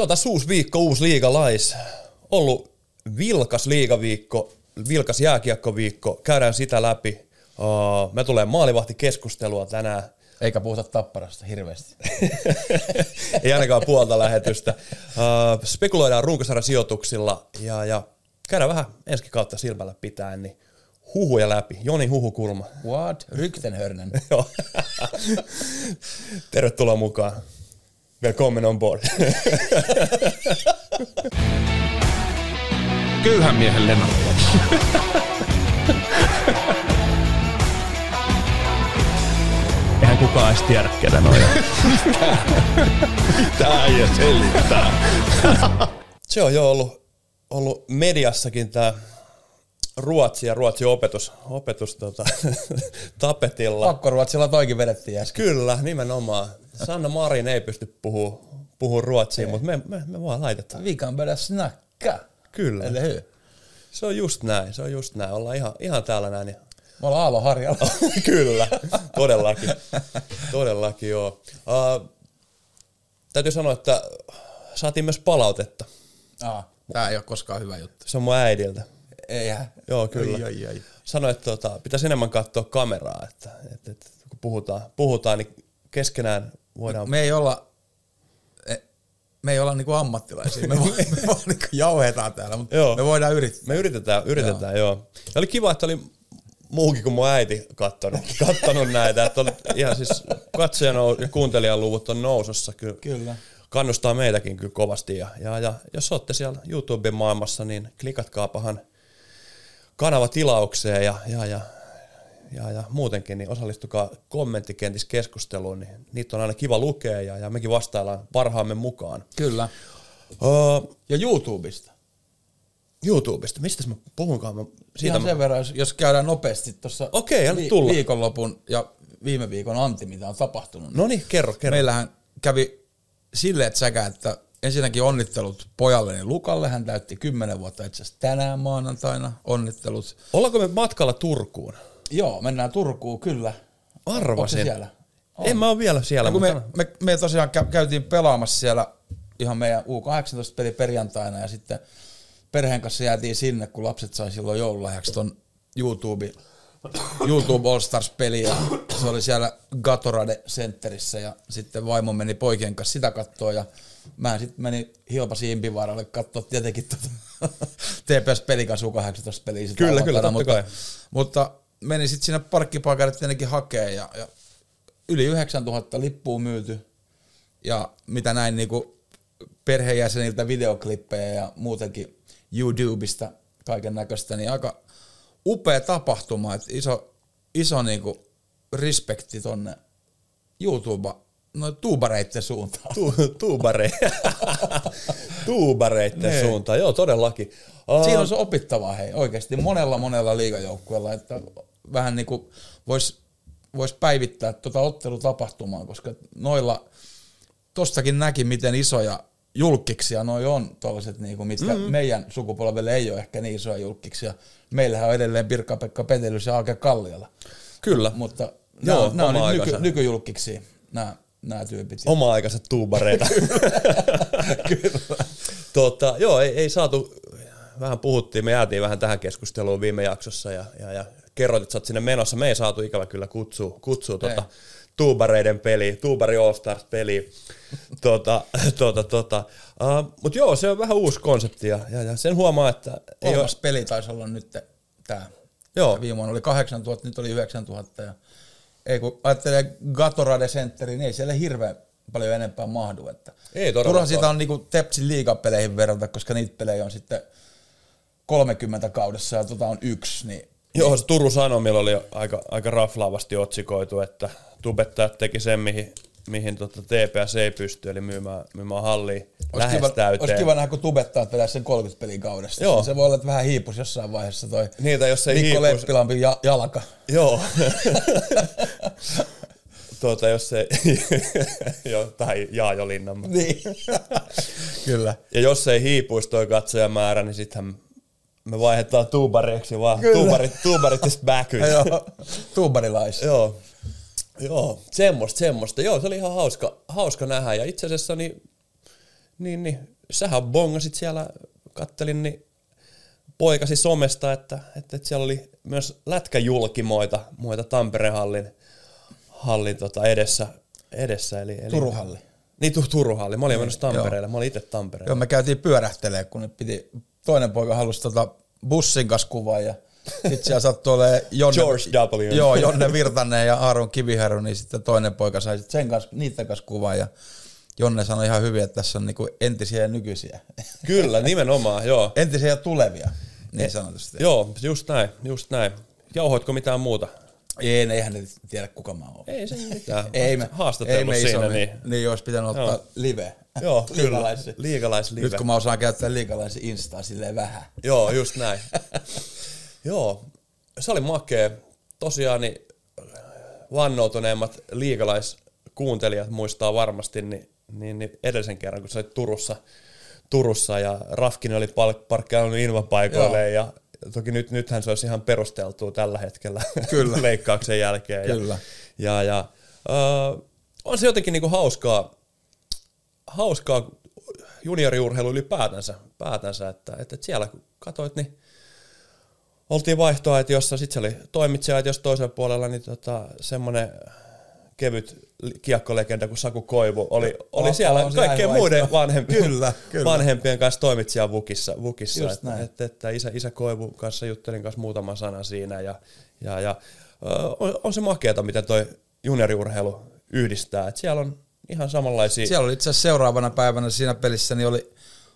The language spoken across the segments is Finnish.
Se on taas uusi viikko, uusi liigalais. Ollut vilkas liigaviikko, vilkas jääkiekkoviikko. Käydään sitä läpi. Uh, me tulee maalivahtikeskustelua tänään. Eikä puhuta tapparasta hirveästi. Ei ainakaan puolta lähetystä. Uh, spekuloidaan runkosarjan sijoituksilla ja, ja käydään vähän ensi kautta silmällä pitäen, niin huhuja läpi. Joni Huhukulma. What? Ryktenhörnen. Joo. Tervetuloa mukaan. Välkommen on board. Köyhän miehen Lennart. Eihän kukaan edes tiedä, ketä noin on. Tää ei selittää. Se on jo ollut, ollut mediassakin tämä Ruotsi ja Ruotsin opetus, opetus tota, tapetilla. Pakkoruotsilla toikin vedettiin äsken. Kyllä, nimenomaan. Sanna Marin ei pysty puhua, puhua ruotsia, mutta me, me, me vaan laitetaan. Vi kan börja snacka. Kyllä. Eller hur? Se on just näin, se on just näin. Ollaan ihan, ihan täällä näin. Ja... Me ollaan Aaloharjalla. Kyllä, todellakin. Todellakin, joo. Uh, täytyy sanoa, että saatiin myös palautetta. Aa, tää ei ole koskaan hyvä juttu. Se on mun äidiltä. Eihän. Joo, kyllä. Ai, ai, ai. Sanoi, että tota, pitäisi enemmän katsoa kameraa, että, että, että kun puhutaan, puhutaan, niin keskenään voidaan... Me ei olla, e- me ei olla niinku ammattilaisia. Me vaan, me vaan niinku jauhetaan täällä, mutta Joo. me voidaan yrittää. Me yritetään, yritetään joo. joo. Ja oli kiva, että oli muukin kuin mun äiti kattonut, kattonut näitä. Että oli ihan siis katsojan ja kuuntelijan luvut on nousussa. Kyllä, Kyllä. kannustaa meitäkin kyllä kovasti. Ja, ja, ja jos olette siellä YouTuben maailmassa, niin klikatkaapahan kanava tilaukseen ja, ja, ja, ja, ja muutenkin, niin osallistukaa kommenttikentissä keskusteluun, niin niitä on aina kiva lukea ja, ja mekin vastaillaan parhaamme mukaan. Kyllä. Uh, Ja YouTubesta. YouTubesta, mistä mä puhunkaan? Mä, Siitä Ihan sen verran, jos, jos käydään nopeasti tuossa anna tulla. viikonlopun ja viime viikon Antti, mitä on tapahtunut. No niin, kerro, kerro. Meillähän kävi silleen sekä, että ensinnäkin onnittelut pojalleni Lukalle, hän täytti 10 vuotta itse asiassa tänään maanantaina, onnittelut. Ollaanko me matkalla Turkuun? Joo, mennään Turkuun, kyllä. Arvasin. siellä? En mä ole vielä siellä, kun mutta... me, me, me tosiaan kä- käytiin pelaamassa siellä ihan meidän U18-peli perjantaina ja sitten perheen kanssa jäätiin sinne, kun lapset sai silloin joululahjaksi ton YouTube, YouTube All Stars-peli ja se oli siellä Gatorade Centerissä ja sitten vaimo meni poikien kanssa sitä kattoa ja mä sitten menin Hilpasi Impivaaralle katsoa tietenkin tuota TPS-peli kanssa U18-peliä sitä Kyllä, kyllä, totta mutta, mutta menin sitten sinne parkkipaikalle tietenkin hakee ja, ja yli 9000 lippua myyty ja mitä näin niinku perheenjäseniltä videoklippejä ja muutenkin YouTubesta kaiken näköistä, niin aika upea tapahtuma, että iso, iso niinku respekti tonne YouTube, no tuubareitten suuntaan. Tu, tuubare. Tuubareitten Niin. suuntaan, joo todellakin. Uh, Siinä on se opittavaa hei, oikeasti monella monella liigajoukkueella, että vähän niin kuin voisi vois päivittää tuota ottelutapahtumaa, koska noilla, tostakin näki, miten isoja julkkiksia noi on, tuollaiset, niin kuin, mitkä mm-hmm. meidän sukupolvelle ei ole ehkä niin isoja julkkiksia. Meillähän on edelleen Pirkka-Pekka Petelys ja Aake Kalliola, Kyllä, mutta Joo, Joo, nämä on nyt nyky, nykyjulkkiksia, nämä, nämä tyypit. oma-aikaiset tuubareita. tota, joo, ei, ei saatu, vähän puhuttiin, me jäätiin vähän tähän keskusteluun viime jaksossa ja, ja, ja kerroit, että sä oot sinne menossa. Me ei saatu ikävä kyllä kutsua, kutsua tuota, tuubareiden peli, tuubari All Stars peli. tota, tota, tota. Uh, Mutta joo, se on vähän uusi konsepti ja, ja, ja sen huomaa, että ei ole, peli taisi olla nyt tämä. Joo. Viime vuonna oli 8000, nyt oli 9000. Ja ei kun ajattelee Gatorade Centeriin, niin ei siellä hirveän paljon enempää mahdu. Että Ei. Turha sitä on niinku Tepsin liigapeleihin verrata, koska niitä pelejä on sitten 30 kaudessa ja tota on yksi, niin Joo, se Turun Sanomilla oli aika, aika raflaavasti otsikoitu, että tubettajat teki sen, mihin, mihin tota TPS ei pysty, eli myymään, myymään halliin lähes kiva, täyteen. olisi kiva nähdä, kun tubettaa pelaa sen 30 pelin kaudesta. Joo. Se voi olla, että vähän hiipus jossain vaiheessa toi Niitä, jos ei Mikko hiipus- Leppilampi ja, jalka. Joo. tuota, jos se, joo, tai Jaajo Linnanma. Niin. Kyllä. Ja jos ei hiipuisi toi katsojamäärä, niin sittenhän me vaihdetaan tuubareiksi vaan. Kyllä. Tuubarit, tuubarit is back. Joo, tuubarilais. Joo. Joo, semmoista, semmoista. Joo, se oli ihan hauska, hauska nähdä. Ja itse asiassa niin, niin, niin. Sähän bongasit siellä, kattelin, niin poikasi somesta, että, että, että siellä oli myös lätkäjulkimoita muita Tampereen hallin, hallin tota edessä, edessä. Eli, eli, Turuhalli. Niin, tu- Turuhalli. Mä olin menossa Tampereelle. Mä olin itse Tampereella. Joo, me käytiin pyörähtelemään, kun ne piti, toinen poika halusi tota bussin kanssa kuvaa ja sitten siellä sattui olemaan Jonne, George W. Joo, Jonne Virtanen ja Aaron Kiviharu, niin sitten toinen poika sai sit sen kanssa, niiden kanssa kuvaa ja Jonne sanoi ihan hyvin, että tässä on niinku entisiä ja nykyisiä. Kyllä, nimenomaan, joo. entisiä ja tulevia, niin sanotusti. Joo, just näin, just näin. Jauhoitko mitään muuta? Ei, ne eihän ne tiedä kuka mä oon. Ei se mitään. Ei me, ei me siinä, isommin. niin. niin olisi pitänyt ottaa Joo. live. Joo, kyllä. Liigalaisen. Liigalaislive. Nyt kun mä osaan käyttää liikalaisen instaa silleen vähän. Joo, just näin. Joo, se oli makea. Tosiaan niin vannoutuneemmat liikalaiskuuntelijat muistaa varmasti niin, niin, niin edellisen kerran, kun sä olit Turussa, Turussa ja Rafkin oli parkkeillut invapaikoille ja toki nyt, nythän se olisi ihan perusteltua tällä hetkellä Kyllä. leikkauksen jälkeen. Kyllä. Ja, ja, ja äh, on se jotenkin niinku hauskaa, hauskaa junioriurheilu ylipäätänsä, päätänsä, että, että, että siellä kun katsoit, niin oltiin vaihtoaitiossa, sitten se oli toimitsijaitiossa toisella puolella, niin tota, semmoinen kevyt kiekkolegenda kuin Saku Koivu oli, oli on siellä se kaikkien muiden vanhempien, Kyllä, kyllä. vanhempien kanssa toimitsijan vukissa. vukissa Just että, että, että, isä, isä Koivu kanssa juttelin kanssa muutaman sanan siinä ja, ja, ja on, on, se makeata, miten toi junioriurheilu yhdistää. että siellä on ihan samanlaisia... Siellä oli itse asiassa seuraavana päivänä siinä pelissä, niin oli,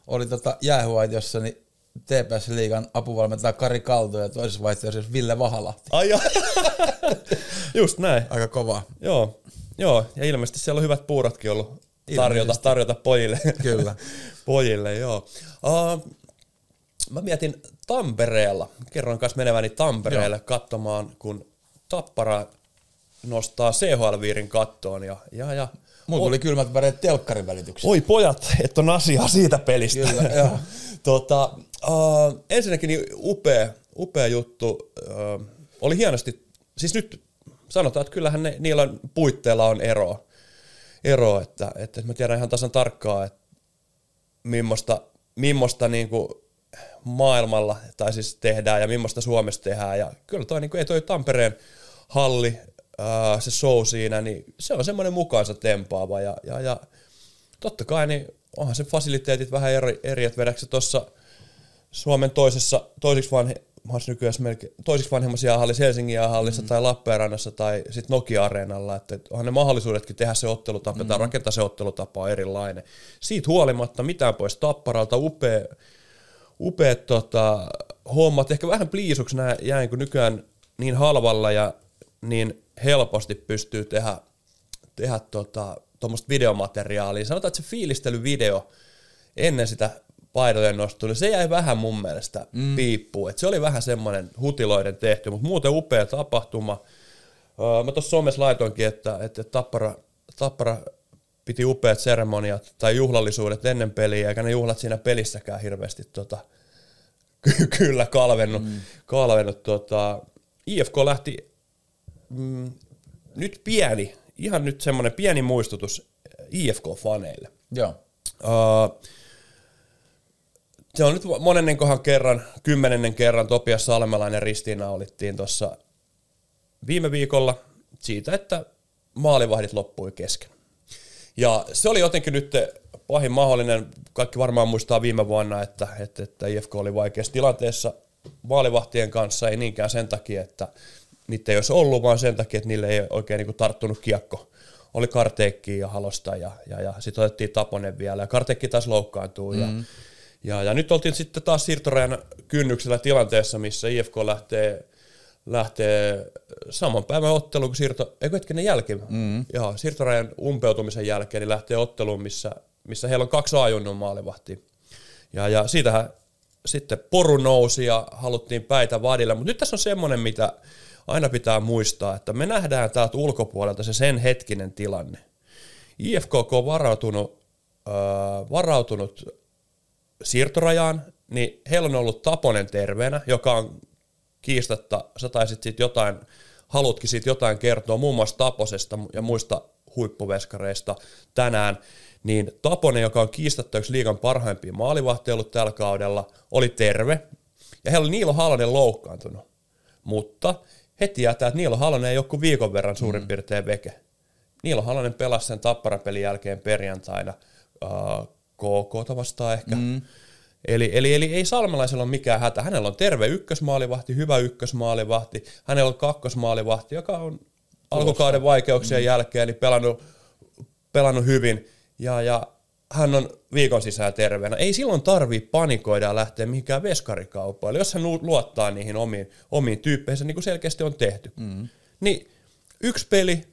oli tota jäähuaitiossa, niin TPS Liigan apuvalmentaja Kari Kalto ja toisessa vaihtoehdossa Ville Vahalahti. Ai joo. Just näin. Aika kova. Joo, joo, ja ilmeisesti siellä on hyvät puurotkin ollut tarjota, tarjota pojille. Kyllä. pojille, joo. Uh, mä mietin Tampereella, kerron kanssa meneväni Tampereelle joo. katsomaan, kun Tappara nostaa CHL-viirin kattoon ja, ja, ja Mulla tuli kylmät väreet telkkarin välityksellä. Oi pojat, että on asiaa siitä pelistä. Kyllä, joo. tota, uh, ensinnäkin niin upea, upea juttu. Uh, oli hienosti, siis nyt sanotaan, että kyllähän ne, niillä puitteilla on ero, ero että, että mä tiedän ihan tasan tarkkaan, että millaista, millaista niin kuin maailmalla tai siis tehdään ja millaista Suomessa tehdään. Ja kyllä toi, niin kuin, ei toi Tampereen halli, ää, se show siinä, niin se on semmoinen mukaansa tempaava. Ja, ja, ja totta kai, niin onhan se fasiliteetit vähän eri, eri että vedätkö tuossa Suomen toisessa, toisiksi vanhe, nykyään melkein, toisiksi vanhemmassa jäähallissa, Helsingin jäähallissa mm. tai Lappeenrannassa tai sitten Nokia-areenalla, että et onhan ne mahdollisuudetkin tehdä se ottelutapa mm. tai rakentaa se ottelutapa on erilainen. Siitä huolimatta mitään pois Tapparalta, upea, upeat tota, hommat, ehkä vähän pliisuksi nämä jäin, kun nykyään niin halvalla ja niin helposti pystyy tehdä, tehdä tota, videomateriaalia. Sanotaan, että se fiilistelyvideo ennen sitä paidojen nostoa, niin se jäi vähän mun mielestä mm. piippuun. Et se oli vähän semmoinen hutiloiden tehty, mutta muuten upea tapahtuma. Öö, mä tuossa somessa laitoinkin, että, että Tappara, Tappara piti upeat seremoniat tai juhlallisuudet ennen peliä, eikä ne juhlat siinä pelissäkään hirveästi tota, ky- kyllä kalvennut. Mm. kalvennut tota, IFK lähti mm, nyt pieni, ihan nyt semmoinen pieni muistutus IFK-faneille. Joo. Uh, se on nyt monennenkohan kerran, kymmenennen kerran Topias Salmelainen ristiinnaulittiin tuossa viime viikolla siitä, että maalivahdit loppui kesken. Ja se oli jotenkin nyt pahin mahdollinen, kaikki varmaan muistaa viime vuonna, että, että, että IFK oli vaikeassa tilanteessa maalivahtien kanssa, ei niinkään sen takia, että niitä ei olisi ollut, vaan sen takia, että niille ei oikein niin tarttunut kiekko. Oli Karteekki ja Halosta ja, ja, ja sitten otettiin Taponen vielä ja Karteekki taas loukkaantuu mm. ja, ja, ja nyt oltiin sitten taas siirtorajan kynnyksellä tilanteessa, missä IFK lähtee, lähtee saman päivän otteluun kuin siirto, eikö hetkinen jälkeen, mm. Joo, siirtorajan umpeutumisen jälkeen, niin lähtee otteluun, missä, missä heillä on kaksi ajunnun maalivahtia. Ja, ja siitähän sitten poru nousi ja haluttiin päitä vadille, mutta nyt tässä on semmoinen, mitä aina pitää muistaa, että me nähdään täältä ulkopuolelta se sen hetkinen tilanne. IFKK on varautunut, äh, varautunut siirtorajaan, niin heillä on ollut Taponen terveenä, joka on kiistatta, sä taisit siitä jotain, halutkin siitä jotain kertoa muun muassa Taposesta ja muista huippuveskareista tänään, niin Taponen, joka on kiistatta yksi liigan parhaimpia maalivahtia ollut tällä kaudella, oli terve. Ja heillä oli Niilo Halonen loukkaantunut. Mutta he tietää, että Niilo Halonen ei kuin viikon verran suurin mm. piirtein veke. Niilo Halonen pelasi sen tapparapelin jälkeen perjantaina uh, KK vastaan ehkä. Mm. Eli, eli, eli ei Salmelaisella ole mikään hätä. Hänellä on terve ykkösmaalivahti, hyvä ykkösmaalivahti. Hänellä on kakkosmaalivahti, joka on alkukauden vaikeuksien mm. jälkeen niin pelannut, pelannut hyvin. Ja, ja hän on viikon sisään terveenä. Ei silloin tarvii panikoida ja lähteä mihinkään veskarikauppaan. Jos hän luottaa niihin omiin, omiin tyyppeihin, niin kuin selkeästi on tehty. Mm. Niin yksi peli,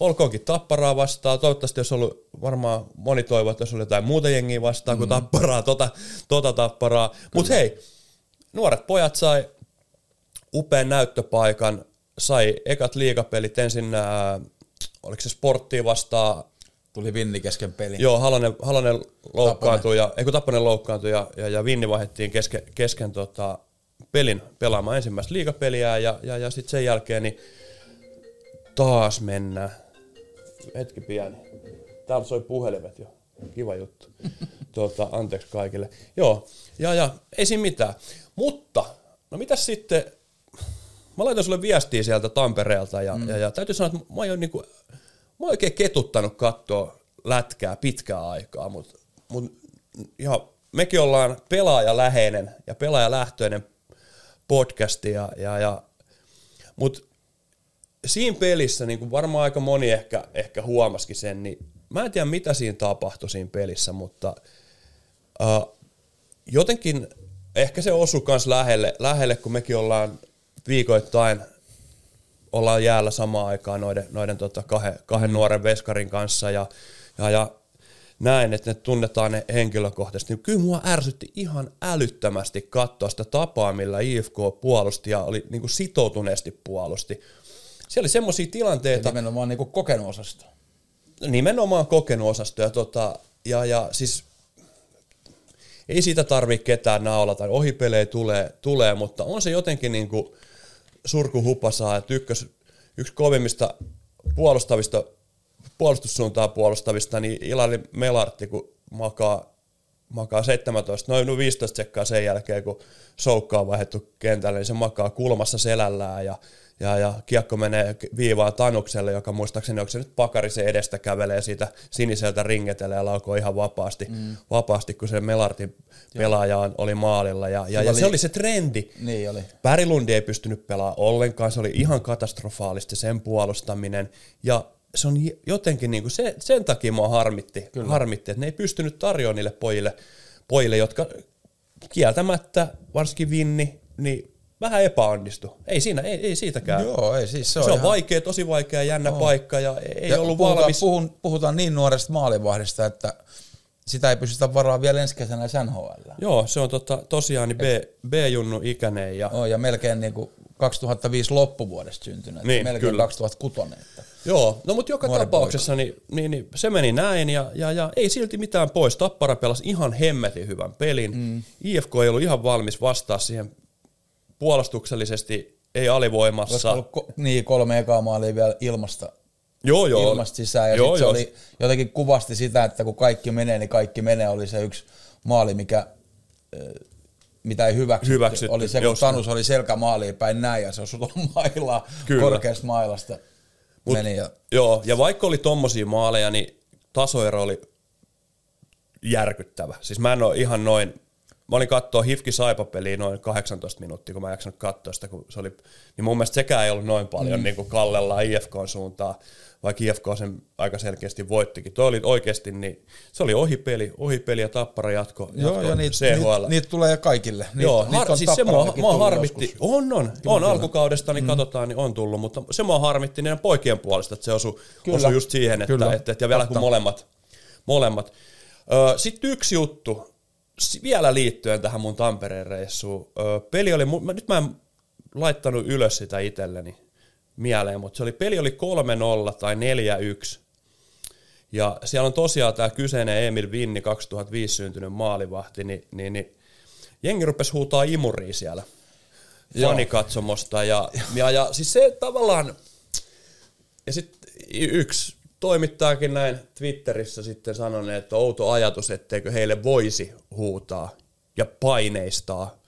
olkoonkin tapparaa vastaan. Toivottavasti jos ollut, varmaan moni toivoo, että jos oli jotain muuta jengiä vastaan mm. kuin tapparaa, tota, tota tapparaa. Mutta hei, nuoret pojat sai upean näyttöpaikan, sai ekat liigapelit ensin, äh, oliko se sporttia vastaan, Tuli Vinni kesken pelin. Joo, Halonen, Halonen loukkaantui, ja, ei kun Tappanen loukkaantui ja, ja, ja Vinni vaihdettiin kesken, kesken tota, pelin pelaamaan ensimmäistä liigapeliä ja, ja, ja sitten sen jälkeen niin taas mennään. Hetki pieni. Täällä soi puhelimet jo. Kiva juttu. tuota, anteeksi kaikille. Joo, ja, ja ei siinä mitään. Mutta, no mitäs sitten, mä laitan sulle viestiä sieltä Tampereelta ja, mm. ja, ja täytyy sanoa, että mä oon niinku, mä oon oikein ketuttanut katsoa lätkää pitkää aikaa, mutta mut, ihan, mekin ollaan pelaajaläheinen ja pelaajalähtöinen podcasti, ja, ja, ja, mutta siinä pelissä, niin kuin varmaan aika moni ehkä, ehkä huomasikin sen, niin mä en tiedä mitä siinä tapahtui siinä pelissä, mutta uh, jotenkin ehkä se osui myös lähelle, lähelle, kun mekin ollaan viikoittain ollaan jäällä samaan aikaan noiden, noiden tota kahden, kahden mm. nuoren veskarin kanssa ja, ja, ja näin, että ne tunnetaan ne henkilökohtaisesti, niin kyllä mua ärsytti ihan älyttömästi katsoa sitä tapaa, millä IFK puolusti ja oli niin kuin sitoutuneesti puolusti. Siellä oli semmoisia tilanteita... Ja nimenomaan niin kokenut osasto. Nimenomaan kokenut osasto. Ja, tota, ja, ja siis ei siitä tarvitse ketään naulata. Ohipelejä tulee, tulee, mutta on se jotenkin niin kuin surkuhupasaa, että ykkös, yksi kovimmista puolustavista, puolustussuuntaa puolustavista, niin Ilali Melartti, kun makaa, makaa 17, noin 15 sekkaa sen jälkeen, kun soukka on vaihdettu kentälle, niin se makaa kulmassa selällään ja ja, ja kiekko menee viivaan Tanukselle, joka muistaakseni onko se nyt Pakarisen edestä kävelee siitä siniseltä ringetelee ja laukoo ihan vapaasti, mm. vapaasti kun se Melartin pelaaja oli maalilla. Ja, ja, ja oli, se oli se trendi. Niin oli. Pärilundi ei pystynyt pelaamaan ollenkaan, se oli ihan katastrofaalista sen puolustaminen. Ja se on jotenkin, niin kuin se, sen takia mua harmitti, harmitti, että ne ei pystynyt tarjoamaan niille pojille, pojille jotka kieltämättä, varsinkin Vinni, niin vähän epäonnistu. Ei siinä, ei, ei siitäkään. Joo, ei siis se on, se on ihan... vaikea, tosi vaikea, jännä oh. paikka ja ei ja ollut puhutaan, valmis. Puhun, puhutaan niin nuoresta maalivahdista, että sitä ei pystytä varaa vielä ensi kesänä NHL. Joo, se on tota, tosiaan niin B, B-junnu ikäinen. Ja... Oh, ja melkein niin kuin 2005 loppuvuodesta syntynyt, niin, melkein kyllä. 2006. Että Joo, no mutta joka tapauksessa niin, niin, niin, se meni näin ja, ja, ja ei silti mitään pois. Tappara pelasi ihan hemmetin hyvän pelin. Mm. IFK ei ollut ihan valmis vastaa siihen puolustuksellisesti ei alivoimassa. Ollut ko- niin, kolme ekaa maalia vielä ilmasta, joo, joo. ilmasta sisään. Ja joo, joo. se oli, jotenkin kuvasti sitä, että kun kaikki menee, niin kaikki menee. Oli se yksi maali, mikä, mitä ei hyväksytty. hyväksytty. Oli se, kun Tanus oli selkämaaliin päin näin ja se osui mailaa korkeasta mailasta. Mut, meni ja... Joo, ja vaikka oli tommosia maaleja, niin tasoero oli järkyttävä. Siis mä en ole ihan noin mä olin katsoa Hifki Saipa-peliä noin 18 minuuttia, kun mä en jaksanut katsoa sitä, kun se oli, niin mun mielestä sekään ei ollut noin paljon mm. niin kuin Kallella IFKn suuntaan, vaikka IFK sen aika selkeästi voittikin. Tuo oli oikeasti, niin se oli ohipeli, ohipeli ja tappara jatko, Joo, jatko ja niitä, CHL. Niitä, niitä tulee kaikille. Niitä, Joo, niitä har, on siis se mua, mua harmitti, joskus. on, on, on kyllä. alkukaudesta, niin mm. katsotaan, niin on tullut, mutta se mua harmitti niiden poikien puolesta, että se osui, osui just siihen, että, että, että, että ja vielä kun molemmat, molemmat. Sitten yksi juttu, vielä liittyen tähän mun Tampereen reissuun. Peli oli, nyt mä en laittanut ylös sitä itselleni mieleen, mutta se oli, peli oli 3-0 tai 4-1. Ja siellä on tosiaan tämä kyseinen Emil Vinni, 2005 syntynyt maalivahti, niin, niin, niin jengi rupesi huutaa imuria siellä fanikatsomosta. Ja, ja, ja siis se tavallaan, ja sitten yksi toimittajakin näin Twitterissä sitten sanonut, että outo ajatus, etteikö heille voisi huutaa ja paineistaa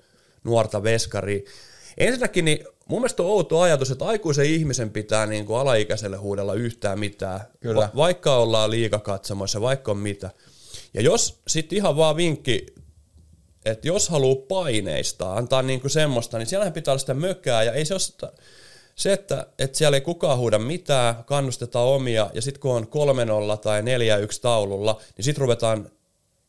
nuorta veskaria. Ensinnäkin niin mun mielestä on outo ajatus, että aikuisen ihmisen pitää niin kuin alaikäiselle huudella yhtään mitään, Kyllä. Va- vaikka ollaan liikakatsomoissa, vaikka on mitä. Ja jos sitten ihan vaan vinkki, että jos haluaa paineistaa, antaa niinku semmoista, niin siellähän pitää olla sitä mökää, ja ei se ole sitä, se, että, että siellä ei kukaan huuda mitään, kannustetaan omia, ja sitten kun on 3-0 tai 4-1 taululla, niin sitten ruvetaan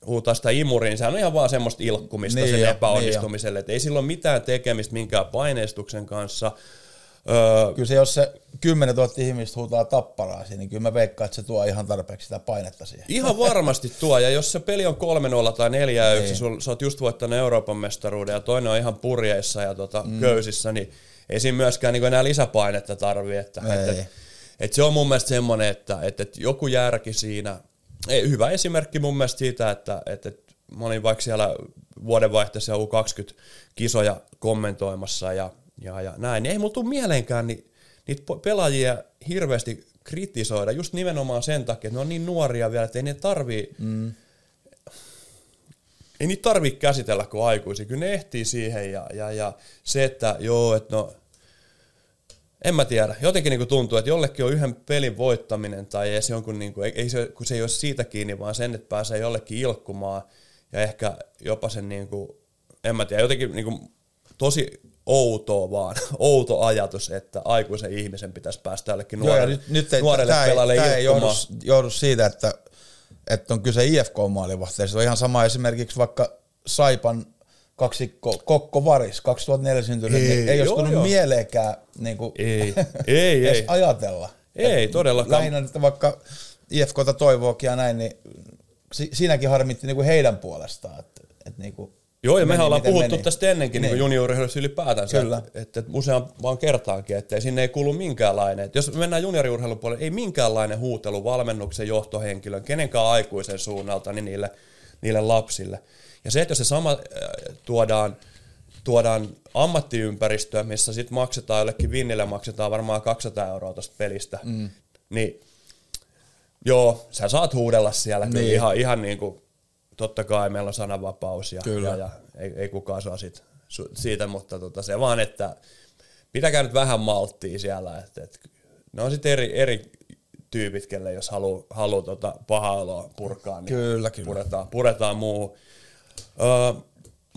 huutaa sitä imuriin, niin sehän on ihan vaan semmoista ilkkumista Niin niin sen jo, epäonnistumiselle, että ei sillä ole mitään tekemistä minkään paineistuksen kanssa. Öö, Kyllä se, jos se 10 000 ihmistä huutaa tapparaa siinä, niin kyllä mä veikkaan, että se tuo ihan tarpeeksi sitä painetta siihen. Ihan varmasti tuo, ja jos se peli on 3-0 tai 4-1, Niin. niin. sul, sä oot just voittanut Euroopan mestaruuden ja toinen on ihan purjeissa ja tota, mm. köysissä, niin ei siinä myöskään niin enää lisäpainetta tarvii. Että, Ei. että, että se on mun mielestä semmoinen, että, että, että joku järki siinä, ei, hyvä esimerkki mun mielestä siitä, että, että, mä olin vaikka siellä vuodenvaihteessa U20-kisoja kommentoimassa ja, ja, ja näin, niin ei mulla tule mieleenkään niin, niitä pelaajia hirveästi kritisoida just nimenomaan sen takia, että ne on niin nuoria vielä, että ei ne tarvii, mm. ei niitä tarvii käsitellä kuin aikuisia, kyllä ne ehtii siihen ja, ja, ja se, että joo, että no, en mä tiedä. Jotenkin niinku tuntuu, että jollekin on yhden pelin voittaminen tai edes jonkun, niinku, ei, ei se, kun se ei ole siitä kiinni, vaan sen, että pääsee jollekin ilkkumaan ja ehkä jopa sen, niinku, en mä tiedä, jotenkin niinku, tosi outoa vaan, outo ajatus, että aikuisen ihmisen pitäisi päästä jollekin Joo, nuorelle, nyt, nyt ei, nuorelle tää, pelaajalle ei, tää ei johdu, ilkkumaan. johdu siitä, että, että on kyse IFK-maalivahteen. Se on ihan sama esimerkiksi vaikka Saipan kaksikko Kokko Varis 2004 syntynyt, Ei, ei, niin ei olisi joo, tullut joo. mieleenkään niin kuin, Ei, ei, edes ei. ajatella. Ei Et todellakaan. Lähinnä, että vaikka IFKta toivookin ja näin, niin si, siinäkin harmitti niin kuin heidän puolestaan. Että, että niin kuin Joo, ja mehän ollaan puhuttu meni. tästä ennenkin niin. Niin. junioriurheilussa ylipäätään. Kyllä. Että, että usean vaan kertaankin, että sinne ei kuulu minkäänlainen. Että jos mennään junioriurheilun puolelle, ei minkäänlainen huutelu valmennuksen johtohenkilön, kenenkään aikuisen suunnalta, niin niille, niille lapsille. Ja se, että jos se sama äh, tuodaan, tuodaan ammattiympäristöön, missä sitten maksetaan jollekin vinnille, maksetaan varmaan 200 euroa tuosta pelistä, mm. niin joo, sä saat huudella siellä niin. kyllä ihan, ihan niin kuin, totta kai meillä on sananvapaus ja, Kyllä. ja, ja ei, ei kukaan saa sit, su, siitä, mutta tota, se vaan, että pitäkää nyt vähän malttia siellä, että, että ne on sitten eri, eri tyypit, kelle jos haluaa haluu tota paha oloa purkaa, niin Kyllä, kyllä. Puretaan, puretaan muuhun. Öö,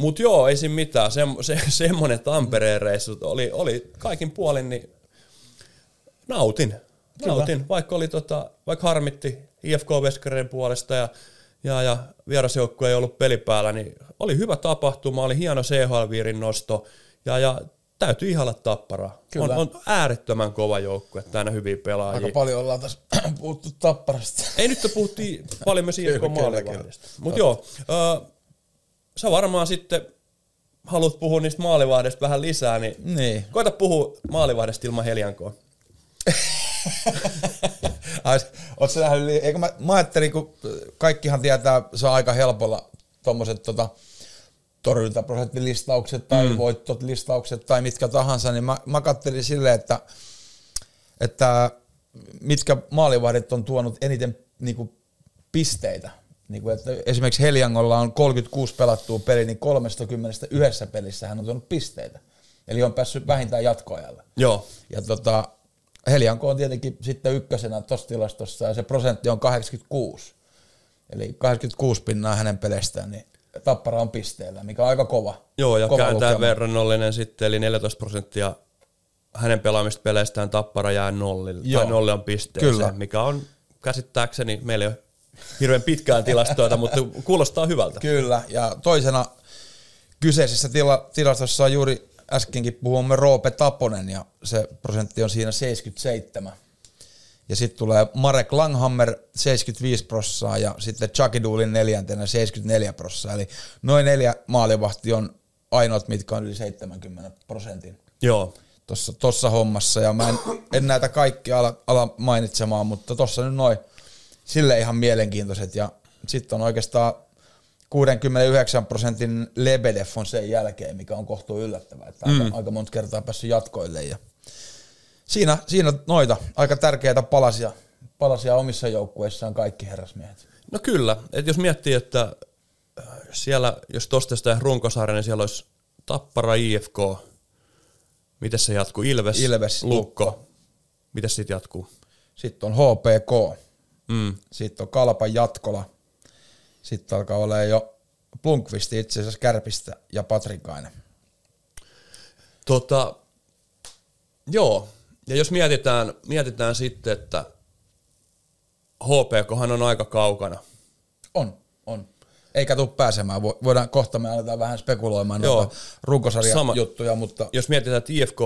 Mutta joo, ei siinä mitään. Se, se, semmoinen Tampereen reissu oli, oli kaikin puolin, niin nautin. Kyllä. Nautin, vaikka, oli tota, vaikka harmitti IFK Veskareiden puolesta ja, ja, ja vierasjoukkue ei ollut pelipäällä, niin oli hyvä tapahtuma, oli hieno CHL-viirin nosto ja, ja täytyy ihalla tapparaa. On, Kyllä. on äärettömän kova joukkue, täynnä hyviä pelaajia. Aika paljon ollaan tässä puhuttu tapparasta. Ei nyt puhuttiin paljon myös IFK maalivahdista. Mutta joo, sä varmaan sitten haluat puhua niistä maalivahdista vähän lisää, niin, Niin. koita puhua maalivahdesta ilman Heljankoa. Ai, oot sä nähnyt, eikö mä, mä ajattelin, kun kaikkihan tietää, se on aika helpolla tommoset tota, torjuntaprosenttilistaukset tai mm. voittot listaukset tai mitkä tahansa, niin mä, mä kattelin silleen, että, että mitkä maalivahdit on tuonut eniten niin kuin, pisteitä. Niin kuin, että esimerkiksi Heliangolla on 36 pelattua peliä, niin 30 yhdessä pelissä hän on tuonut pisteitä. Eli on päässyt vähintään jatkoajalle. Joo. Ja tota, Helianko on tietenkin sitten ykkösenä tuossa tilastossa ja se prosentti on 86. Eli 86 pinnaa hänen peleistään, niin Tappara on pisteellä, mikä on aika kova. Joo, ja kova kääntää lukema. verrannollinen sitten, eli 14 prosenttia hänen pelaamista peleistään Tappara jää nollille, Joo. tai nolli on pisteeseen, Kyllä. mikä on käsittääkseni, meillä ei ole hirveän pitkään tilastoita, mutta kuulostaa hyvältä. Kyllä, ja toisena kyseisessä tila, tilastossa on juuri äskenkin puhumme Roope Taponen, ja se prosentti on siinä 77. Ja sitten tulee Marek Langhammer 75 prossaa ja sitten Chucky Doolin neljäntenä 74 prossaa. Eli noin neljä maalivahti on ainoat, mitkä on yli 70 prosentin Joo, tuossa tossa hommassa. Ja mä en, en näitä kaikkia ala, ala mainitsemaan, mutta tuossa nyt noin sille ihan mielenkiintoiset. Ja sitten on oikeastaan 69 prosentin Lebedev on sen jälkeen, mikä on kohtuu yllättävää. Että mm. aika, aika monta kertaa päässyt jatkoille. Ja siinä, siinä noita aika tärkeitä palasia Palasia omissa joukkueissaan kaikki herrasmiehet. No kyllä, että jos miettii, että äh, siellä, jos tosta sitä runkosarja, niin siellä olisi Tappara, IFK, miten se jatkuu? Ilves, Ilves, Lukko. Lukko. Miten sitten jatkuu? Sitten on HPK, Mm. sitten on Kalpa Jatkola, sitten alkaa olla jo Plunkvisti itse asiassa Kärpistä ja Patrikainen. Tota, joo, ja jos mietitään, mietitään sitten, että HPKhan on aika kaukana. On, on. Eikä tule pääsemään. Vo- Voidaan kohta me aletaan vähän spekuloimaan Joo. noita runkosarjan Sama. juttuja, mutta Jos mietitään, että IFK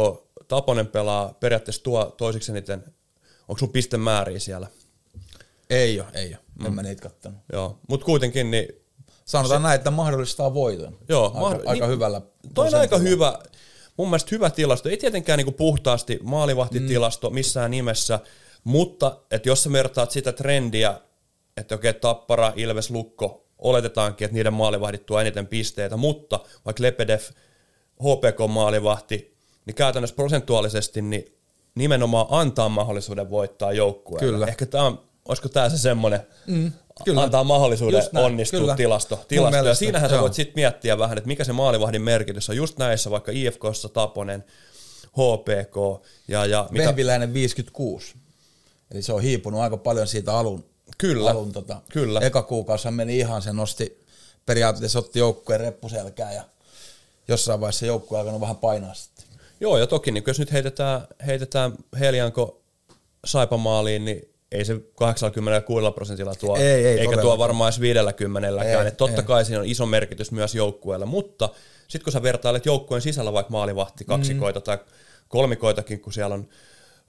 Taponen pelaa periaatteessa tuo toisiksi eniten, onko sun pistemääriä siellä? Ei ole, ei ole. Mm. En mä niitä kattonut. Joo, mutta kuitenkin niin Sanotaan näin, että mahdollistaa voiton. Joo, aika, mahdoll- aika niin- hyvällä. Toi on aika hyvä, mun mielestä hyvä tilasto. Ei tietenkään niinku puhtaasti maalivahtitilasto missään nimessä, mutta että jos sä vertaat sitä trendiä, että okei, Tappara, Ilves, Lukko, oletetaankin, että niiden maalivahdit tuo eniten pisteitä, mutta vaikka Lepedev, HPK-maalivahti, niin käytännössä prosentuaalisesti niin nimenomaan antaa mahdollisuuden voittaa joukkueelle. Kyllä. Ehkä tämä on, olisiko tämä se semmoinen, mm, kyllä. antaa mahdollisuuden Just näin, onnistua kyllä. tilasto. Tilasto. Ja siinähän sä joo. voit sitten miettiä vähän, että mikä se maalivahdin merkitys on just näissä, vaikka IFKssa Taponen, HPK ja, ja mitä, Vehviläinen 56. Eli se on hiipunut aika paljon siitä alun. Kyllä, alun tota, kyllä. Eka kuukausi meni ihan, se nosti periaatteessa otti joukkueen reppuselkää ja jossain vaiheessa joukkue alkanut vähän painaa sitten. Joo, ja toki niin jos nyt heitetään, heitetään Helianko Saipamaaliin, niin ei se 86 prosentilla tuo, Ei, ei eikä tuo varmaan edes 50 Ei, totta ei. kai siinä on iso merkitys myös joukkueella, mutta sitten kun sä vertailet joukkueen sisällä vaikka maalivahti, kaksikoita mm. tai kolmikoitakin, kun siellä on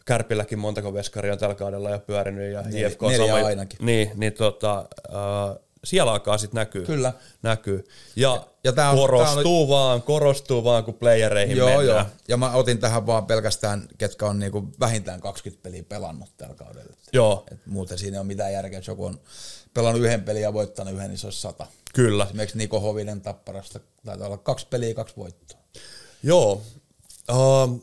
Kärpilläkin montako veskaria on tällä kaudella jo pyörinyt ja IFK on neljä sama, ainakin. Niin, niin tota, äh, siellä alkaa sitten näkyy. Kyllä. näkyy. Ja, Ja tää on- korostuu vaan, korostuu vaan, kun playereihin Joo, mennään. joo. Ja mä otin tähän vaan pelkästään, ketkä on niinku vähintään 20 peliä pelannut tällä kaudella. Joo, Et muuten siinä ei ole mitään järkeä, jos joku on pelannut yhden pelin ja voittanut yhden, niin se olisi sata. kyllä. Esimerkiksi Niko Hovinen Tapparasta taitaa olla kaksi peliä, kaksi voittoa. Joo. Uh,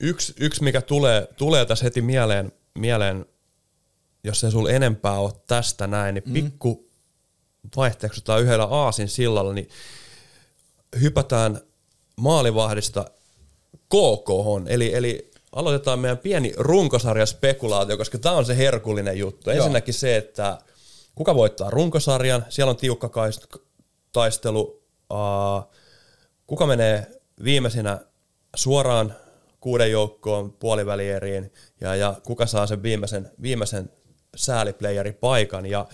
yksi, yksi, mikä tulee, tulee tässä heti mieleen, mieleen, jos ei sulla enempää ole tästä näin, niin pikku vaihteeksi tai yhdellä aasin sillalla, niin hypätään maalivahdista KK, eli, eli aloitetaan meidän pieni runkosarja spekulaatio, koska tämä on se herkullinen juttu. Joo. Ensinnäkin se, että kuka voittaa runkosarjan, siellä on tiukka kaist- taistelu, uh, kuka menee viimeisenä suoraan kuuden joukkoon puolivälieriin ja, ja kuka saa sen viimeisen, viimeisen sääliplayerin paikan. Ja,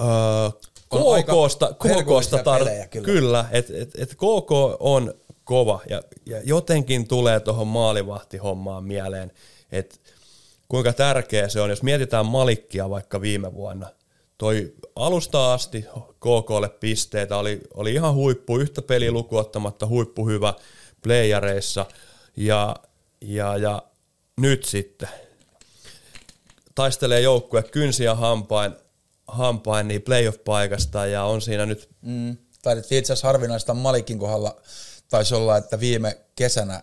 öö, KKsta, KKsta tar- pelejä kyllä. kyllä, että et, et KK on kova ja, ja jotenkin tulee tuohon maalivahtihommaan mieleen, että kuinka tärkeä se on, jos mietitään Malikkia vaikka viime vuonna. Toi alusta asti KKlle pisteitä oli, oli ihan huippu, yhtä peliä lukuottamatta huippu hyvä playareissa ja, ja, ja nyt sitten taistelee joukkue kynsiä hampain, hampain niin playoff-paikasta ja on siinä nyt Mm. Taidettiin itse asiassa harvinaista Malikin kohdalla. Taisi olla, että viime kesänä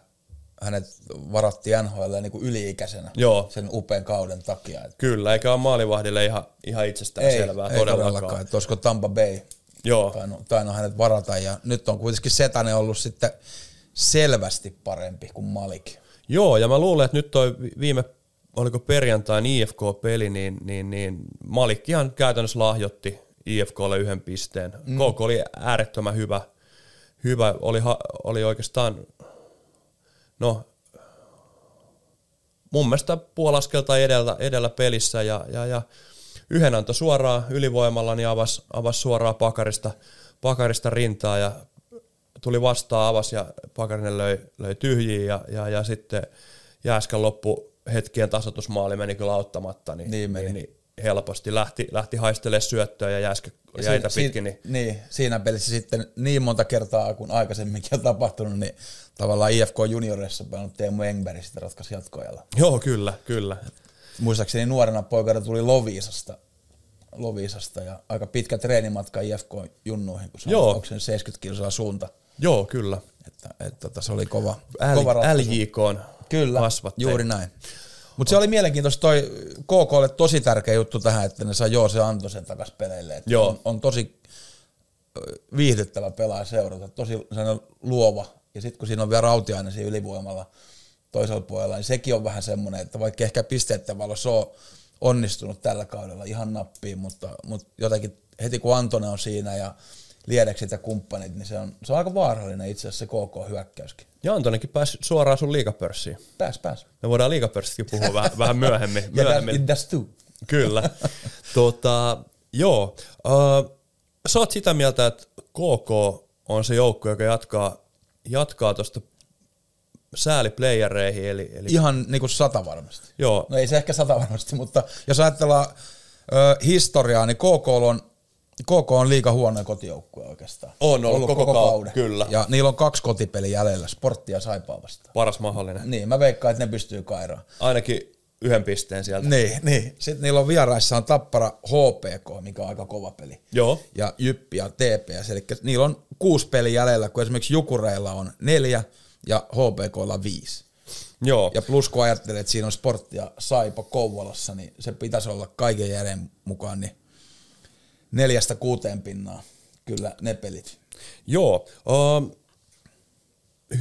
hänet varattiin NHL niin kuin yli-ikäisenä Joo. sen upean kauden takia. Kyllä, eikä ole maalivahdille ihan, ihan itsestään ei, selvää ei todellakaan. Että olisiko Tampa Bay Joo, tainnut, tainnut hänet varata. Ja nyt on kuitenkin Setanen ollut sitten selvästi parempi kuin Malik. Joo, ja mä luulen, että nyt toi vi- viime, oliko perjantain IFK-peli, niin, niin, niin Malikkihan käytännössä lahjotti IFKlle yhden pisteen. Mm. KK oli äärettömän hyvä, hyvä oli, oli oikeastaan, no mun mielestä puolaskelta edellä, edellä pelissä ja, ja, ja yhden antoi suoraan ylivoimalla, niin avasi, avasi suoraan pakarista, pakarista rintaa ja tuli vastaan, avasi ja Pakarinen löi, löi tyhjiin ja, ja, ja sitten Jääskän loppu hetkien tasoitusmaali meni kyllä auttamatta, niin, Niin meni. niin, niin helposti lähti, lähti haistelemaan syöttöä ja Jääskä Ja jäitä si- pitkin. Niin, niin, siinä pelissä sitten niin monta kertaa kuin aikaisemminkin on tapahtunut, niin tavallaan IFK junioreissa pelannut Teemu Engberg sitten ratkaisi jatkoajalla. joo, kyllä, kyllä. Muistaakseni nuorena poikana tuli Loviisasta, Loviisasta ja aika pitkä treenimatka IFK junnuihin, kun se Joo. on onko se 70 kilsaa suunta. Joo, kyllä. Että, että tota, se oli kova, L, kova ratkaisu. LJK on Kyllä, kasvattaja. juuri näin. Mutta se oli mielenkiintoista toi KKlle tosi tärkeä juttu tähän, että ne saa Joose Antosen takas peleille. Että Joo. On, on, tosi viihdyttävä pelaaja seurata, tosi luova. Ja sitten kun siinä on vielä Rautiainen siinä ylivoimalla toisella puolella, niin sekin on vähän semmoinen, että vaikka ehkä pisteiden valossa on onnistunut tällä kaudella ihan nappiin, mutta, mutta jotenkin heti kun Antone on siinä ja Liedekset ja kumppanit, niin se on, se on aika vaarallinen itse asiassa se KK-hyökkäyskin. Ja Antonenkin pääsi suoraan sun liikapörssiin. Pääs, pääs. Me voidaan liikapörssistäkin puhua vähän, vähän myöhemmin. Myöhemmin. that, it does too. Kyllä. tota, joo. Uh, sä oot sitä mieltä, että KK on se joukko, joka jatkaa, jatkaa tuosta sääliplayereihin, eli, eli Ihan niin kuin sata varmasti. joo, No ei se ehkä sata varmasti, mutta jos ajatellaan ö, historiaa, niin KK on, KK on liika huono kotijoukkue oikeastaan. On ollut koko kau- kyllä. Ja niillä on kaksi kotipeliä jäljellä, sporttia ja saipaa vastaan. paras mahdollinen. Niin, mä veikkaan, että ne pystyy kairaan. Ainakin yhden pisteen sieltä. Niin, niin. Sitten niillä on vieraissa on Tappara HPK, mikä on aika kova peli. Joo. Ja Jyppi ja TPS, eli niillä on kuusi peliä jäljellä, kun esimerkiksi Jukureilla on neljä ja HPKlla viisi. Joo. Ja plus kun ajattelee, että siinä on sporttia Saipa Kouvolassa, niin se pitäisi olla kaiken järjen mukaan niin neljästä kuuteen pinnaa. Kyllä ne pelit. Joo. Uh,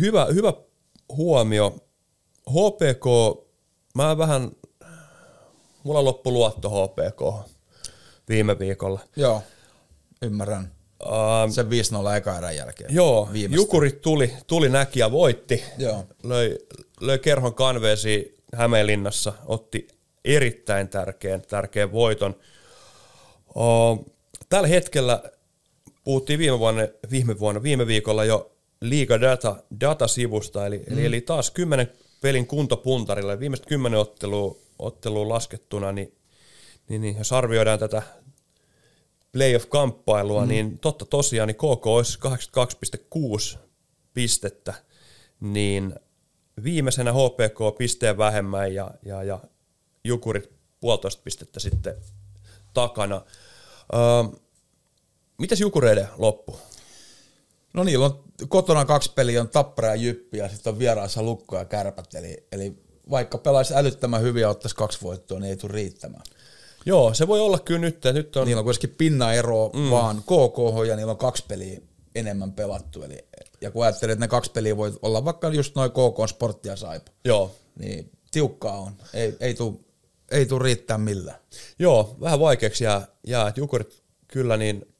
hyvä, hyvä huomio. HPK, mä vähän, mulla loppu luotto HPK viime viikolla. Joo, ymmärrän. Uh, Se 5-0 eka erän jälkeen. joo, Viimeistä. Jukurit tuli, tuli näki ja voitti. Joo. Löi, löi kerhon kanveesi Hämeenlinnassa, otti erittäin tärkeän, tärkeän voiton. Uh, tällä hetkellä puhuttiin viime vuonna, viime vuonna, viime viikolla jo Liiga Data, Data-sivusta, eli, mm. eli, eli taas kymmenen pelin kuntopuntarilla, viimeiset kymmenen ottelua, ottelua laskettuna, niin, niin, niin jos arvioidaan tätä playoff-kamppailua, mm. niin totta tosiaan niin KK olisi 82,6 pistettä, niin viimeisenä HPK pisteen vähemmän ja, ja, ja Jukurit puolitoista pistettä sitten takana. Öö, mitäs Jukureiden loppu? No niillä on kotona kaksi peliä, on Tappara ja Jyppi ja sitten on vieraissa Lukko ja Kärpät. Eli, eli vaikka pelaisi älyttömän hyvin ja ottaisi kaksi voittoa, niin ei tule riittämään. Joo, se voi olla kyllä nyt, että nyt on... Niillä on kuitenkin pinnaero mm. vaan KK ja niillä on kaksi peliä enemmän pelattu. Eli, ja kun ajattelee, että ne kaksi peliä voi olla vaikka just noin KK Sportti ja Saipa, Joo, niin tiukkaa on. Ei, ei tule ei tuu riittää millään. Joo, vähän vaikeaksi jää, jää että Jukurit kyllä niin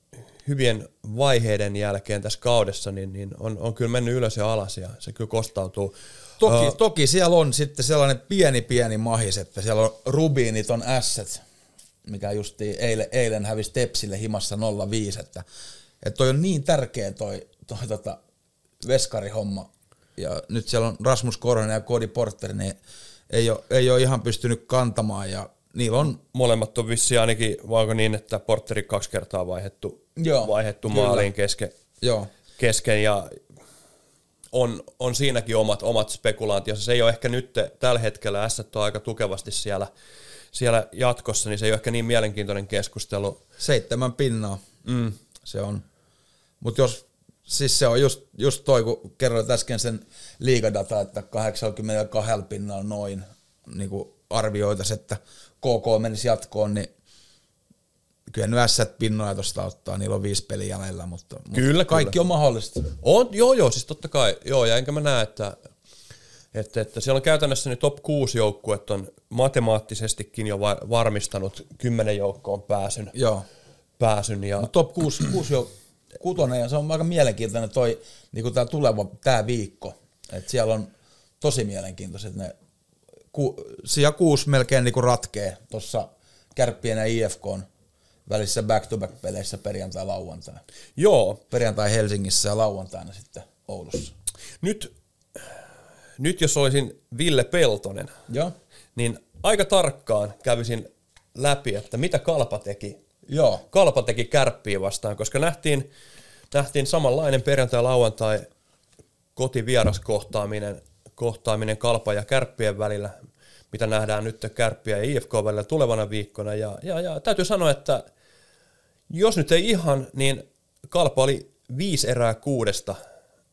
hyvien vaiheiden jälkeen tässä kaudessa niin, niin on, on kyllä mennyt ylös ja alas ja se kyllä kostautuu. Toki, uh, toki siellä on sitten sellainen pieni pieni mahis, että siellä on Rubinit on asset, mikä justi eilen, eilen hävisi Tepsille himassa 0-5, että, että toi on niin tärkeä toi, toi tota veskarihomma. Ja nyt siellä on Rasmus Korhonen ja Cody Porter, niin ei ole, ei ole ihan pystynyt kantamaan ja niillä on molemmat on vissiin ainakin, vaiko niin, että Porteri kaksi kertaa vaihettu, Joo, vaihettu kyllä. maaliin kesken, Joo, kesken ja on, on siinäkin omat, omat spekulaationsa. Se ei ole ehkä nyt tällä hetkellä, S on aika tukevasti siellä, siellä jatkossa, niin se ei ole ehkä niin mielenkiintoinen keskustelu. seitsemän pinnaa. Mm. Se on. Mutta jos, siis se on just, just toi, kun kerroit äsken sen liigadata, että 82 pinnalla noin niin arvioitaisiin, että KK menisi jatkoon, niin kyllä nyt S pinnoja tuosta ottaa, niillä on viisi peliä jäljellä, mutta, mutta Kyllä, kaikki kyllä. on mahdollista. On, joo, joo, siis totta kai, joo, ja enkä mä näe, että, että, että siellä on käytännössä nyt top 6 joukkuet on matemaattisestikin jo va- varmistanut kymmenen joukkoon pääsyn, Joo. pääsyn ja Mut top 6, 6 jo kutonen, ja se on aika mielenkiintoinen toi, niin tämä tuleva, tämä viikko, että siellä on tosi mielenkiintoiset ne, ku, sija kuusi melkein niin ratkee tuossa kärppien ja IFKn välissä back-to-back-peleissä perjantai-lauantai. joo, Perjantai Helsingissä ja lauantaina sitten Oulussa. nyt, nyt jos olisin Ville Peltonen, Joo. niin aika tarkkaan kävisin läpi, että mitä Kalpa teki Joo. Kalpa teki kärppiä vastaan, koska nähtiin, nähtiin samanlainen perjantai-lauantai kotivieraskohtaaminen kohtaaminen Kalpa ja kärppien välillä, mitä nähdään nyt kärppiä ja IFK välillä tulevana viikkona. Ja, ja, ja täytyy sanoa, että jos nyt ei ihan, niin Kalpa oli viisi erää kuudesta,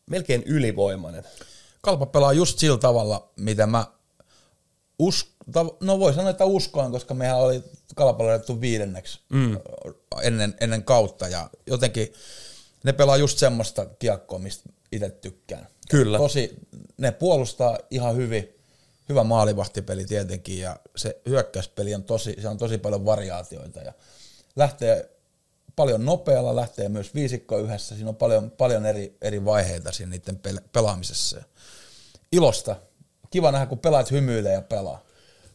melkein ylivoimainen. Kalpa pelaa just sillä tavalla, mitä mä us, no voi sanoa, että uskoin, koska mehän oli kalpalla viidenneksi mm. ennen, ennen kautta ja jotenkin ne pelaa just semmoista kiekkoa, mistä itse tykkään. Kyllä. Tosi, ne puolustaa ihan hyvin, hyvä maalivahtipeli tietenkin ja se hyökkäyspeli on tosi, se on tosi paljon variaatioita ja lähtee paljon nopealla, lähtee myös viisikko yhdessä, siinä on paljon, paljon eri, eri vaiheita siinä niiden pelaamisessa. Ilosta. Kiva nähdä, kun pelaat hymyilee ja pelaa.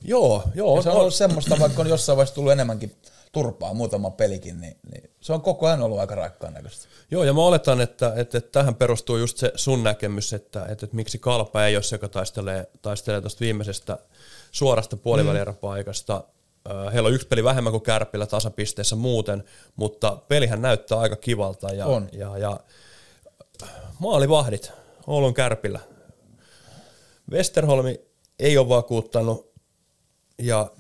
Joo, joo. Ja se on ollut semmoista, vaikka on jossain vaiheessa tullut enemmänkin turpaa muutama pelikin, niin, niin se on koko ajan ollut aika raikkaan näköistä. Joo, ja mä oletan, että, että, että tähän perustuu just se sun näkemys, että, että, että miksi Kalpa ei ole se, joka taistelee, taistelee tuosta viimeisestä suorasta puolivälieräpaikasta. Mm. Heillä on yksi peli vähemmän kuin Kärpillä tasapisteessä muuten, mutta pelihän näyttää aika kivalta. Ja, on. Ja, ja maalivahdit Oulun Kärpillä. Westerholmi ei ole vakuuttanut ja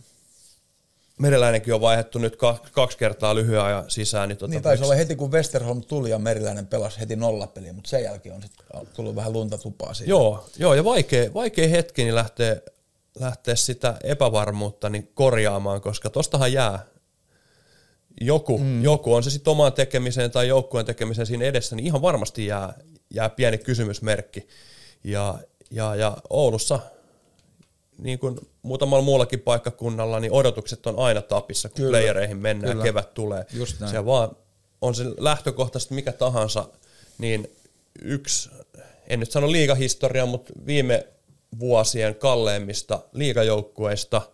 Meriläinenkin on vaihdettu nyt kaksi kertaa lyhyen ajan sisään. Niin, tota, niin taisi olla heti kun Westerholm tuli ja Meriläinen pelasi heti nollapeliä, mutta sen jälkeen on sitten tullut vähän lunta tupaa siitä. Joo, joo ja vaikea, vaikea hetki niin lähtee, lähteä sitä epävarmuutta niin korjaamaan, koska tostahan jää joku, mm. joku on se sitten omaan tekemiseen tai joukkueen tekemiseen siinä edessä, niin ihan varmasti jää, jää pieni kysymysmerkki. Ja, ja, ja Oulussa – niin kuin muutamalla muullakin paikkakunnalla, niin odotukset on aina tapissa, kun Kyllä. playereihin mennään Kyllä. ja kevät tulee. Just näin. Se vaan on se lähtökohtaisesti mikä tahansa, niin yksi, en nyt sano liigahistoria, mutta viime vuosien kalleimmista liigajoukkueista –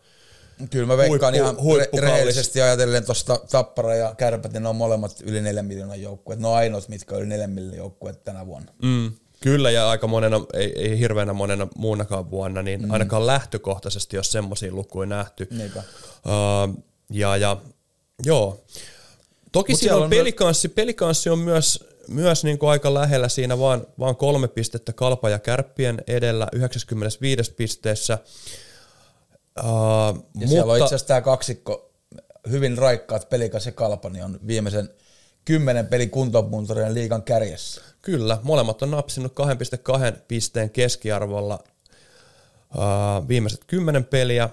Kyllä mä veikkaan huippu, ihan re- rehellisesti ajatellen tuosta Tappara ja Kärpät, niin ne on molemmat yli 4 miljoonan joukkueet. Ne on ainoat, mitkä on yli 4 miljoonan joukkueet tänä vuonna. Mm. Kyllä, ja aika monena, ei, ei hirveänä monena muunakaan vuonna, niin mm. ainakaan lähtökohtaisesti, jos semmoisia lukuja nähty. Uh, ja, ja joo. Toki Mut siinä on, pelikanssi, pelikanssi on myös, myös niin kuin aika lähellä siinä, vaan, vaan kolme pistettä Kalpa ja Kärppien edellä 95 pisteessä. Uh, ja mutta, siellä on itse asiassa tämä kaksikko, hyvin raikkaat pelikas ja Kalpa, niin on viimeisen kymmenen pelin kuntopuntarien liigan kärjessä. Kyllä, molemmat on napsinut 2,2 pisteen keskiarvolla uh, viimeiset kymmenen peliä.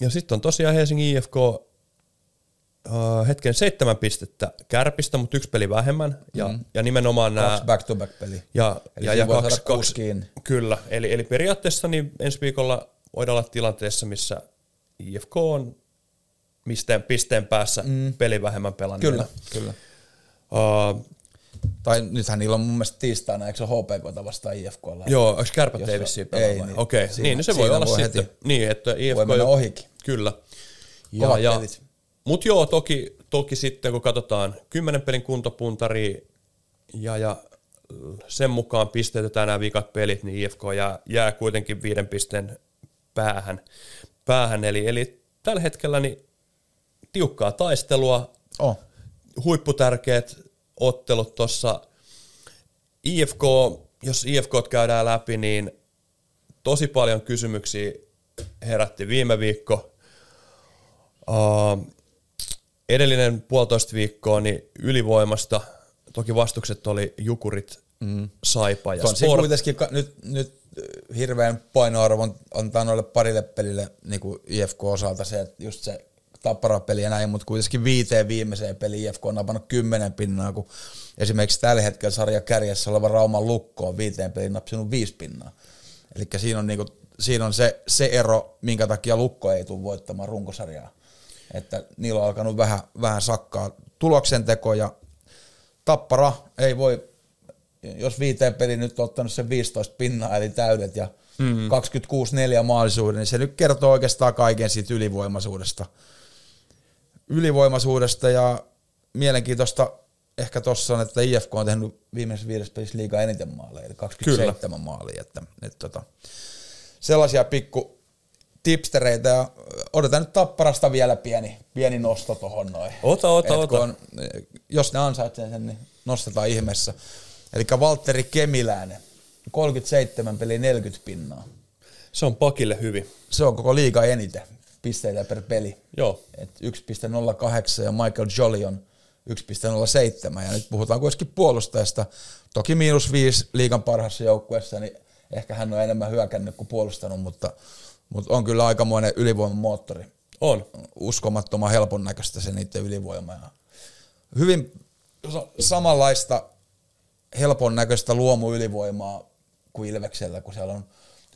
Ja sitten on tosiaan Helsingin IFK uh, hetken seitsemän pistettä kärpistä, mutta yksi peli vähemmän. Ja, mm. ja nimenomaan nämä... Kaksi back-to-back-peliä. Ja, eli ja, ja kaksi, kaksi, Kyllä, eli, eli periaatteessa niin ensi viikolla voidaan olla tilanteessa, missä IFK on pisteen, pisteen päässä mm. peli vähemmän pelannut. Kyllä, kyllä. Uh, tai nythän niillä on mun mielestä tiistaina, eikö se HPK vastaan IFKlla? Joo, onko kärpät ei vissiin Ei, niin, Okei, okay. niin, niin se voi olla voi sitten. Heti, niin, että IFK voi mennä ohikin. Kyllä. Ja, ja, Mutta joo, toki, toki sitten kun katsotaan kymmenen pelin kuntopuntari ja, ja sen mukaan pisteytetään nämä vikat pelit, niin IFK jää, jää kuitenkin viiden pisteen päähän. päähän. Eli, eli tällä hetkellä niin tiukkaa taistelua, oh. huipputärkeät ottelut tuossa IFK, jos IFK käydään läpi, niin tosi paljon kysymyksiä herätti viime viikko. Uh, edellinen puolitoista viikkoa niin ylivoimasta, toki vastukset oli Jukurit, mm. Saipa ja Sport. kuitenkin nyt, nyt hirveän painoarvon antaa noille parille pelille niin kuin IFK-osalta se, että just se tapparapeli ja näin, mutta kuitenkin viiteen viimeiseen peliin IFK on napannut kymmenen pinnaa, kun esimerkiksi tällä hetkellä sarja kärjessä oleva Rauman lukko on viiteen peliin napsinut viisi pinnaa. Eli siinä on, niinku, siinä on se, se ero, minkä takia lukko ei tule voittamaan runkosarjaa. Että niillä on alkanut vähän, vähän sakkaa tuloksenteko ja tappara ei voi, jos viiteen peliin nyt on ottanut sen 15 pinnaa eli täydet ja mm. 26-4 maalisuuden, niin se nyt kertoo oikeastaan kaiken siitä ylivoimaisuudesta – ylivoimaisuudesta ja mielenkiintoista ehkä tuossa on, että IFK on tehnyt viimeisessä viides pelissä liigaa eniten maaleja, eli 27 Kyllä. maalia. Että, että, tota, sellaisia pikku tipstereitä ja odotan nyt Tapparasta vielä pieni, pieni nosto tuohon noin. Ota, ota, ota. On, jos ne ansaitsee sen, niin nostetaan ihmeessä. Eli Valtteri Kemiläinen, 37 peli 40 pinnaa. Se on pakille hyvin. Se on koko liiga eniten pisteitä per peli. Joo. Et 1,08 ja Michael Jolly on 1,07 ja nyt puhutaan kuitenkin puolustajasta. Toki miinus viisi liigan parhaassa joukkueessa, niin ehkä hän on enemmän hyökännyt kuin puolustanut, mutta Mutta on kyllä aikamoinen ylivoimamoottori. On. Uskomattoman helpon näköistä se niiden ylivoima. Ja hyvin sa- samanlaista helpon näköistä luomuylivoimaa kuin Ilveksellä, kun siellä on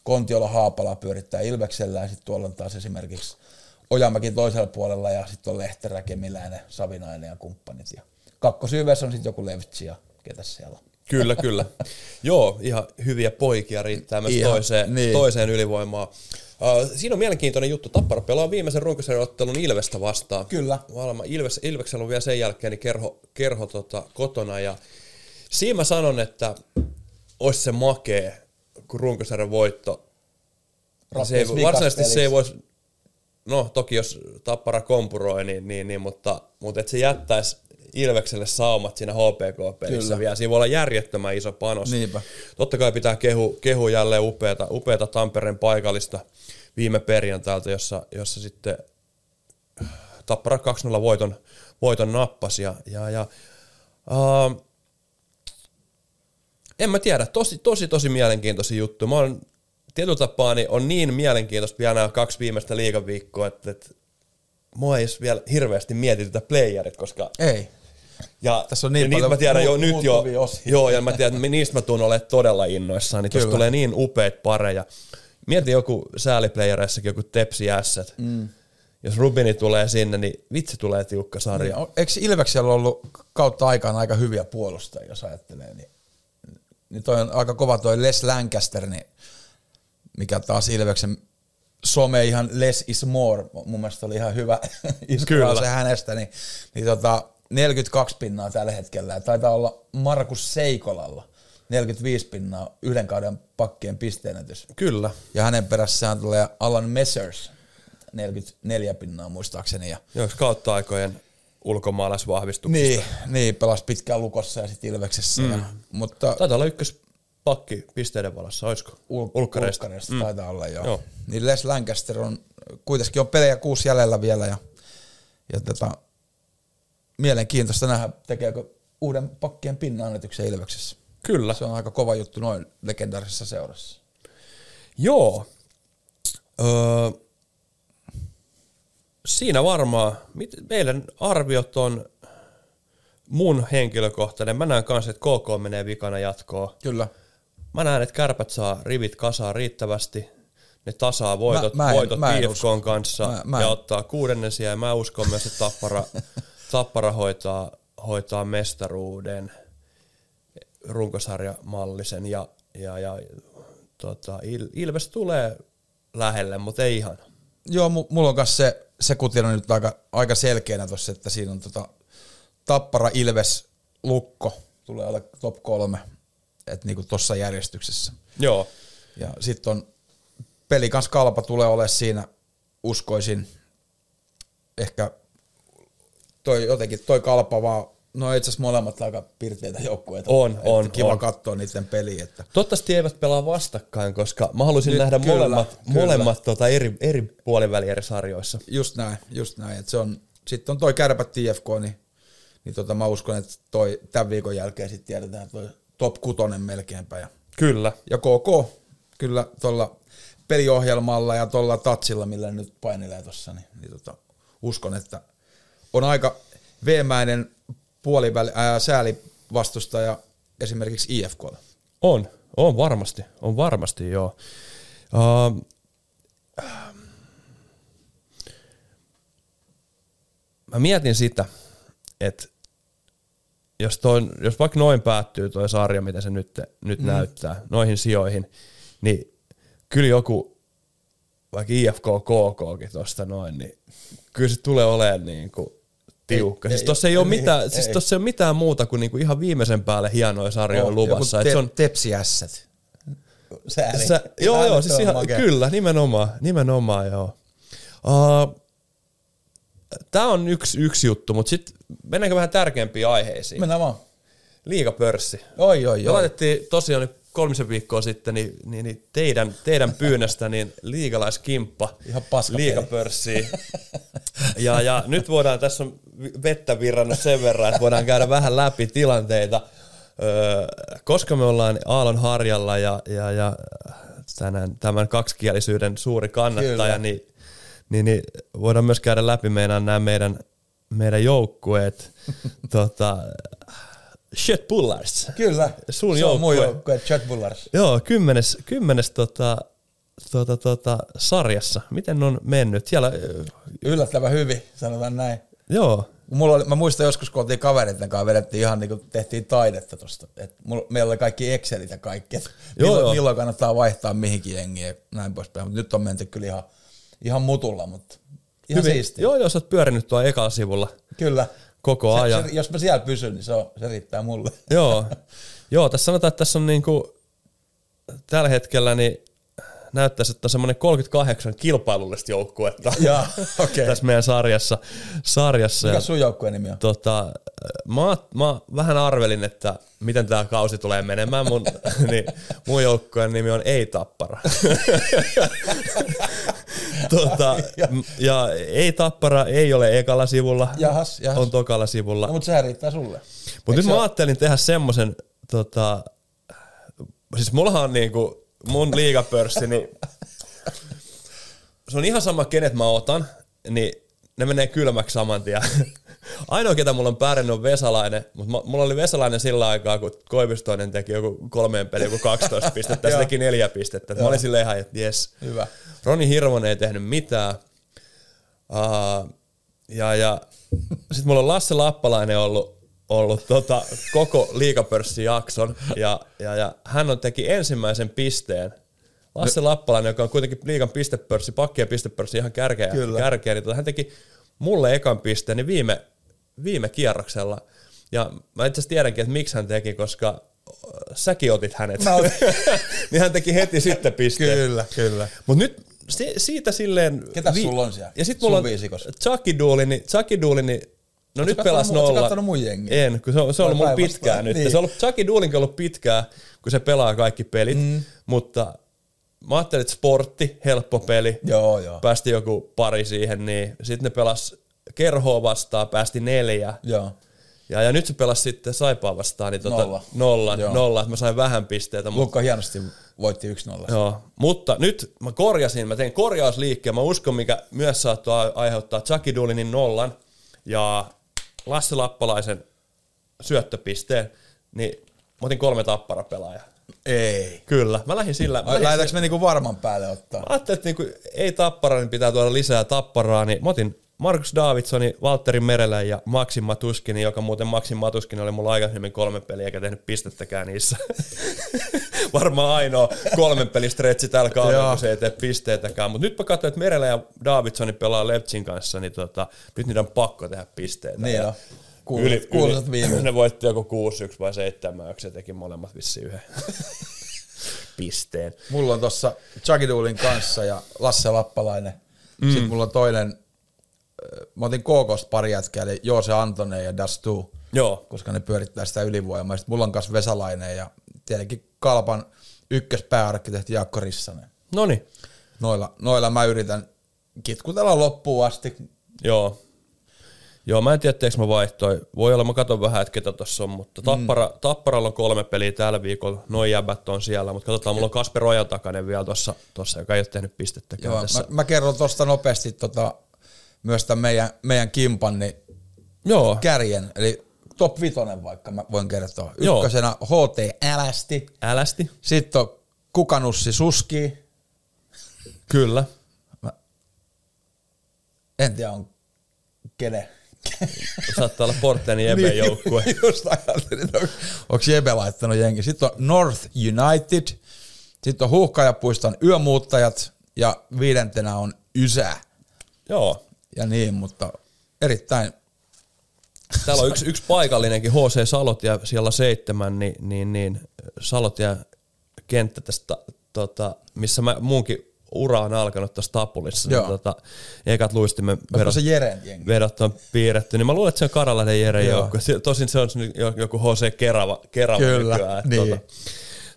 Kontiola Haapala pyörittää Ilveksellä ja sitten tuolla on taas esimerkiksi Ojamäki toisella puolella ja sitten on Lehterä, Kemiläinen, Savinainen ja kumppanit. Ja kakkosyydessä on sitten joku Levtsi ja ketä siellä on. Kyllä, kyllä. Joo, ihan hyviä poikia riittää myös Ihan, toiseen, niin. toiseen ylivoimaan. Uh, siinä on mielenkiintoinen juttu. Tappara pelaa viimeisen runkosarjan ottelun Ilvestä vastaan. Kyllä. Valma. Ilves, Ilveksellä on vielä sen jälkeen niin kerho, kerho tota, kotona. Ja siinä mä sanon, että olisi se makee, kun runkosarjan voitto. Se ei, varsinaisesti se ei voisi, no toki jos Tappara kompuroi, niin, niin, niin mutta, mutta että se jättäisi Ilvekselle saumat siinä HPK-pelissä Kyllä. vielä. Siinä voi olla järjettömän iso panos. Niinpä. Totta kai pitää kehu, kehu jälleen upeata, upeata Tampereen paikallista viime perjantailta, jossa, jossa sitten Tappara 2-0 voiton, voiton nappasi. Ja, ja, ja, uh, en mä tiedä, tosi, tosi, tosi mielenkiintoisia juttu. Mä oon tietyllä tapaa niin on niin mielenkiintoista vielä nämä kaksi viimeistä liigaviikkoa, että, että mua ei vielä hirveästi mietitytä playerit, koska Ei. ja, Tässä on niin ja niitä paljon mä tiedän jo muut- nyt jo, osia. joo, ja mä tiedän, että niistä mä tuun olemaan todella innoissaan, niin tuossa tulee niin upeat pareja. Mieti joku sääliplayereissakin, joku Tepsi Ässät. Mm. Jos Rubini tulee sinne, niin vitsi tulee tiukka sarja. Niin, eikö Ilveksellä ollut kautta aikaan aika hyviä puolustajia, jos ajattelee, niin, niin toi on aika kova toi Les Lancaster, niin mikä taas Ilveksen some ihan less is more, mun mielestä oli ihan hyvä iskuva se hänestä, niin, niin tota, 42 pinnaa tällä hetkellä, ja taitaa olla Markus Seikolalla 45 pinnaa yhden kauden pakkien pisteenätys. Kyllä. Ja hänen perässään tulee Alan Messers, 44 pinnaa muistaakseni, ja Joo, kautta aikojen ulkomaalaisvahvistuksista. niin, niin pelasi pitkään Lukossa ja sitten Ilveksessä. Mm. Ja, mutta Taitaa olla ykköspakki pisteiden valossa, olisiko? ul- Ulkkareista. ulkkareista mm. taitaa olla joo. Joo. Niin Les Lancaster on, kuitenkin on pelejä kuusi jäljellä vielä ja, ja tota, mielenkiintoista nähdä, tekeekö uuden pakkien pinnaannetyksen Ilveksessä. Kyllä. Se on aika kova juttu noin legendaarisessa seurassa. Joo. Öö, siinä varmaan, mit, meidän arviot on mun henkilökohtainen. Mä näen kanssa, että KK menee vikana jatkoon. Kyllä. Mä näen, että kärpät saa rivit kasaan riittävästi. Ne tasaa voitot, Mä- mä en- voitot mä en IFKn kanssa Mä- mä ja en. ottaa kuudennen sijaan. Mä uskon myös, että Tappara, tappara hoitaa, hoitaa mestaruuden runkosarjamallisen ja, ja, ja tota, Il, Ilves tulee lähelle, mutta ei ihan. Joo, mu- mulla on myös se, se kutina nyt aika, aika selkeänä tuossa, että siinä on tota, Tappara, Ilves, Lukko tulee olla top kolme, että niinku tuossa järjestyksessä. Joo, Ja sitten on peli kanssa kalpa tulee olemaan siinä, uskoisin, ehkä toi jotenkin toi kalpa vaan, no itse asiassa molemmat aika pirteitä joukkueita. On, Että on, Kiva on. katsoa niiden peliä. Että. Toivottavasti eivät pelaa vastakkain, koska mä haluaisin Nyt nähdä kyllä, molemmat, kyllä. molemmat tota eri, eri puoliväli eri sarjoissa. Just näin, just näin. Et se on, sitten on toi kärpät TFK, niin, niin tota, mä uskon, että toi tämän viikon jälkeen sitten tiedetään että toi top kutonen melkeinpä. Ja, Kyllä. ja KK, kyllä tuolla peliohjelmalla ja tuolla tatsilla, millä nyt painelee tuossa, niin, niin tota, uskon, että on aika veemäinen puoliväli, ää, sääli vastustaja esimerkiksi IFKlla. On, on varmasti, on varmasti joo. Uh, mä mietin sitä, että jos, toi, jos vaikka noin päättyy tuo sarja, mitä se nyt, nyt mm. näyttää, noihin sijoihin, niin kyllä joku, vaikka IFK KKkin tuosta noin, niin kyllä se tulee olemaan niin kuin tiukka. Ei- siis ei- tuossa ei, ole niin, mitään, siis ei. tossa ei ole mitään muuta kuin niinku ihan viimeisen päälle hienoja sarjoja Joo, luvassa. joku Et se te- on, Tepsiässät. Sääli. Sä, joo, joo, siis ihan, Makea. kyllä, nimenomaan, nimenomaan joo. Uh, Tämä on yksi, yksi juttu, mutta sitten mennäänkö vähän tärkeämpiin aiheisiin? Mennään vaan. Liigapörssi. Oi, oi, oi. laitettiin tosiaan nyt kolmisen viikkoa sitten niin, niin, niin teidän, teidän pyynnöstä niin liigalaiskimppa Ihan paskapeli. liigapörssiin. Ja, ja nyt voidaan, tässä on vettä virrannut sen verran, että voidaan käydä vähän läpi tilanteita, öö, koska me ollaan Aallon harjalla ja, ja, ja tänään tämän kaksikielisyyden suuri kannattaja, Kyllä. niin, niin, niin, voidaan myös käydä läpi meidän nämä meidän, meidän joukkueet. tota, Shit Bullars. Kyllä, Sun se on mun joukkue. joukkue, Chad Bullars. Joo, kymmenes, kymmenes tota, tota, tota, sarjassa. Miten on mennyt? Siellä, Yllättävän hyvin, sanotaan näin. Joo, Mulla oli, mä muistan joskus, kun oltiin kavereiden kanssa, vedettiin ihan niin kuin tehtiin taidetta mulla, meillä oli kaikki Excelit ja kaikki, että Joo, milloin, joo. milloin, kannattaa vaihtaa mihinkin jengiin ja näin poispäin. Mutta nyt on menty kyllä ihan, ihan mutulla, mutta ihan hyvin. siistiä. Joo, jos olet pyörinyt tuolla ekalla sivulla Kyllä. koko Se, ajan. se, jos mä siellä pysyn, niin se, on, se riittää mulle. Joo, joo tässä sanotaan, että tässä on niinku, tällä hetkellä niin näyttäisi, että on semmoinen 38 kilpailullista joukkuetta Jaa, okei. tässä meidän sarjassa. sarjassa. Mikä Ja, sun joukkueen nimi on? tota, mä, mä, vähän arvelin, että miten tämä kausi tulee menemään. Mun, niin, mun joukkueen nimi on Ei-Tappara. tota, m- ja Ei-Tappara ei ole ekalla sivulla, Jahas, jahas. on tokalla sivulla. No, mutta sehän riittää sulle. Mutta nyt mä ajattelin tehdä semmoisen, tota, siis mullahan on niinku mun liigapörssi, niin se on ihan sama kenet mä otan, niin ne menee kylmäksi saman tien. Ainoa, ketä mulla on pärjännyt on Vesalainen, mutta mulla oli Vesalainen sillä aikaa, kun Koivistoinen teki joku kolmeen peliin joku 12 pistettä, ja se teki neljä pistettä. Mä olin silleen ihan, että jes. Hyvä. Roni Hirvonen ei tehnyt mitään. Uh, ja ja sitten mulla on Lasse Lappalainen ollut, ollut tota, koko liikapörssin jakson. Ja, ja, ja hän on teki ensimmäisen pisteen. Lasse Lappalainen, joka on kuitenkin liikan pistepörssi, pakkien pistepörssi ihan kärkeä, Kyllä. kärkeä niin tota, hän teki mulle ekan pisteen niin viime, viime kierroksella. Ja mä itse asiassa tiedänkin, että miksi hän teki, koska äh, säkin otit hänet. Otin. niin hän teki heti sitten pisteen. Kyllä, kyllä. Mutta nyt si- siitä silleen... Ketäs sulla on siellä? Ja sit Sun mulla on viisikossa? Chucky Doolin, Chucky Doolin, no nyt pelas nolla. kattonut mun jengiä? En, kun se on, se on ollut mun pitkään nyt. Niin. Se on ollut, Chucky Doolinkin on ollut pitkään, kun se pelaa kaikki pelit, mm. mutta mä ajattelin, että sportti, helppo peli, Joo, joo. päästi joku pari siihen, niin sitten ne pelas kerhoa vastaan, päästi neljä. Joo. Ja, ja nyt se pelasi sitten Saipaa vastaan, niin tota, Nolla. nolla, Joo. nolla, että mä sain vähän pisteitä. Mutta Lukka hienosti voitti 1-0. Joo, mutta nyt mä korjasin, mä tein korjausliikkeen, mä uskon, mikä myös saattoi aiheuttaa Chucky Doolinin nollan ja Lasse Lappalaisen syöttöpisteen, niin mä otin kolme tapparapelaajaa. Ei. Kyllä, mä lähdin sillä. Mä, Lähdetäänkö me niinku varman päälle ottaa? mä ajattelin, että niinku, ei tappara, niin pitää tuoda lisää tapparaa, niin mä otin Markus Davidsoni, Valtteri Merelä ja Maxim Matuskini, joka muuten Maxim Matuskini oli mulla aikaisemmin kolme peliä eikä tehnyt pistettäkään niissä. Varmaan ainoa kolmen pelin stretchi tällä kaudella, kun se ei tee pisteitäkään. Mutta nyt mä katsoin, että Merelä ja Davidsoni pelaa Lepsin kanssa, niin tota, nyt niiden on pakko tehdä pisteitä. Niin Ja. Kuuluisat, kuuluisat viime. Ne voitti joku 6-1 vai 7 se teki molemmat vissiin yhden pisteen. Mulla on tossa Chucky Doolin kanssa ja Lasse Lappalainen. Mm. Sitten mulla on toinen, mä otin KKsta pari jätkää, eli Joose Antonen ja Dastu, Joo, koska ne pyörittää sitä ylivoimaa. Sitten mulla on kanssa Vesalainen ja tietenkin Kalpan ykköspääarkkitehti Jaakko Rissanen. no niin. Noilla, noilla mä yritän kitkutella loppuun asti. Joo. Joo, mä en tiedä, teekö mä vaihtoi. Voi olla, mä katson vähän, että ketä tossa on, mutta Tappara, mm. Tapparalla on kolme peliä tällä viikolla. Noin jäbät on siellä, mutta katsotaan, mulla on Kasper Ojan takainen vielä tossa, tossa joka ei ole tehnyt pistettäkään Joo, tässä. mä, mä, kerron tuosta nopeasti tota, myös tämän meidän, meidän kimpan, niin Joo, kärjen, eli top vitonen vaikka mä voin kertoa. Joo. Ykkösenä HT Älästi, älästi. sitten on Kukanussi Suski, Kyllä. en tiedä on kene. Saattaa olla Porteeni Jeben joukkue. Just ajattelin, että on, onko Jebe laittanut jengi. Sitten on North United, sitten on Huuhkajapuiston yömuuttajat ja viidentenä on Ysä Joo. Ja niin, mutta erittäin Täällä on yksi, yksi paikallinenkin, HC Salot ja siellä seitsemän, niin, niin, niin Salot ja kenttä tästä, tota, missä mä muunkin ura on alkanut tuossa Tapulissa. Joo. Niin, tota, ekat luistimme verot, se Jeren jengi? vedot on piirretty, niin mä luulen, että se on Karalainen Jere Joo. joukko. Tosin se on joku HC Kerava, Kerava Kyllä, nykyään. niin.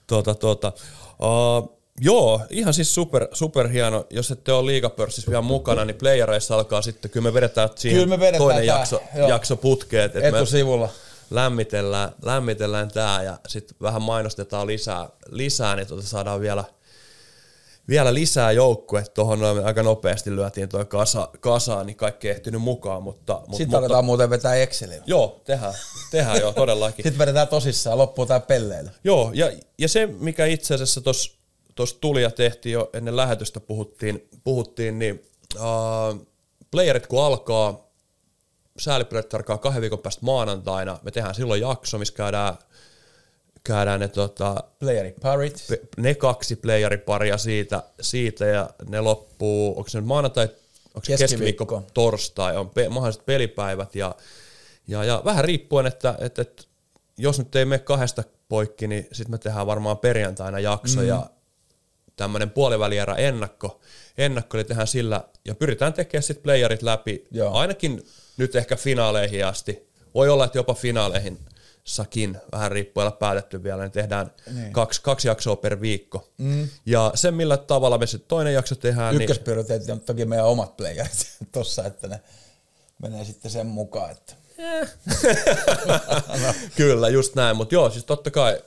Tuota, tuota, tuota. Uh, joo, ihan siis super, super hieno. Jos ette ole liigapörssissä vielä mukana, niin playereissa alkaa sitten, kyllä me vedetään siihen Kyllä me vedetään toinen tää, jakso, joo. jakso putkeet. me Etusivulla. lämmitellään, lämmitellään tää ja sitten vähän mainostetaan lisää, lisää niin tuota saadaan vielä, vielä lisää joukkue tuohon noin aika nopeasti lyötiin tuo kasa, kasaan, niin kaikki ei ehtinyt mukaan, mutta... Sitten mutta, aletaan muuten vetää Excelillä. Joo, tehdään, tehdään joo, todellakin. Sitten vedetään tosissaan, loppuu tää pelleillä. Joo, ja, ja se, mikä itse asiassa tuossa tos tuli ja tehtiin jo ennen lähetystä puhuttiin, puhuttiin niin uh, playerit kun alkaa, sääliplayerit alkaa kahden viikon päästä maanantaina, me tehdään silloin jakso, missä käydään, käydään ne, tota, Playeri parit. pe- ne kaksi playeriparia siitä, siitä ja ne loppuu, onko se nyt maanantai, onko se Keskiviikko. keskiviikko, torstai, on pe- mahdolliset pelipäivät ja, ja, ja vähän riippuen, että, että, että jos nyt ei mene kahdesta poikki, niin sitten me tehdään varmaan perjantaina jakso mm. ja tämmöinen puolivälierä ennakko, ennakko, eli tehdään sillä, ja pyritään tekemään sitten playerit läpi, Joo. ainakin nyt ehkä finaaleihin asti. Voi olla, että jopa finaaleihin sakin, vähän riippuen päätetty vielä, niin tehdään niin. Kaksi, kaksi jaksoa per viikko. Mm. Ja se, millä tavalla me sitten toinen jakso tehdään, niin Ykkösprioriteetti on toki meidän omat playerit tossa, että ne menee sitten sen mukaan, että Kyllä, just näin. Mutta joo, siis totta kai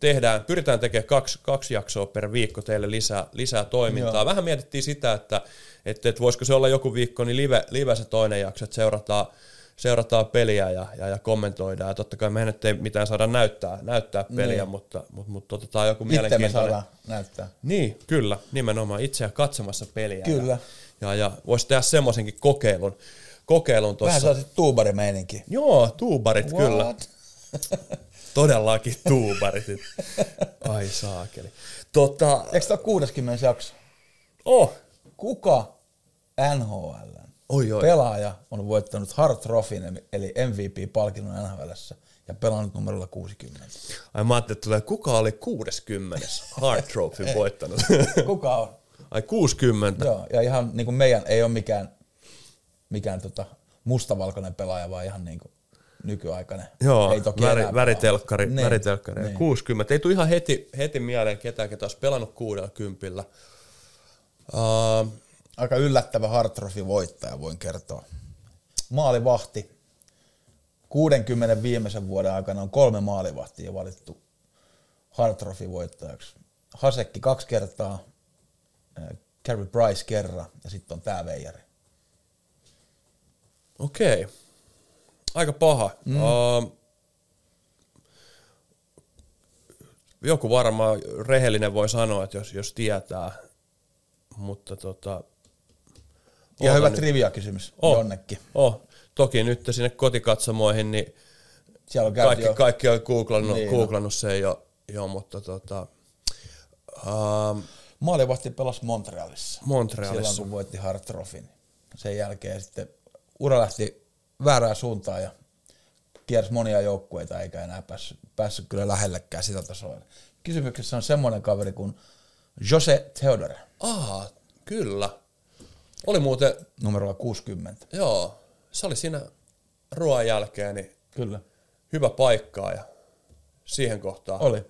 tehdään, pyritään tekemään kaksi, kaksi jaksoa per viikko teille lisää, lisää toimintaa. Joo. Vähän mietittiin sitä, että, että, että voisiko se olla joku viikko, niin live, live se toinen jakso, että seurataan, seurataan peliä ja, ja, ja kommentoidaan. Ja totta kai nyt ei mitään saada näyttää, näyttää peliä, niin. mutta, mutta, mutta otetaan joku itse me mielenkiintoinen. saadaan näyttää. Niin, kyllä, nimenomaan itseä katsomassa peliä. Kyllä. Ja, ja, ja voisi tehdä semmoisenkin kokeilun, kokeilun Vähän tuossa. sellaiset tuubarimeininki. Joo, tuubarit kyllä. Todellakin tuubarit. Ai saakeli. Tota, Eikö tämä ole 60 jakso? oh, Kuka NHL oi oi. pelaaja on voittanut Hart Trophyn eli MVP-palkinnon NHLssä ja pelannut numerolla 60? Ai mä ajattelin, että tulee, kuka oli 60. Hard Trophy voittanut. Kuka on? Ai 60. Joo, ja ihan niin kuin meidän ei ole mikään, mikään tota mustavalkoinen pelaaja, vaan ihan niin kuin nykyaikainen. Joo, ei toki väri, väritelkkari, pelaa. väritelkkari. Niin. 60. Ei tule ihan heti, heti mieleen ketään, ketä olisi pelannut 60. Uh, Aika yllättävä Hart Trophy voittaja, voin kertoa. Maalivahti. 60 viimeisen vuoden aikana on kolme maalivahtia valittu Hart Trophy voittajaksi. Hasekki kaksi kertaa, Carey Price kerran ja sitten on tää veijari. Okei. Aika paha. Mm. Uh, joku varmaan rehellinen voi sanoa, että jos, jos tietää, mutta tota... Ja hyvä nyt. trivia-kysymys Oh. jonnekin. Oh, toki nyt sinne kotikatsomoihin, niin Siellä on kaikki, jo, kaikki on googlannut, Niin, no. googlannut sen jo, jo mutta tota, uh, maalivahti pelasi Montrealissa. Montrealissa. Silloin kun voitti Hart. Sen jälkeen sitten ura lähti väärään suuntaan ja kiersi monia joukkueita eikä enää päässyt, päässyt kyllä lähellekään sitä tasoa. Kysymyksessä on semmoinen kaveri kuin Jose Theodore, Aa, kyllä. Oli muuten, numerolla 60. joo, se oli siinä ruoan jälkeen, niin Kyllä. hyvä paikkaa ja siihen kohtaan. Oli.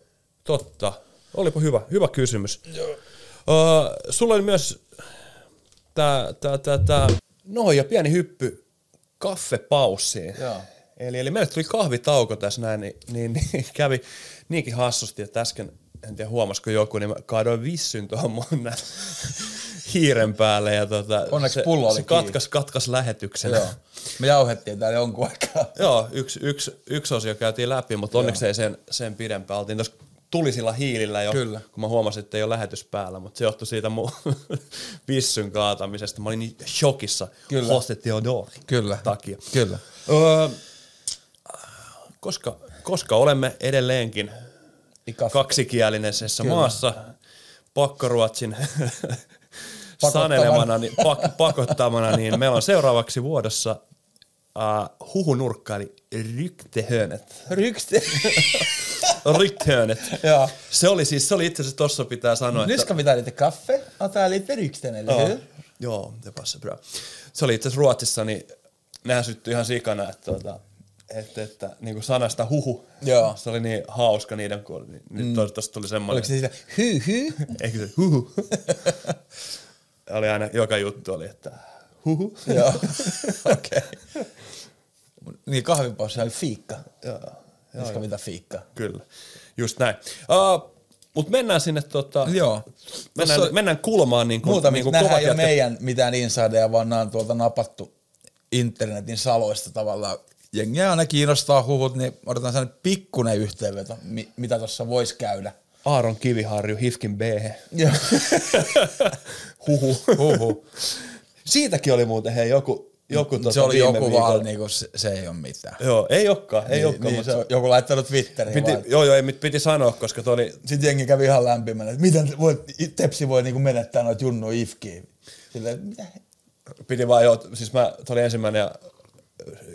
Totta. Olipa hyvä, hyvä kysymys. Joo. Uh, sulla oli myös tää, tää, tää, tää, no ja pieni hyppy kaffepaussiin. Joo. Eli, eli meille tuli kahvitauko tässä näin, niin, niin, niin kävi niinkin hassusti, että äsken, en tiedä huomasiko joku, niin mä kaadoin vissyn tuohon mun hiiren päälle ja tota, Onneksi se, pullo oli se katkas, katkas lähetyksen. Joo. Me jauhettiin täällä jonkun aikaa. Joo, yksi, yksi, yksi osio käytiin läpi, mutta onneksi ei sen, sen pidempään. Oltiin tuossa tulisilla hiilillä jo, Kyllä. kun mä huomasin, että ei ole lähetys päällä, mutta se johtui siitä mun vissyn kaatamisesta. Mä olin niin shokissa Kyllä. Hoste Theodore Kyllä. takia. Kyllä. Öö, koska, koska olemme edelleenkin Niin kaffe- kaksikielisessä Kyllä. maassa, pakkoruotsin sanelemana, niin, pak, pakottamana, niin meillä on seuraavaksi vuodossa uh, huhunurkka, eli ryktehönet. Rykste. Ryktehönet. Joo. Se oli siis, se oli itse asiassa tossa pitää sanoa, Nu että... ska vi ta lite kaffe och ta lite rykten, eller hur? joo, det passar bra. Se oli itse asiassa Ruotsissa, niin nehän syttyi ihan sikana, että, tuota, että, että niin kuin sanasta huhu. Joo. Se oli niin hauska niiden, kun niin nyt mm. tosta tuli semmoinen, Oliko se sillä hy hy? eikö se huhu. oli aina, joka juttu oli, että huhu. Joo, okei. Niin kahvipaussa oli fiikka. Joo, Nu ska vi ta fika. kyllä. Just näin. Uh, Mutta mennään sinne tota, Joo. mennään, Tossa- mennään kulmaan niin kuin, Muuta, niin niin kuin nähdään kovat jo jätkät. meidän mitään insideja, vaan nämä on tuolta napattu internetin saloista tavallaan. Jengiä aina kiinnostaa huhut, niin odotan sellainen pikkuinen yhteenveto, mi- mitä tuossa voisi käydä. Aaron Kiviharju, Hifkin B. Joo. Huhu. Huhu. Siitäkin oli muuten hei joku, joku tota se oli joku viikolla. vaan, niinku, se, se ei ole mitään. Joo, ei olekaan, ei niin, olekaan. niin, se joku laittanut Twitteriin piti, vaan. joo, joo, ei, mit- piti sanoa, koska toi oli, Sitten jengi kävi ihan lämpimänä, että miten voi, Tepsi voi niinku menettää noita junnu ifkiä. Silleen, mitä? piti vaan jo, siis mä, toi oli ensimmäinen ja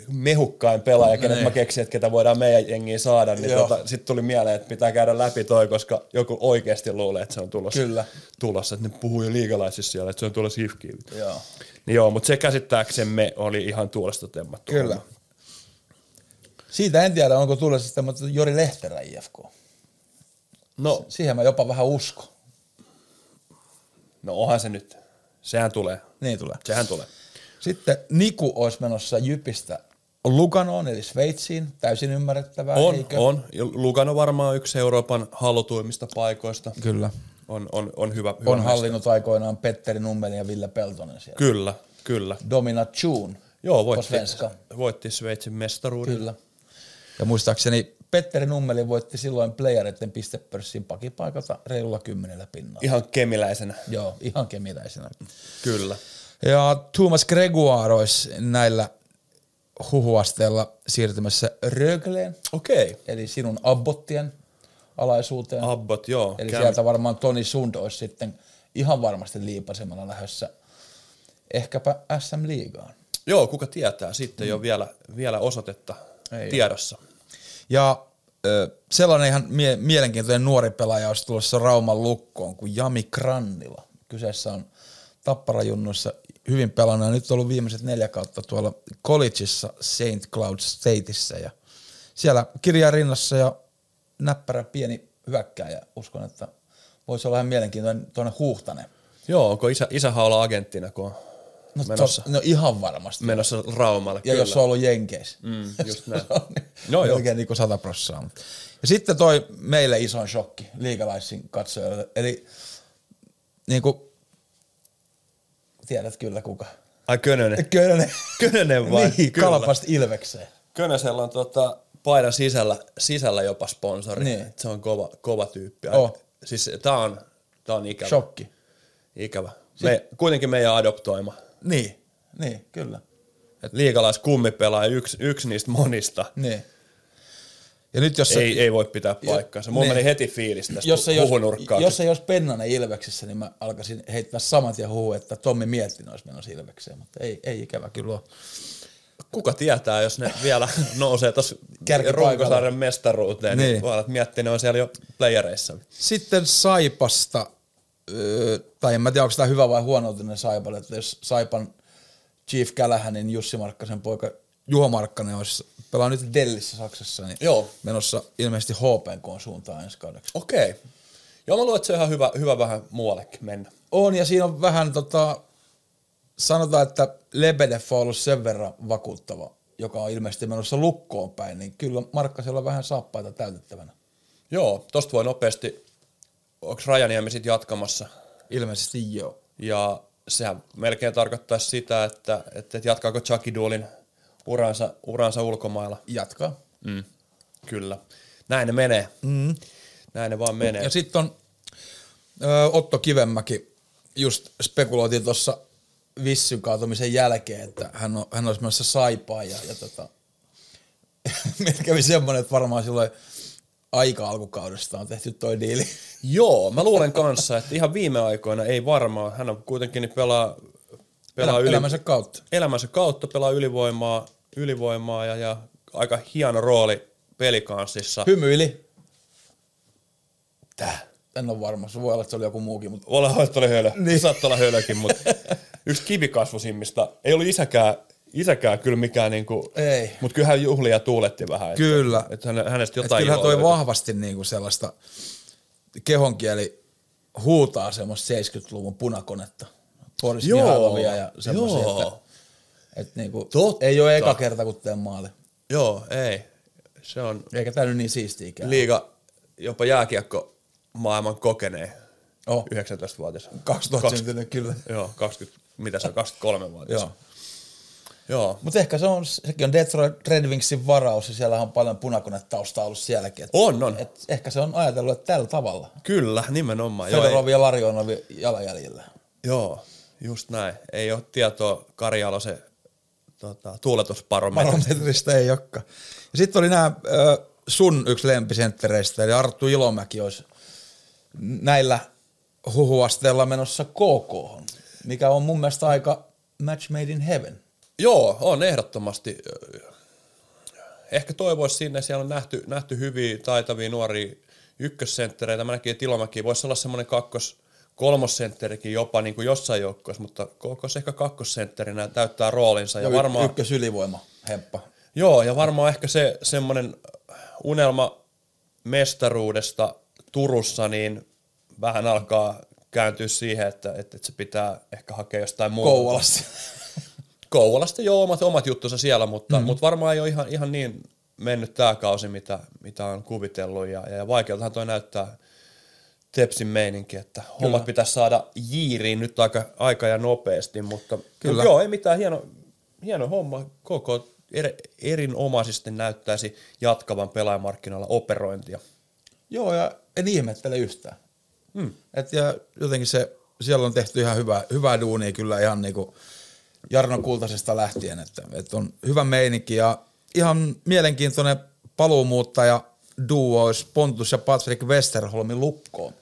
mehukkain pelaaja, kenet Niin. mä keksin, että ketä voidaan meidän jengiin saada, niin Joo. tota, sitten tuli mieleen, että pitää käydä läpi toi, koska joku oikeasti luulee, että se on tulossa. Kyllä. Tulossa, että ne puhuu jo liikalaisissa siellä, että se on tulossa hifkiin. Joo. Niin joo, mutta se käsittääksemme oli ihan tuolesta temmattu. Kyllä. Siitä en tiedä, onko sitä, mutta Jori Lehterä IFK. No, Siihen mä jopa vähän uskon. no onhan se nyt. Sehän tulee. Niin tulee. Sehän tulee. Sitten Niku olisi menossa Jypistä Luganoon, eli Sveitsiin. Täysin ymmärrettävää, On, eikö? on. Lugano varmaan yksi Euroopan halutuimmista paikoista. Kyllä. On, on, on hyvä. hyvä On mesta. hallinnut aikoinaan Petteri Nummelin ja Ville Peltonen siellä. Kyllä, kyllä. Domina Tune. Joo, voitti, svenska. voitti Sveitsin mestaruuden. Kyllä. Ja muistaakseni Petteri Nummeli voitti silloin playereiden pistepörssin pakipaikalta reilulla kymmenellä pinnalla. Ihan kemiläisenä. Joo, ihan kemiläisenä. Kyllä. Ja Thomas Gregoire olisi näillä huhuasteella siirtymässä Rögleen, Okei. eli sinun abbottien alaisuuteen. Abbot, joo. eli Käy- sieltä varmaan Toni Sund olisi sitten ihan varmasti liipasemalla lähdössä ehkäpä SM Liigaan. Joo, kuka tietää. Sitten ei ole vielä, vielä osoitetta Ei ole. tiedossa. Ja ö, sellainen ihan mie- mielenkiintoinen nuori pelaaja olisi tulossa Rauman lukkoon kuin Jami Krannila. Kyseessä on Tapparajunnuissa hyvin pelannut nyt on ollut viimeiset neljä kautta tuolla collegeissa St. Cloud Stateissa ja siellä kirjaa rinnassa ja näppärä pieni hyökkääjä. Uskon, että voisi olla ihan mielenkiintoinen tuonne Huhtanen. Joo, onko isä, isä olla agenttina, kun on No, menossa, to, no ihan varmasti. menossa Raumalle? Ja jos on ollut Jenkeissä. Mm, just näin. Se on Joo, joo. Melkein niin kuin 100 prossaa. Ja sitten toi meille isoin shokki liikalaisin katsojalle. Eli niin kuin, tiedät kyllä kuka. Ai Könönen. Könönen. Könönen vai? niin, Kyllä. kalpasta Ilvekseen. Könösellä on tota, paidan sisällä, sisällä jopa sponsori. Niin. Et Se on kova, kova tyyppi. Oh. Siis tää on, tää on ikävä. Shokki. Ikävä. Me, kuitenkin meidän adoptoima. Niin, niin, kyllä. Liikalais kummipelaaja, yksi, yksi niistä monista. Niin. Ja nyt jos Ei, ei voi pitää paikkaansa. Mulla niin. meni heti fiilis tästä jos ei, jos, jos ei olisi Pennanen Ilveksessä, niin mä alkaisin heittää saman tien huhu, että Tommi Miettinen olisi menossa Ilvekseen, mutta ei, ei ikävä kyllä ole. Kuka tietää, jos ne vielä nousee tuossa. Runkosarjan mestaruuteen, niin, Niin. voi olla, että miettii, ne on siellä jo playereissa. Sitten Saipasta, tai en mä tiedä, onko tämä hyvä vai huono uutinen Saipalle, että jos Saipan Chief Kälähänin Jussi Markkasen poika Juho Markkanen olisi pelaa nyt Dellissä Saksassa, niin Joo. menossa ilmeisesti HPK suuntaan ensi kaudeksi. Okei. Okay. Joo, mä luulen, että se on ihan hyvä, hyvä vähän muuallekin mennä. On, ja siinä on vähän tota, sanotaan, että Lebedev on ollut sen verran vakuuttava, joka on ilmeisesti menossa lukkoon päin, niin kyllä Markkasella on vähän saappaita täytettävänä. Joo, tosta voi nopeasti, onko Rajaniemi sitten jatkamassa? Ilmeisesti joo. Ja sehän melkein tarkoittaisi sitä, että, että jatkaako Chucky Doolin uransa, uransa ulkomailla. Jatkaa. Mm. Kyllä. Näin ne menee. Mm. Näin ne vaan menee. Ja sitten on ö, Otto Kivemäki, just spekuloitiin tuossa Vissyn kaatumisen jälkeen, että hän, on, hän olisi menossa saipaan ja, ja tota, meillä kävi semmoinen, että varmaan silloin aika alkukaudesta on tehty toi diili. Joo, mä luulen kanssa, että ihan viime aikoina ei varmaan. Hän on kuitenkin niin pelaa, pelaa Elä, elämänsä kautta. elämänsä kautta, pelaa ylivoimaa, ylivoimaa ja, ja aika hieno rooli pelikanssissa. Hymyili. Tää. En ole varma, se voi olla, että se oli joku muukin, mutta Voi olla, että oli hölö. Niin. Saattaa olla hölökin, mutta yksi kivikasvusimmista. Ei ollut isäkään, isäkään kyllä mikään niinku, Ei. mutta kyllä hän juhli ja tuuletti vähän. Että, Kyllä. Että häne- hänestä Et jotain kyllähän iloa toi löytyi. vahvasti niinku sellaista kehonkieli huutaa semmoista 70-luvun punakonetta. Boris Joo, Mihailovia ja semmoisia, joo. että, että niinku, Totta. ei ole eka kerta, kun teen maali. Joo, ei. Se on Eikä tää nyt niin siistiikään. liiga, jopa jääkiekko, maailman kokeneen Oh, 19-vuotias. 2000 Kaks- syntynyt kyllä. Joo, 20, mitä se on, 23-vuotias. Joo. Joo. Mutta ehkä se on, sekin on Detroit Red Wingsin varaus ja siellä on paljon punakonetaustaa ollut sielläkin. Et, On, on. Et ehkä se on ajatellut, että tällä tavalla. Kyllä, nimenomaan. Fedorov ja Larionov jalanjäljellä. joo, just näin. Ei ole tietoa Kari Jalosen tota, tuuletusparometrista. Barometrista ei olekaan. Ja sitten oli nämä sun yksi lempisenttereistä, eli Arttu Ilomäki olisi näillä huhuasteilla menossa KK, mikä on mun mielestä aika match made in heaven. Joo, on ehdottomasti. Ehkä toivoisi sinne, siellä on nähty, nähty hyviä, taitavia nuoria ykkössenttereitä. Mä näkin, että Ilomäki voisi olla semmoinen kakkos, kolmosentterikin jopa niin kuin jossain joukkueessa, mutta KK ehkä kakkosentterinä täyttää roolinsa. Ja Y- varmaan, Ykkös ylivoima, hemppa. joo, ja varmaan ehkä se semmoinen unelma mestaruudesta Turussa, niin vähän alkaa kääntyä siihen, että, että, että se pitää ehkä hakea jostain muuta. Kouvolassa. Kouvolasta joo, omat, omat juttunsa siellä, mutta, mm-hmm. mutta varmaan ei ole ihan, ihan niin mennyt tämä kausi, mitä, mitä on kuvitellut. Ja, ja vaikealtahan toi näyttää Tepsin meininki, että Kyllä. hommat pitäisi saada jiiriin nyt aika, aika ja nopeasti, mutta Kyllä. Joo, ei mitään, hieno, hieno homma. Koko er, erinomaisesti näyttäisi jatkavan pelaajamarkkinoilla operointia. Joo, ja en ihmettele yhtään. Mm. Et ja jotenkin se, siellä on tehty ihan hyvää, hyvää duunia kyllä ihan niinku Jarno Kultasesta lähtien, että, että on hyvä meininki ja ihan mielenkiintoinen paluumuuttaja duo olisi Pontus ja Patrick Westerholmin lukkoon.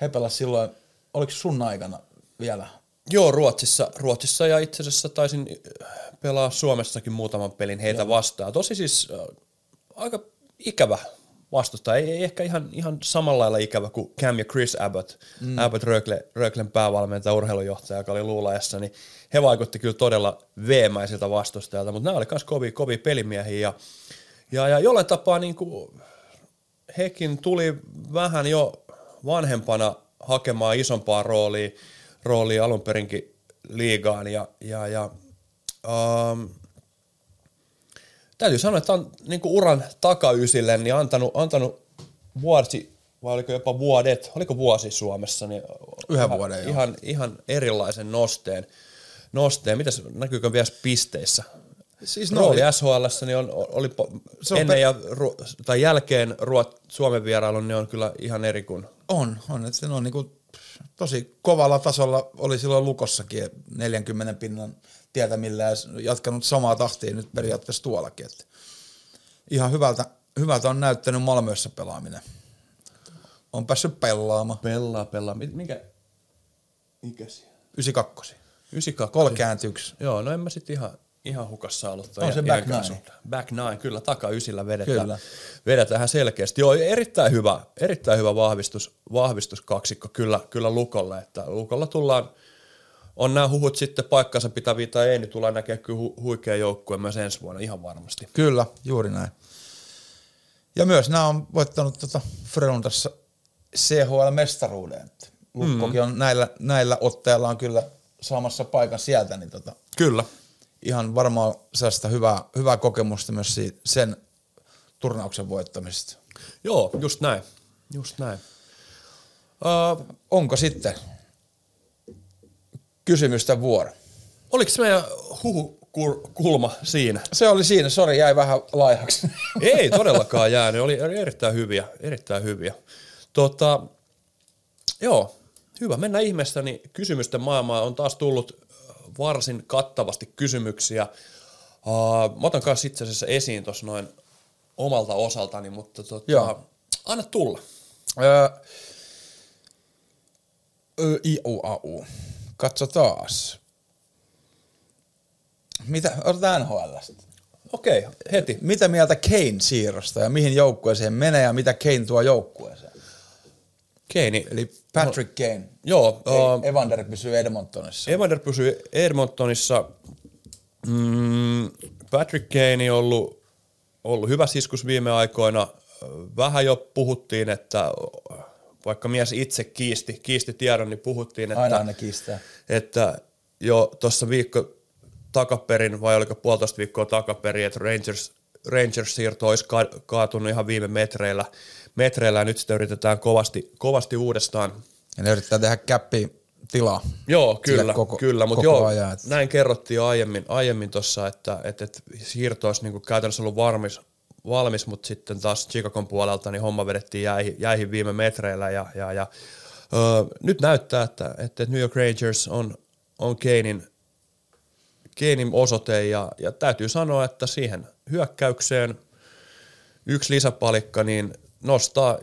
He pelasivat silloin, oliko sun aikana vielä? Joo, Ruotsissa, Ruotsissa ja itse asiassa taisin äh, pelaa Suomessakin muutaman pelin heitä vastaan. Tosi siis äh, aika ikävä vastustaja, ei, ei ehkä ihan, ihan samalla lailla ikävä kuin Cam ja Chris Abbott, mm. Abbott Rögle, Röglen päävalmentaja, urheilujohtaja, joka oli luulajassa, niin he vaikutti kyllä todella veemäisiltä vastustajilta, mutta nämä oli myös kovia, kovia pelimiehiä ja, ja, ja jollain tapaa niin kuin hekin tuli vähän jo vanhempana hakemaan isompaa roolia, roolia alun perinkin liigaan ja, ja, ja ähm, täytyy sanoa, että on niin kuin uran takaysille niin antanut, antanut vuosi, vai oliko jopa vuodet, oliko vuosi Suomessa, niin Yhden ihan, vuoden, joo. ihan, ihan erilaisen nosteen. nosteen. Mitäs, näkyykö vielä pisteissä? Siis Rooli SHL niin on, oli Se on ennen pe- ja ru- tai jälkeen Ruot, Suomen vierailun, niin on kyllä ihan eri kuin On, on. Että se on niinku tosi kovalla tasolla oli silloin Lukossakin 40 pinnan tietämillä ja jatkanut samaa tahtia nyt periaatteessa tuollakin. Että ihan hyvältä, hyvältä on näyttänyt Malmössä pelaaminen. On päässyt pelaamaan. pelaa, pelaa. Mi- Mikä ikäisiä? 92. 92. 31. Joo, no en mä sit ihan, ihan hukassa ollut. On se back nine. suhteen. Back nine, kyllä, taka ysillä vedetään, Kyllä. vedetään selkeästi. Joo, erittäin hyvä, erittäin hyvä vahvistus, vahvistuskaksikko kyllä, kyllä Lukolle, että Lukolla tullaan, on nämä huhut sitten paikkansa pitäviä tai ei, niin tullaan näkemään kyllä hu- huikea joukkue myös ensi vuonna ihan varmasti. Kyllä, juuri näin. Ja myös nämä on voittanut tota Frölundassa CHL-mestaruuden. Lukkokin on näillä, näillä otteilla on kyllä saamassa paikan sieltä, niin tota, Kyllä. ihan varmaan sellaista hyvää, hyvää kokemusta myös siitä, sen turnauksen voittamisesta. Joo, just näin. Just näin. Uh, Onko sitten kysymystä vuoro? oliko meidän huhukulma siinä? Se oli siinä, sori jäi vähän laihaksi. Ei todellakaan jäänyt, oli erittäin hyviä, erittäin hyviä. Tota, joo, hyvä. Mennään ihmeessä, niin kysymysten maailmaan on taas tullut varsin kattavasti kysymyksiä. Uh, mä otan kanssa itse asiassa esiin tuossa noin omalta osaltani, mutta tota, Joo. anna tulla. Öö, Ö, I, U, A, U. Katso taas. Mitä, otetaan NHLstä. Okei, heti. Mitä mieltä Kane siirrosta ja mihin joukkueeseen menee ja mitä Kane tuo joukkueeseen? Keini. Eli Patrick Kane. Joo, uh, Evander pysyy Edmontonissa. Evander pysyi Edmontonissa. Mm, Patrick Kane on ollut, ollut hyvä siskus viime aikoina. Vähän jo puhuttiin, että vaikka mies itse kiisti, kiisti tiedon, niin puhuttiin, että, Aina ne kiistää. että jo tuossa viikko takaperin, vai oliko puolitoista viikkoa takaperin, että Rangers, Rangers siirto olisi ka- kaatunut ihan viime metreillä, metreillä ja nyt sitä yritetään kovasti, kovasti uudestaan. Ja ne yrittää tehdä käppi tilaa. Joo, kyllä, koko- kyllä mutta joo, ajan, että- näin kerrottiin jo aiemmin, aiemmin tuossa, että, että, että siirto olisi niin käytännössä ollut valmis, valmis, mutta sitten taas Chicagon puolelta niin homma vedettiin jäihin, jäihin viime metreillä ja, ja, ja öö, nyt näyttää, että, että New York Rangers on, on Keinin, Keinin osoite ja, ja täytyy sanoa, että siihen hyökkäykseen yksi lisäpalikka niin nostaa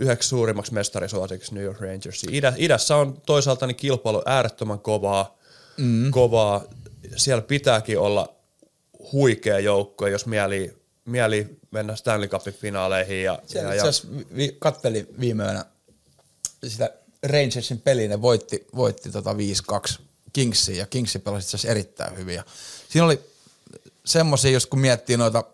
yhdeksi suurimmaksi mestarisuosiksi New York Rangers. Idä, idässä on toisaalta niin kilpailu äärettömän kovaa, mm. kovaa. Siellä pitääkin olla huikea joukko, jos mieli, mieli mennä Stanley Cupin finaaleihin. Ja, ja, ja, vi- kattelin viime yönä sitä Rangersin peliä, ne voitti, voitti tota 5-2 Kingsia ja Kingsi pelasi itse erittäin hyvin. Ja siinä oli semmoisia, jos kun miettii noita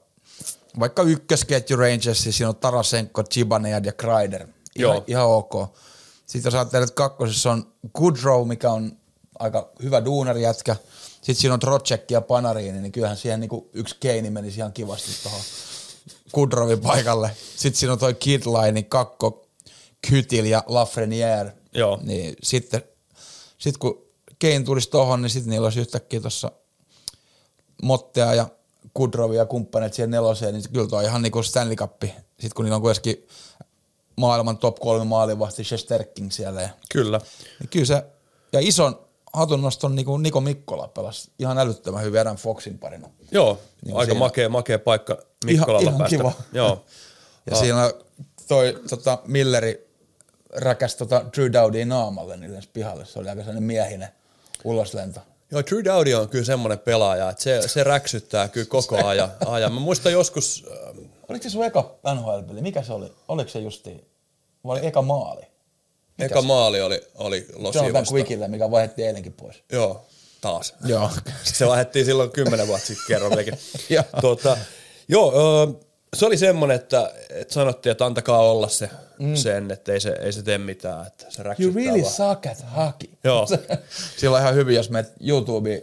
vaikka ykkösketju Rangersia, siinä on Tarasenko, Chibanejad ja Kreider. Ihan, Joo. ihan ok. Sitten jos ajattelee, että kakkosessa on Goodrow, mikä on aika hyvä duunarijätkä. Sitten siinä on Trocek ja Panariini, niin kyllähän siihen niinku yksi keini menisi ihan kivasti tuohon Kudrovin paikalle. Sitten siinä on toi Kidline, Kakko, Kytil ja Lafreniere. Joo. Niin sitten sit kun Kein tulisi tohon, niin sitten niillä olisi yhtäkkiä tuossa Mottea ja Kudrovia ja kumppanit siihen neloseen, niin kyllä toi on ihan niinku Stanley Cup. Sitten kun niillä on kuitenkin maailman top kolme maalivahti Shesterking siellä. Ja, kyllä. niin kyllä se, ja ison hatunnoston niinku Niko Mikkola pelasi ihan älyttömän hyvin Adam Foxin parina. Joo, Niin aika siinä- makea, makea paikka Mikkolalla ihan päästä. kiva. Joo. Ja siinä toi tota, Milleri räkäs tota Drew Dowdyin naamalle niin lensi pihalle. Se oli aika sellainen miehinen uloslento. Joo, Drew Dowdy on kyllä semmoinen pelaaja, että se, se räksyttää kyllä koko ajan. ajan. Mä muistan joskus, äh, Oliko se sun eka NHL-peli? Mikä se oli? Oliko se justiin? Vai oli eka maali? Eka maali oli, oli Losi Jonathan. Quickille, mikä vaihdettiin eilenkin pois. Joo, taas. Joo. Se vaihdettiin silloin kymmenen vuotta sitten kerran. Joo. tota, joo, se oli semmoinen, että, että sanottiin, että antakaa olla se, mm. sen, että ei se, ei se tee mitään, että se You really vaan. suck at hockey. Joo. Sillä on ihan hyvin, jos menet YouTubeen,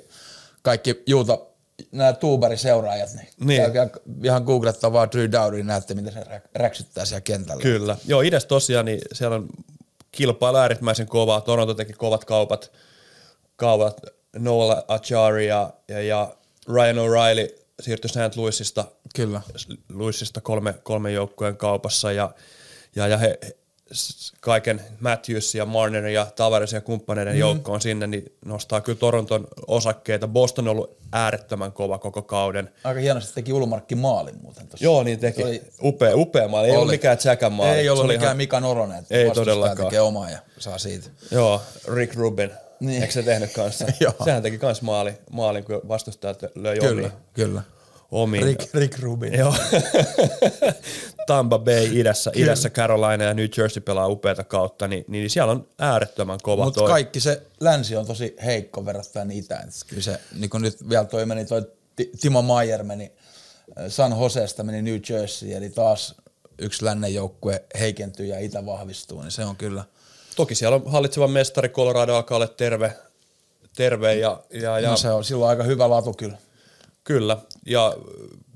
kaikki juuta, nämä tuubariseuraajat, niin, Niin. niin. käykää ihan googlettaa vaan Drew Dowdy, niin näette, miten se rä- räksyttää siellä kentällä. Kyllä. Joo, idässä tosiaan niin siellä on kilpailu äärimmäisen kovaa. Toronto teki kovat kaupat, kaupat Noel Achari ja, ja, ja Ryan O'Reilly siirtyi St. Louisista, Kyllä. Louisista kolme, kolme joukkueen kaupassa ja, ja, ja he, kaiken Matthews ja Marner ja Tavares ja kumppaneiden mm. joukko on sinne, niin nostaa kyllä Toronton osakkeita. Boston on ollut äärettömän kova koko kauden. Aika hienosti teki Ulmarkki maalin muuten tuossa. Joo, niin teki. Se oli- upea, upea maali. Ei Oli. ollut mikään Jackan maali. Ei ollut mikään ihan- Mika Noronen, Ei todellakaan. tekee omaa ja saa siitä. Joo, Rick Rubin. Niin. Eikö se tehnyt kanssa? Sehän teki kans maali, maalin, kun vastustajat löi Kyllä, omiin. kyllä. Omiin. Rick, Rick Rubin. Joo. Tampa Bay idässä, idässä Carolina ja New Jersey pelaa upeata kautta, niin, niin siellä on äärettömän kova Mutta kaikki se länsi on tosi heikko verrattuna itään. Et Kyllä se, niin kun nyt vielä toi meni, toi Ti- Timo Maier meni äh, San Joseesta meni New Jersey, eli taas yksi lännen joukkue heikentyy ja itä vahvistuu, niin se on kyllä. Toki siellä on hallitseva mestari Colorado alkaa olla terve, terve ja, ja, ja No se on silloin aika hyvä latu kyllä. Kyllä, ja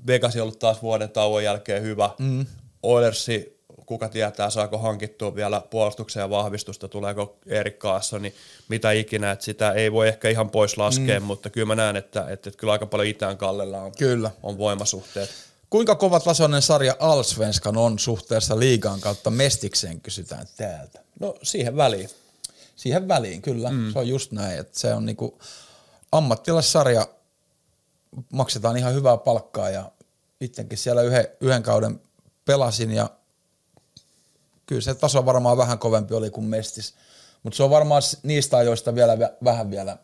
Vegas on ollut taas vuoden tauon jälkeen hyvä. Mm. Oilersi, kuka tietää, saako hankittua vielä puolustukseen ja vahvistusta, tuleeko Erik Kaassoni, mitä ikinä, että sitä ei voi ehkä ihan pois laskea, mm. mutta kyllä mä näen, että, että, kyllä aika paljon itään kallella on, Kyllä. on voimasuhteet. Kuinka kova tasoinen sarja Allsvenskan on suhteessa liigaan kautta Mestikseen kysytään täältä. No siihen väliin. Siihen väliin, kyllä. Mm. Se on just näin, että se on niinku ammattilaissarja, maksetaan ihan hyvää palkkaa ja itsekin siellä yhden, yhden kauden pelasin ja kyllä se taso varmaan vähän kovempi oli kuin Mestis. Mutta se on varmaan niistä ajoista vielä vä- vähän vielä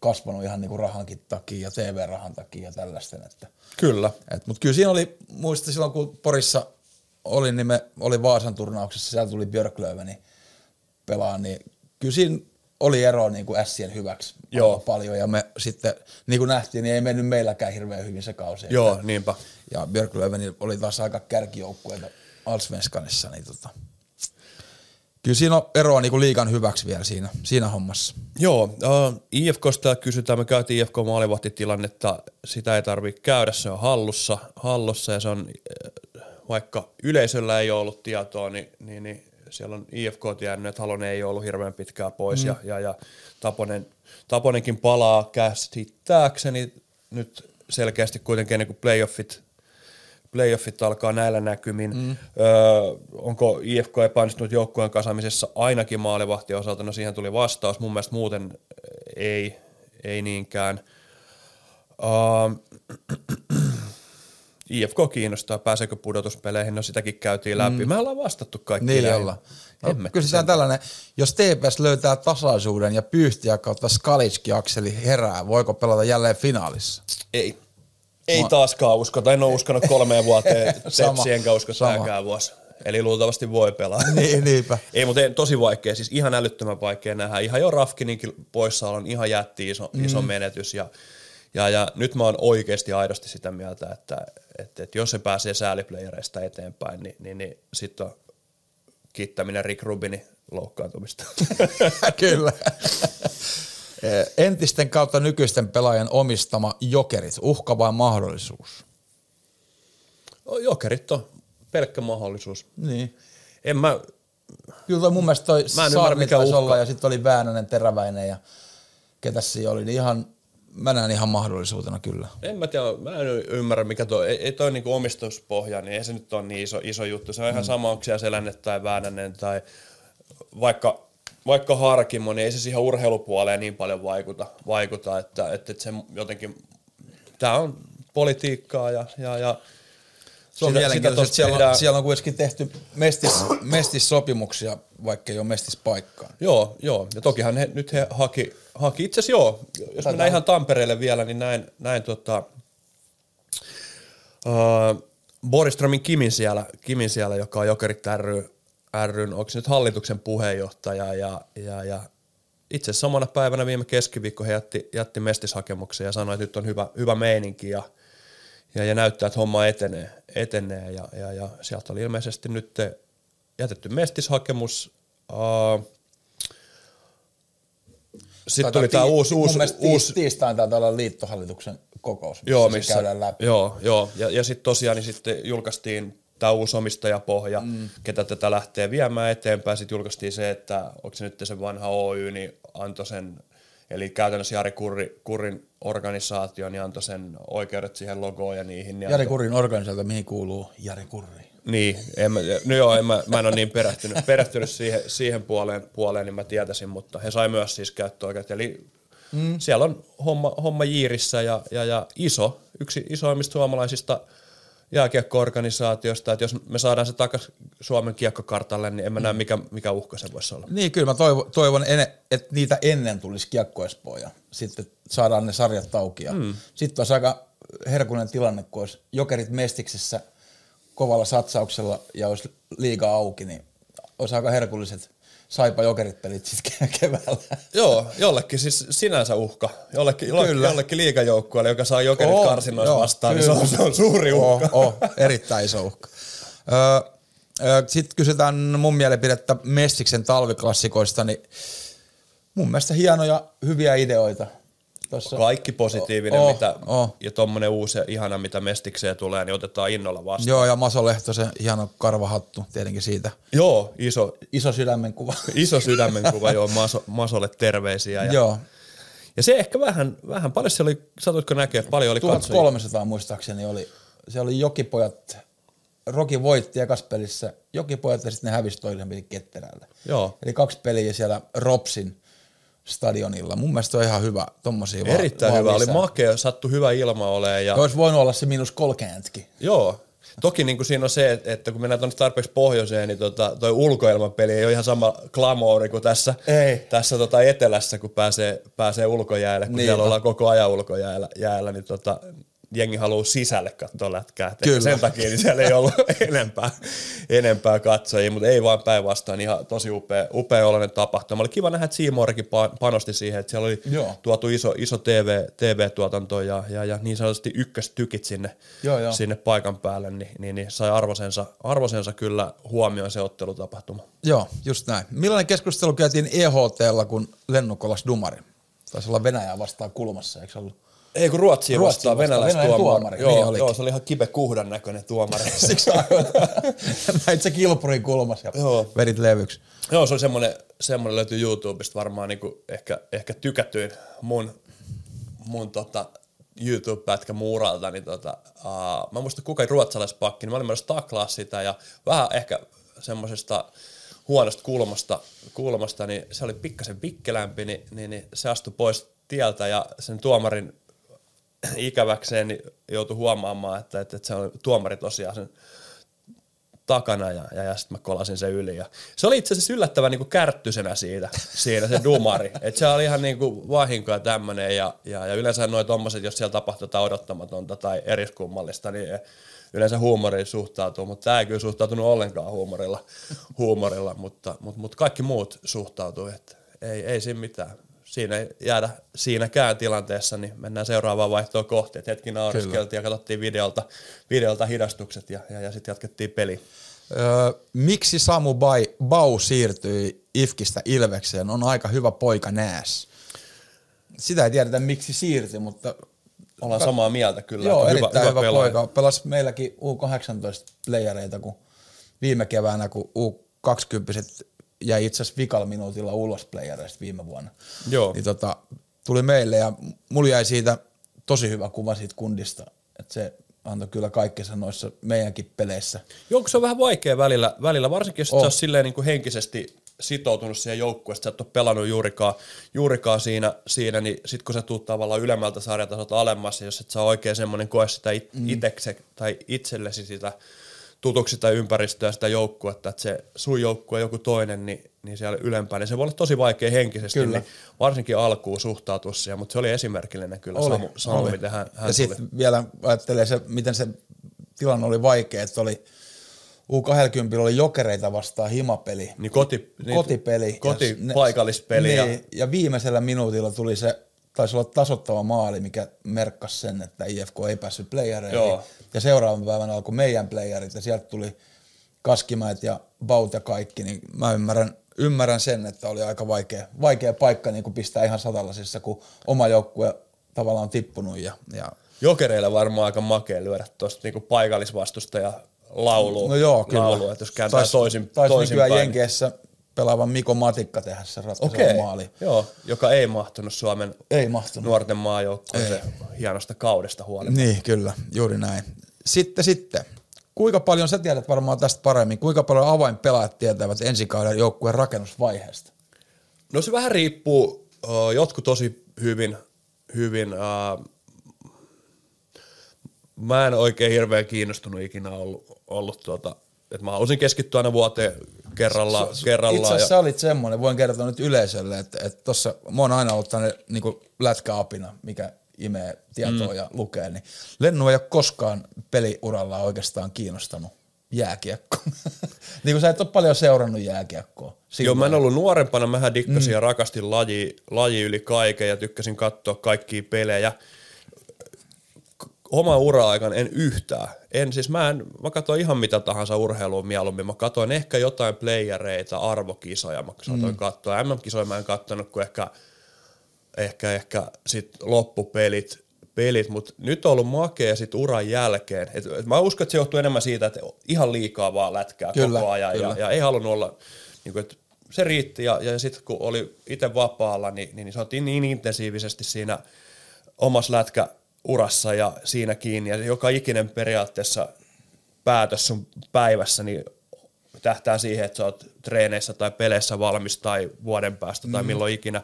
kasvanut ihan niinku rahankin takia ja TV-rahan takia ja tällaisten. Että, Kyllä. et, mutta kyllä siinä oli, muista silloin kun Porissa olin, niin me oli Vaasan turnauksessa, siellä tuli Björklöveni pelaa, niin kyllä siinä oli ero niin kuin Sien hyväksi Joo. paljon ja me sitten, niin kuin nähtiin, niin ei mennyt meilläkään hirveän hyvin se kausi. Joo, Että- niinpä. Ja Björklöveni oli taas aika kärkijoukkueita Allsvenskanissa, niin tota, kyllä siinä on eroa niin kuin liikan hyväksi vielä siinä, siinä hommassa. Joo, uh, IFKsta kysytään, me käytiin IFK maalivahtitilannetta, sitä ei tarvitse käydä, se on hallussa, hallussa ja se on äh, vaikka yleisöllä ei ole ollut tietoa, niin, niin, niin siellä on IFK tiennyt, että Halonen ei ole ollut hirveän pitkään pois mm. ja, ja, ja Taponen, Taponenkin palaa käsittääkseni nyt selkeästi kuitenkin ennen kuin playoffit, playoffit alkaa näillä näkymin. Mm. Öö, onko IFK epäonnistunut joukkueen kasamisessa ainakin maalivahti osalta? No siihen tuli vastaus. Mun mielestä muuten ei, ei niinkään. Öö, IFK kiinnostaa, pääseekö pudotuspeleihin, no sitäkin käytiin läpi. Mm. Me ollaan vastattu kaikki. Niin ollaan. No, kysytään tällainen, jos TPS löytää tasaisuuden ja pyyhtiä kautta Skalitski-akseli herää, voiko pelata jälleen finaalissa? Ei. Ei taaskaan uskota, en ole uskonut kolmeen vuoteen Tepsi, enkä usko tämäkään vuosi. Eli luultavasti voi pelaa. niin, niinpä. Ei, mutta ei, tosi vaikea, siis ihan älyttömän vaikea nähdä. Ihan jo Rafkininkin poissaolon ihan jätti iso, mm. iso menetys. Ja, ja, ja nyt mä oon oikeasti aidosti sitä mieltä, että, että, että jos se pääsee sääliplayereista eteenpäin, niin, niin, niin sitten on kiittäminen Rick Rubinin loukkaantumista. Kyllä. Entisten kautta nykyisten pelaajan omistama jokerit, uhka vai mahdollisuus? Jokerit on pelkkä mahdollisuus. Niin. En mä... Kyllä mun mielestä toi mä en ymmärrä, mikä olla ja sitten oli Väänänen, Teräväinen ja ketä siinä oli, niin ihan mä näen ihan mahdollisuutena kyllä. En mä tiedä, mä en ymmärrä mikä tuo, ei, ei toi niinku omistuspohja, niin ei se nyt ole niin iso, iso juttu. Se on mm. ihan sama, onko Selänne tai Väänänen tai vaikka, vaikka Harkimo, niin ei se siihen urheilupuoleen niin paljon vaikuta, vaikuta että, että, että se jotenkin, tämä on politiikkaa ja, ja, ja se on mielenkiintoista, siellä, tehdään... on, siellä on kuitenkin tehty mestis, mestissopimuksia, vaikka ei ole mestispaikkaa. Joo, joo. Ja tokihan he, nyt he haki, haki itse asiassa joo, jos Tätä mennään ihan Tampereelle vielä, niin näin, näin tota, uh, Boristromin Kimin siellä, Kimin siellä, joka on Jokerit ry, ryn, onko se nyt hallituksen puheenjohtaja ja, ja, ja itse asiassa samana päivänä viime keskiviikko he jätti, jätti mestishakemuksen ja sanoi, että nyt on hyvä, hyvä meininki ja, ja, ja näyttää, että homma etenee, etenee ja, ja, ja sieltä oli ilmeisesti nyt jätetty mestishakemus. Uh, sitten tuli tämä uusi... uusi, uusi tiistain taitaa olla liittohallituksen kokous, joo, missä käydään läpi. Joo, joo. ja, ja sitten tosiaan niin sitten julkaistiin tämä uusi omistajapohja, mm. ketä tätä lähtee viemään eteenpäin. Sitten julkaistiin se, että onko se nyt se vanha Oy, niin antoi sen, eli käytännössä Jari Kurri, Kurrin organisaatio, niin antoi sen oikeudet siihen logoon ja niihin. Niin Jari antoi... Kurrin organisaatio, mihin kuuluu Jari Kurri? Niin, en mä, no joo, en mä, mä en ole niin perehtynyt, perehtynyt siihen, siihen puoleen, puoleen, niin mä tietäisin, mutta he sai myös siis käyttöoikeudet. Eli mm. siellä on homma, homma jiirissä ja, ja, ja iso, yksi isoimmista suomalaisista jääkiekko-organisaatiosta, että jos me saadaan se takaisin Suomen kiekkokartalle, niin en mä näe, mm. mikä, mikä uhka se voisi olla. Niin, kyllä mä toivon, toivon että niitä ennen tulisi kiekko ja sitten saadaan ne sarjat auki. mm. Sitten olisi aika herkullinen tilanne, kun olisi jokerit Mestiksessä – kovalla satsauksella ja olisi liiga auki, niin olisi aika herkulliset saipa jokerit pelit sitten keväällä. Joo, jollekin siis sinänsä uhka. Jollekin, kyllä. jollekin liigajoukkueelle, joka saa jokerit oh, karsinnoissa vastaan, kyllä. niin se on, se on suuri uhka. Oh, oh, erittäin iso uhka. Sitten kysytään mun mielipidettä Mestiksen talviklassikoista, niin mun mielestä hienoja, hyviä ideoita – Tossa. Kaikki positiivinen oh, mitä, oh. ja tuommoinen uusi ja ihana, mitä mestikseen tulee, niin otetaan innolla vastaan. Joo, ja Maso se hieno karvahattu tietenkin siitä. Joo, iso. Iso sydämenkuva. Iso sydämenkuva, joo, Maso, Masolle terveisiä. Ja, joo. Ja se ehkä vähän, vähän paljon se oli, satutko näkee, paljon oli 1300 katsojia. muistaakseni oli, se oli Jokipojat, Roki voitti ekas pelissä Jokipojat ja sitten ne hävisi toisen Ketterälle. Joo. Eli kaksi peliä siellä Ropsin stadionilla. Mun mielestä on ihan hyvä tommosia Erittäin vaan hyvä, lisää. oli makea, sattu hyvä ilma olemaan. Ja... Olisi voinut olla se miinus kolkeentkin. Joo, Toki niin kuin siinä on se, että kun mennään tuonne tarpeeksi pohjoiseen, niin tota, toi ulkoilmapeli ei ole ihan sama glamouri kuin tässä, ei. tässä tota etelässä, kun pääsee, pääsee ulkojäälle, kun niin siellä ollaan koko ajan ulkojäällä, jäällä, niin tota, jengi haluaa sisälle katsoa lätkää. Kyllä. Sen takia niin siellä ei ollut enempää, enempää katsojia, mutta ei vaan päinvastoin. Ihan tosi upea, upea oloinen tapahtuma. Oli kiva nähdä, että Seamorikin panosti siihen, että siellä oli Joo. tuotu iso, iso TV, TV-tuotanto ja, ja, ja niin sanotusti ykköstykit sinne, Joo, jo. sinne paikan päälle, niin, niin, niin sai arvosensa, arvosensa kyllä huomioon se ottelutapahtuma. Joo, just näin. Millainen keskustelu käytiin EHTllä, kun lennokolas Dumari? Taisi olla Venäjää vastaan kulmassa, eikö ollut? Ei kun Ruotsia Ruotsia vastaan, venäläinen tuomari, Joo, niin olikin. joo, se oli ihan kibe kuhdan näköinen tuomari. Siksi näit se kilpurin kulmas ja Joo. vedit levyksi. Joo, se oli semmoinen, semmoinen löytyy YouTubesta varmaan niinku ehkä, ehkä tykätyin mun, mun tota YouTube-pätkä muuralta, niin tota, uh, mä muistan kuka ruotsalaispakki, niin mä olin myös taklaa sitä ja vähän ehkä semmoisesta huonosta kulmasta, kulmasta, niin se oli pikkasen pikkelämpi, niin, niin, niin se astui pois tieltä ja sen tuomarin ikäväkseen niin joutui huomaamaan, että, että, että se on tuomari tosiaan sen takana ja, ja, ja sitten mä kolasin sen yli. Ja se oli itse asiassa yllättävän niin kärttyisenä siitä, siinä se dumari. Et se oli ihan niin kuin vahinko ja tämmöinen ja, ja, ja yleensä noin tommoset, jos siellä tapahtuu jotain odottamatonta tai eriskummallista, niin yleensä huumoriin suhtautuu, mutta tämä ei kyllä suhtautunut ollenkaan huumorilla, huumorilla mutta, mutta, mutta kaikki muut suhtautuu, että ei, ei siinä mitään. Siinä ei jäädä siinäkään tilanteessa, niin mennään seuraavaan vaihtoon kohti. Et hetki nauriskeltiin ja katsottiin videolta, videolta hidastukset ja, ja, ja sitten jatkettiin peli. Öö, miksi Samu Bai, Bau siirtyi Ifkistä Ilvekseen? On aika hyvä poika nääs. Sitä ei tiedetä miksi siirtyi, mutta Ollaan samaa mieltä kyllä. Joo, että erittäin hyvä, hyvä pelaaja. poika. Pelasi meilläkin U18-playereita, kun viime keväänä, kun U20 jäi itse asiassa vikal minuutilla ulos playereista viime vuonna. Joo. Niin tota, tuli meille ja mulla jäi siitä tosi hyvä kuva siitä kundista, että se antoi kyllä kaikkensa noissa meidänkin peleissä. Joo, se on vähän vaikea välillä, välillä varsinkin jos oh. Sä oot silleen niin kuin henkisesti sitoutunut siihen joukkueeseen, että sä et ole pelannut juurikaan, juurikaan siinä, siinä niin sit kun sä tuut tavallaan ylemmältä sarjatasolta alemmas, ja jos et saa oikein semmoinen koe sitä it, mm. itekse, tai itsellesi sitä tutuksi sitä ympäristöä, sitä joukkuetta, että se sun joukkue joku toinen, niin, niin siellä ylempään, niin se voi olla tosi vaikea henkisesti, Kyllä. niin varsinkin alkuun suhtautua siihen, mutta se oli esimerkillinen kyllä Oli, Samu, Samu oli. miten hän, hän ja sitten vielä ajattelee se, miten se tilanne oli vaikea, että oli U20 oli jokereita vastaan himapeli. Niin koti, niin, kotipeli. Koti, Ja paikallispeli. Niin, ja, ja viimeisellä minuutilla tuli se, taisi olla tasottava maali, mikä merkkasi sen, että IFK ei päässyt playereihin. Joo. Ja seuraavan päivänä alkoi meidän playerit ja sieltä tuli Kaskimäet ja Baut ja kaikki, niin mä ymmärrän, ymmärrän sen, että oli aika vaikea, vaikea paikka niin kuin pistää ihan satalasissa, kun oma joukkue tavallaan on tippunut ja, ja Jokereilla varmaan aika makea lyödä tuosta niinku paikallisvastusta ja laulu, No joo, kyllä. laulu että jos kääntää Tais- toisin, Taisi toisin nykyään päin. Jenkeissä pelaavan Miko Matikka tehdä se Okei, maali. joo, joka ei mahtunut Suomen Ei mahtunut. nuorten maajoukkueeseen hienosta kaudesta huolimatta. Niin, kyllä, juuri näin. Sitten, sitten. Kuinka paljon, sä tiedät varmaan tästä paremmin, kuinka paljon avainpelaajat tietävät ensikauden joukkueen rakennusvaiheesta? No se vähän riippuu, jotkut tosi hyvin, hyvin mä en oikein hirveän kiinnostunut ikinä ollut, ollut tuota, että mä halusin keskittyä aina vuoteen kerralla, Itse kerrallaan. asiassa ja, sä olit semmoinen, voin kertoa nyt yleisölle, että, että tossa, mä oon aina ollut tänne niin lätkäapina, mikä imee tietoa mm. ja lukee, niin Lennu ei ole koskaan peliuralla oikeastaan kiinnostanut jääkiekko. niin kuin sä et ole paljon seurannut jääkiekkoa. Joo, mä en ollut nuorempana, mä dikkasin mm. ja rakastin laji, laji yli kaiken ja tykkäsin katsoa kaikkia pelejä. Oma ura-aikan en yhtään. En, siis mä, en, mä katsoin ihan mitä tahansa urheilua mieluummin. Mä katsoin ehkä jotain playereita, arvokisoja. Mä saatoin mm. katsoa. MM-kisoja mä en katsonut kuin ehkä, ehkä, ehkä sit loppupelit. Pelit, mutta nyt on ollut makea sit uran jälkeen. Et, et mä uskon, että se johtuu enemmän siitä, että ihan liikaa vaan lätkää Kyllä, koko ajan ja, kyllä. ja ei halunnut olla, niin kuin, että se riitti ja, ja sitten kun oli itse vapaalla, niin, niin, niin se niin intensiivisesti siinä omassa lätkäurassa ja siinä kiinni ja joka ikinen periaatteessa päätös sun päivässä niin tähtää siihen, että sä oot treeneissä tai peleissä valmis tai vuoden päästä tai milloin ikinä.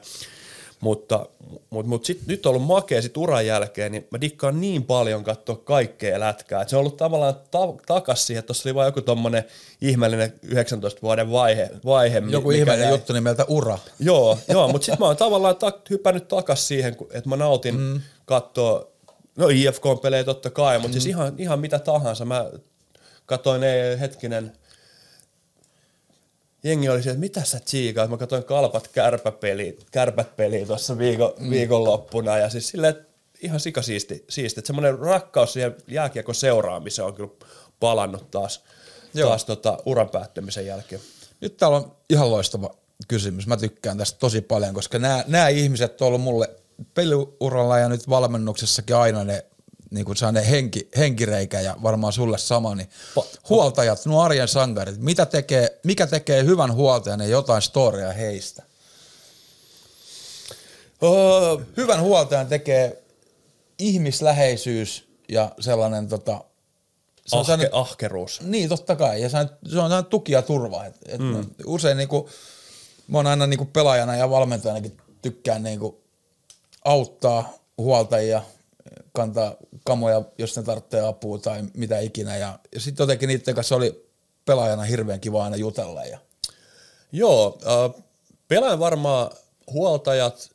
Mutta, mutta, mutta sit, nyt on ollut makea sit uran jälkeen, niin mä dikkaan niin paljon katsoa kaikkea lätkää. Et se on ollut tavallaan ta- takas siihen, että tuossa oli vaan joku tommonen ihmeellinen 19 vuoden vaihe. vaihe Joku mikä ihmeellinen jäi- juttu nimeltä ura. Joo, joo mutta sitten mä oon tavallaan ta- hypännyt takas siihen, että mä nautin mm. katsoa, no IFK-pelejä totta kai, mutta mm. siis ihan, ihan mitä tahansa. Mä katsoin ei, hetkinen, jengi oli siellä, että mitä sä tsiikaat? Mä katsoin kalpat kärpäpeliä, kärpät peliä tuossa viikon, mm. viikonloppuna ja siis silleen, että ihan sikasiisti, siisti. että semmoinen rakkaus siihen jääkiekon seuraamiseen on kyllä palannut taas, Joo. taas tota, uran päättymisen jälkeen. Nyt täällä on ihan loistava kysymys. Mä tykkään tästä tosi paljon, koska nämä, nämä ihmiset on ollut mulle peliuralla ja nyt valmennuksessakin aina ne niin kuin ne henki, henkireikä ja varmaan sulle sama, niin huoltajat, nuo arjen sankarit, mitä tekee, mikä tekee hyvän huoltajan ja jotain storia heistä? Oh, Hyvän huoltajan tekee ihmisläheisyys ja sellainen tota, se on ahke, sellainen, ahkeruus. niin totta kai, ja se on, se on sellainen tuki ja turva. Et, et mm. Usein niinku, mä oon aina niinku pelaajana ja valmentajanakin tykkään niinku auttaa huoltajia, kantaa kamoja, jos ne tarvitsee apua tai mitä ikinä. Ja, ja sitten jotenkin niiden kanssa oli pelaajana hirveän kiva aina jutella. Ja, Joo, äh, pelaan varmaan huoltajat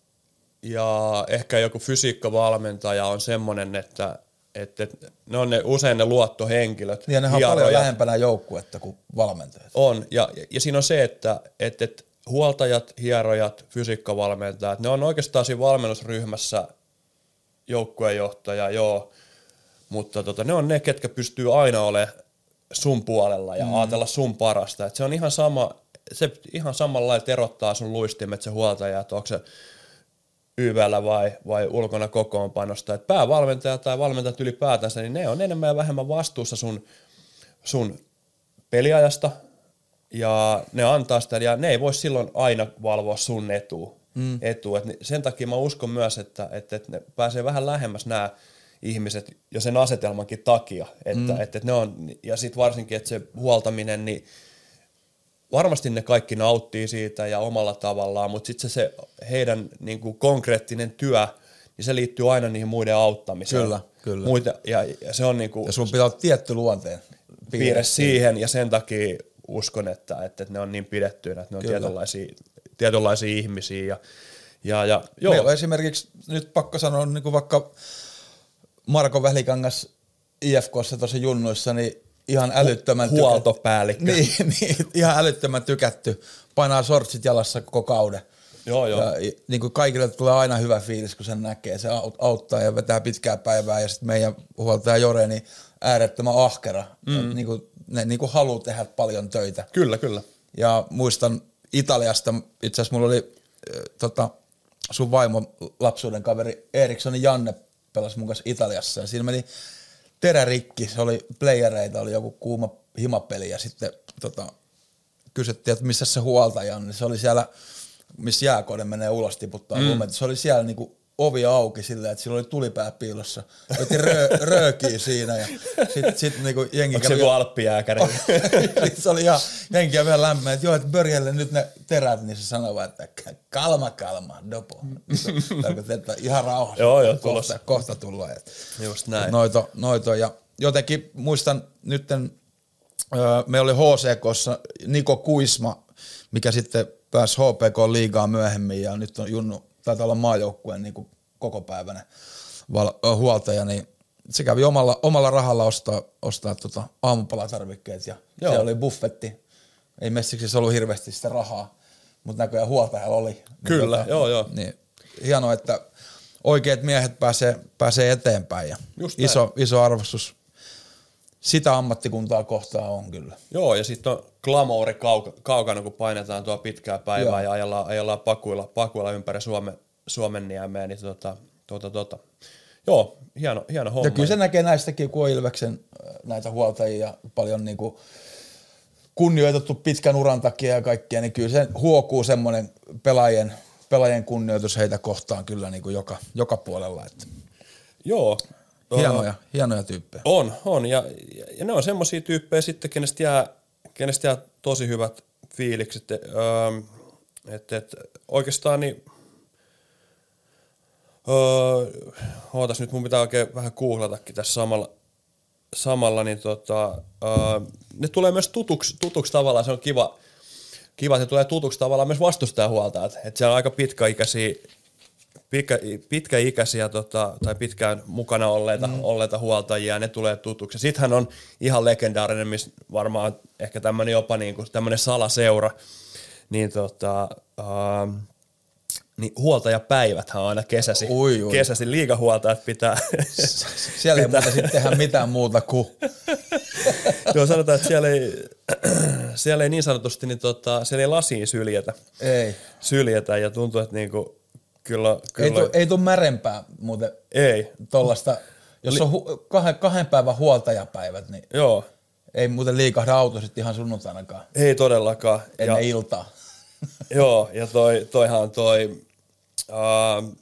ja ehkä joku fysiikkavalmentaja on semmoinen, että, että, että ne on ne, usein ne luottohenkilöt. ja nehän on paljon lähempänä joukkuetta kuin valmentajat. On, ja, ja siinä on se, että, että, että huoltajat, hierojat, fysiikkavalmentajat, ne on oikeastaan siinä valmennusryhmässä joukkueenjohtaja, joo, mutta tota, ne on ne, ketkä pystyy aina olemaan sun puolella ja mm. ajatella sun parasta. Et se on ihan sama, se ihan samalla erottaa sun luistimet se huoltaja, että onko se YVllä vai, vai ulkona kokoonpanosta. Et päävalmentaja tai valmentajat ylipäätänsä, niin ne on enemmän ja vähemmän vastuussa sun, sun peliajasta ja ne antaa sitä ja ne ei voi silloin aina valvoa sun etua. Mm. etua. Et sen takia mä uskon myös, että, että, että ne pääsee vähän lähemmäs nämä ihmiset jo sen asetelmankin takia. Että, mm. että, että ne on, ja sitten varsinkin, että se huoltaminen, niin varmasti ne kaikki nauttii siitä ja omalla tavallaan, mutta sitten se, se heidän niin kuin konkreettinen työ, niin se liittyy aina niihin muiden auttamiseen. Kyllä, kyllä. Muita, ja, ja se on niin kuin Ja sun pitää olla tietty luonteen piirre siihen, ja sen takia uskon, että, että ne on niin pidettyinä, että ne on Kyllä. tietynlaisia, tietynlaisia ihmisiä. Ja, ja, ja joo, Meillä on esimerkiksi, nyt pakko sanoa, niin kuin vaikka Marko Välikangas IFKssa tuossa junnuissa, niin ihan älyttömän tykätty. huoltopäällikkö. Niin, niin, ihan älyttömän tykätty. Painaa sortsit jalassa koko kauden. Joo, joo. Ja, niin kuin kaikille tulee aina hyvä fiilis, kun sen näkee. Se aut- auttaa ja vetää pitkää päivää. Ja sitten meidän huoltaja Jore, niin äärettömän ahkera. Mm. Niin kuin, ne niin kuin haluaa tehdä paljon töitä. Kyllä, kyllä. Ja muistan Italiasta, itse asiassa mulla oli äh, tota, sun vaimo lapsuuden kaveri Erikssonin Janne pelasi mun kanssa Italiassa ja siinä meni terärikki, se oli playereita, oli joku kuuma himapeli ja sitten tota, kysyttiin, että missä se huoltaja on, niin se oli siellä, missä jääkode menee ulos tiputtaa mm. lumet, se oli siellä niinku ovi auki silleen, että sillä oli tulipää piilossa, veti rö, röökiä siinä ja sitten sit niinku jengi Onko se joku alppijääkäri? se oli ihan henkiä vielä lämpimä, että joo, että Börjelle nyt ne terät, niin se sanoi vaan, että kalma, kalma, dopo. Tarkoitan, että ihan rauhassa. Joo, joo, kohta, tulossa. kohta tullaan. Just näin. Noito, noito, ja jotenkin muistan nytten, meillä oli HCKssa Niko Kuisma, mikä sitten pääsi HPK liigaan myöhemmin ja nyt on Junnu, taitaa olla maajoukkueen niin kokopäiväinen val, ö, huoltaja, niin se kävi omalla, omalla rahalla ostaa, ostaa tota aamupalatarvikkeet ja Joo. se oli buffetti. Ei messiksissä ollut hirveästi sitä rahaa, mutta näköjään huoltajalla oli. Niin Kyllä, joo, joo. Niin, hienoa, että oikeat miehet pääsee, pääsee eteenpäin ja Just näin. iso, iso arvostus sitä ammattikuntaa kohtaan on kyllä. Joo, ja sitten on glamouri kauka, kaukana, kun painetaan tuo pitkää päivää Joo. ja ajellaan, ajellaan pakuilla, pakuilla ympäri Suomen, Suomen niemeä, niin tota, tota, tota. Joo, hieno, hieno homma. Ja kyllä se näkee näistäkin, kun on Ilveksen äh, näitä huoltajia paljon niin kuin kunnioitettu pitkän uran takia ja kaikkia, niin kyllä se huokuu semmoinen pelaajien, pelaajien kunnioitus heitä kohtaan kyllä niin kuin joka, joka puolella. Että Joo. Hienoja, hienoja tyyppejä. On, on. Ja, ja, ja ne on semmoisia tyyppejä sitten, kenestä jää, kenestä jää tosi hyvät fiilikset. Öö, että et, oikeastaan niin... Öö, ootas nyt, mun pitää oikein vähän googlatakin tässä samalla, samalla niin tota, öö, ne tulee myös tutuksi, tutuksi tavallaan, se on kiva, kiva, että tulee tutuksi tavallaan myös vastustajahuolta, että et siellä on aika pitkäikäisiä pitkä, pitkäikäisiä tota, tai pitkään mukana olleita, mm. olleita huoltajia, ne tulee tutuksi. Sittenhän on ihan legendaarinen, missä varmaan ehkä tämmöinen jopa niin kuin tämmöinen salaseura, niin tota, ähm, niin huoltajapäiväthän on aina kesäsi. Ui, ui. Kesäsi liigahuoltajat pitää. Siellä ei muuta sitten tehdä mitään muuta kuin Joo, sanotaan, että siellä ei, siellä ei niin sanotusti, niin tota, siellä ei lasiin syljetä. ei. syljetä ja tuntuu, että niinku Kyllä, kyllä. Ei, tu, ei tuu märempää muuten ei. tuollaista, jos on hu, kahden, kahden päivän huoltajapäivät, niin Joo, ei muuten liikahda auto sitten ihan sunnuntainakaan ei todellakaan. ennen Ja, iltaa. joo, ja toi, toihan toi, uh,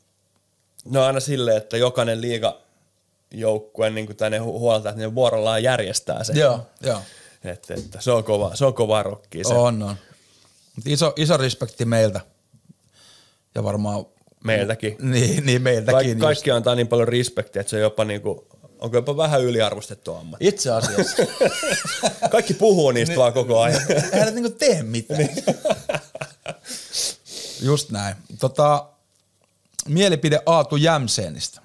no aina silleen, että jokainen liiga joukkue niin tänne hu- huolta, että ne vuorollaan järjestää sen. Joo, joo. Että, että se on kova, se on kova rokki se On, on. Mut iso, iso respekti meiltä. Ja varmaan... meiltäkin. Niin, niin meiltäkin. Kaik, just. kaikki antaa niin paljon respektiä, että se on jopa niinku, onko jopa vähän yliarvostettu ammatti. Itse asiassa. Kaikki puhuu niistä vaan koko ajan. Eihän ne niinku tee mitään. Niin. Just näin. Tota, mielipide Aatu Jämseenistä.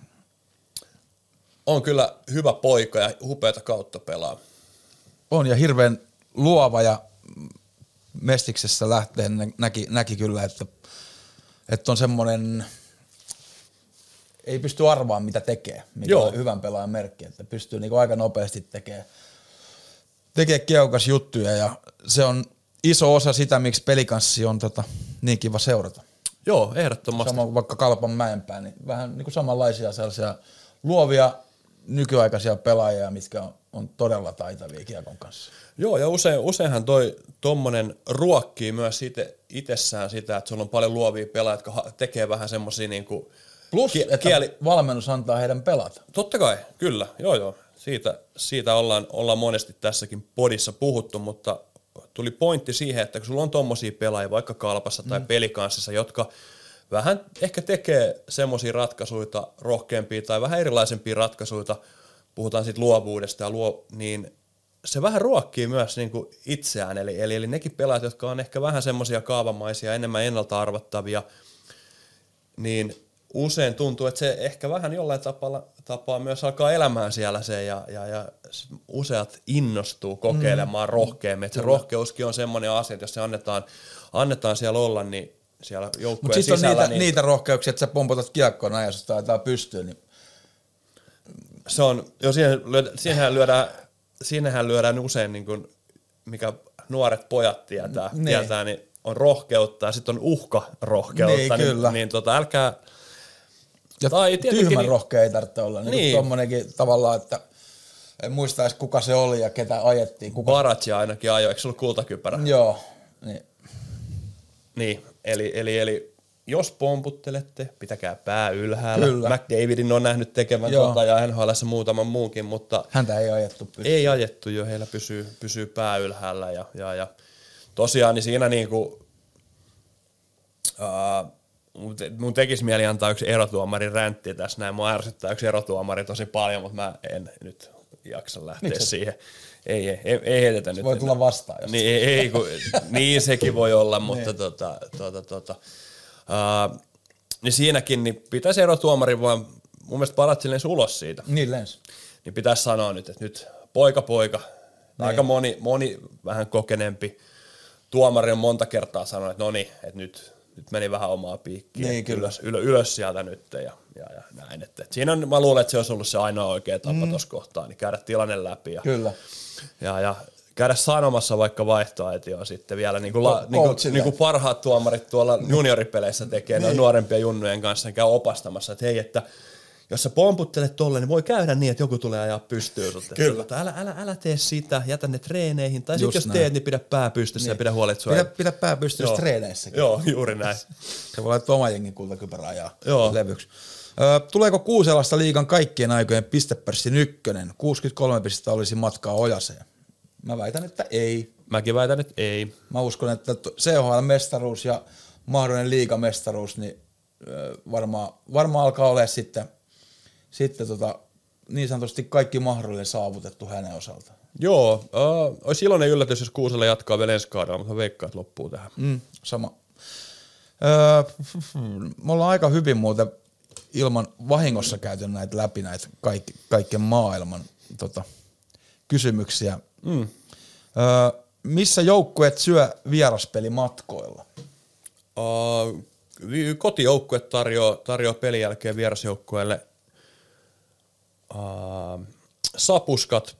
on kyllä hyvä poika ja hupeata kautta pelaa. On ja hirveän luova ja Mestiksessä lähteen nä- näki, näki kyllä, että, että on semmoinen, ei pysty arvaamaan mitä tekee, mikä Joo. on hyvän pelaajan merkki, että pystyy niinku aika nopeasti tekemään tekee keukas juttuja ja se on iso osa sitä, miksi pelikanssi on tota, niin kiva seurata. Joo, ehdottomasti. Sama kuin vaikka Kalpan mäenpää, niin vähän niin kuin samanlaisia sellaisia luovia nykyaikaisia pelaajia, mitkä on, on todella taitavia kiekon kanssa. Joo, ja usein, useinhan toi tommonen ruokkii myös ite, itsessään sitä, että sulla on paljon luovia pelaajia, jotka tekee vähän semmosia niinku... Plus, Ki- että kieli- valmennus antaa heidän pelata. Totta kai, kyllä, joo joo. Siitä, siitä ollaan, ollaan monesti tässäkin podissa puhuttu, mutta tuli pointti siihen, että kun sulla on tommosia pelaajia vaikka kalpassa tai mm. pelikanssissa, jotka vähän ehkä tekee semmoisia ratkaisuja, rohkeampia tai vähän erilaisempia ratkaisuja, puhutaan siitä luovuudesta ja luo, niin se vähän ruokkii myös niin kuin itseään, eli, eli, eli nekin pelaajat, jotka on ehkä vähän semmoisia kaavamaisia, enemmän ennalta arvattavia, niin usein tuntuu, että se ehkä vähän jollain tapaa, tapaa myös alkaa elämään siellä se ja, ja, ja useat innostuu kokeilemaan mm. rohkeammin. Että se rohkeuskin on semmoinen asia, että jos se annetaan, annetaan siellä olla, niin siellä Mutta joukkueen sitten on sisällä, niitä, niin niitä rohkeuksia, että sä pompotat kiekkoon näin, jos taitaa pystyä, niin se on, jo siihen, lyödä, siihenhän lyödään, siinähän lyödään usein, niin kuin, mikä nuoret pojat tietää, Niin. niin. tietää niin on rohkeutta ja sitten on uhka rohkeutta. Niin, kyllä. Niin, niin tota, älkää, ja Tai tietenkin tyhmän niin- rohkea ei tarvitse olla. Niin, niin. Niin. Tommonenkin tavallaan, että en muista edes kuka se oli ja ketä ajettiin. Kuka... Baratsi ainakin ajoi, eikö se ollut kultakypärä? Joo, niin. Niin, eli, eli, eli jos pomputtelette, pitäkää pää ylhäällä. Kyllä. McDavidin on nähnyt tekevän Joo. tuota ja NHLssä muutaman muunkin, mutta häntä ei ajettu pystyyn. ei ajettu jo, heillä pysyy, pysyy pää ylhäällä ja, ja, ja tosiaan niin siinä niinku, uh, mun, te, mun tekisi mieli antaa yksi erotuomarin räntti tässä näin, mua ärsyttää yksi erotuomari tosi paljon, mutta mä en nyt jaksa lähteä Miksi siihen. Ei, ei, ei, ei heitetä nyt. voi tulla vastaan, Niin, ei, ei, kun, niin sekin voi olla, mutta tota, tota, tota, niin siinäkin niin pitäisi erotuomari vaan mun mielestä lensi ulos siitä Niin lens. niin pitäisi sanoa nyt, että nyt poika poika, Niin. aika moni, moni vähän kokeneempi tuomari on monta kertaa sanonut, että no niin, että nyt, nyt meni vähän omaa piikkiä, Niin, kyllä. ylös, ylös, ylös sieltä nyt ja, ja, ja näin. Että, että siinä on, mä luulen, että se olisi ollut se ainoa oikea tapa mm. tuossa kohtaa, niin käydä tilanne läpi ja, Kyllä. ja, ja käydä sanomassa vaikka vaihtoehtoja sitten vielä, niin kuin, la, niin kuin, niin kuin parhaat tuomarit tuolla junioripeleissä tekee niin. nuorempia junnujen kanssa, käy opastamassa, että hei, että jos sä pomputtelet tolle, niin voi käydä niin, että joku tulee ajaa pystyyn sut. Kyllä. Älä, älä, älä tee sitä, jätä ne treeneihin. Tai sitten jos näin. teet, niin pidä pää pystyssä niin. ja pidä huolet sua. Pidä, pidä pää pystyssä Joo. treeneissäkin. Joo, juuri näin. Se voi laittaa oma jengin kultakypärä ajaa Joo. levyksi. Ö, tuleeko Kuuselasta liigan kaikkien aikojen pistepörssin ykkönen? 63 pistettä olisi matkaa Ojaseen. Mä väitän, että ei. Mäkin väitän, että ei. Mä uskon, että CHL-mestaruus ja mahdollinen liigamestaruus, niin varmaan, varmaan alkaa olemaan sitten, sitten tota, niin sanotusti kaikki mahdollinen saavutettu hänen osaltaan. Joo, uh, olisi iloinen yllätys, jos Kuusella jatkaa vielä ensi kaudella, mutta veikkaan, että loppuu tähän. Mm, sama. Öö, me ollaan aika hyvin muuten ilman vahingossa käyty näitä läpi näitä kaikki, kaiken maailman tota, kysymyksiä. Mm. Öö, missä joukkueet syö vieraspelimatkoilla? Uh, kotijoukkue tarjoaa, tarjoaa pelin jälkeen vierasjoukkueelle uh, sapuskat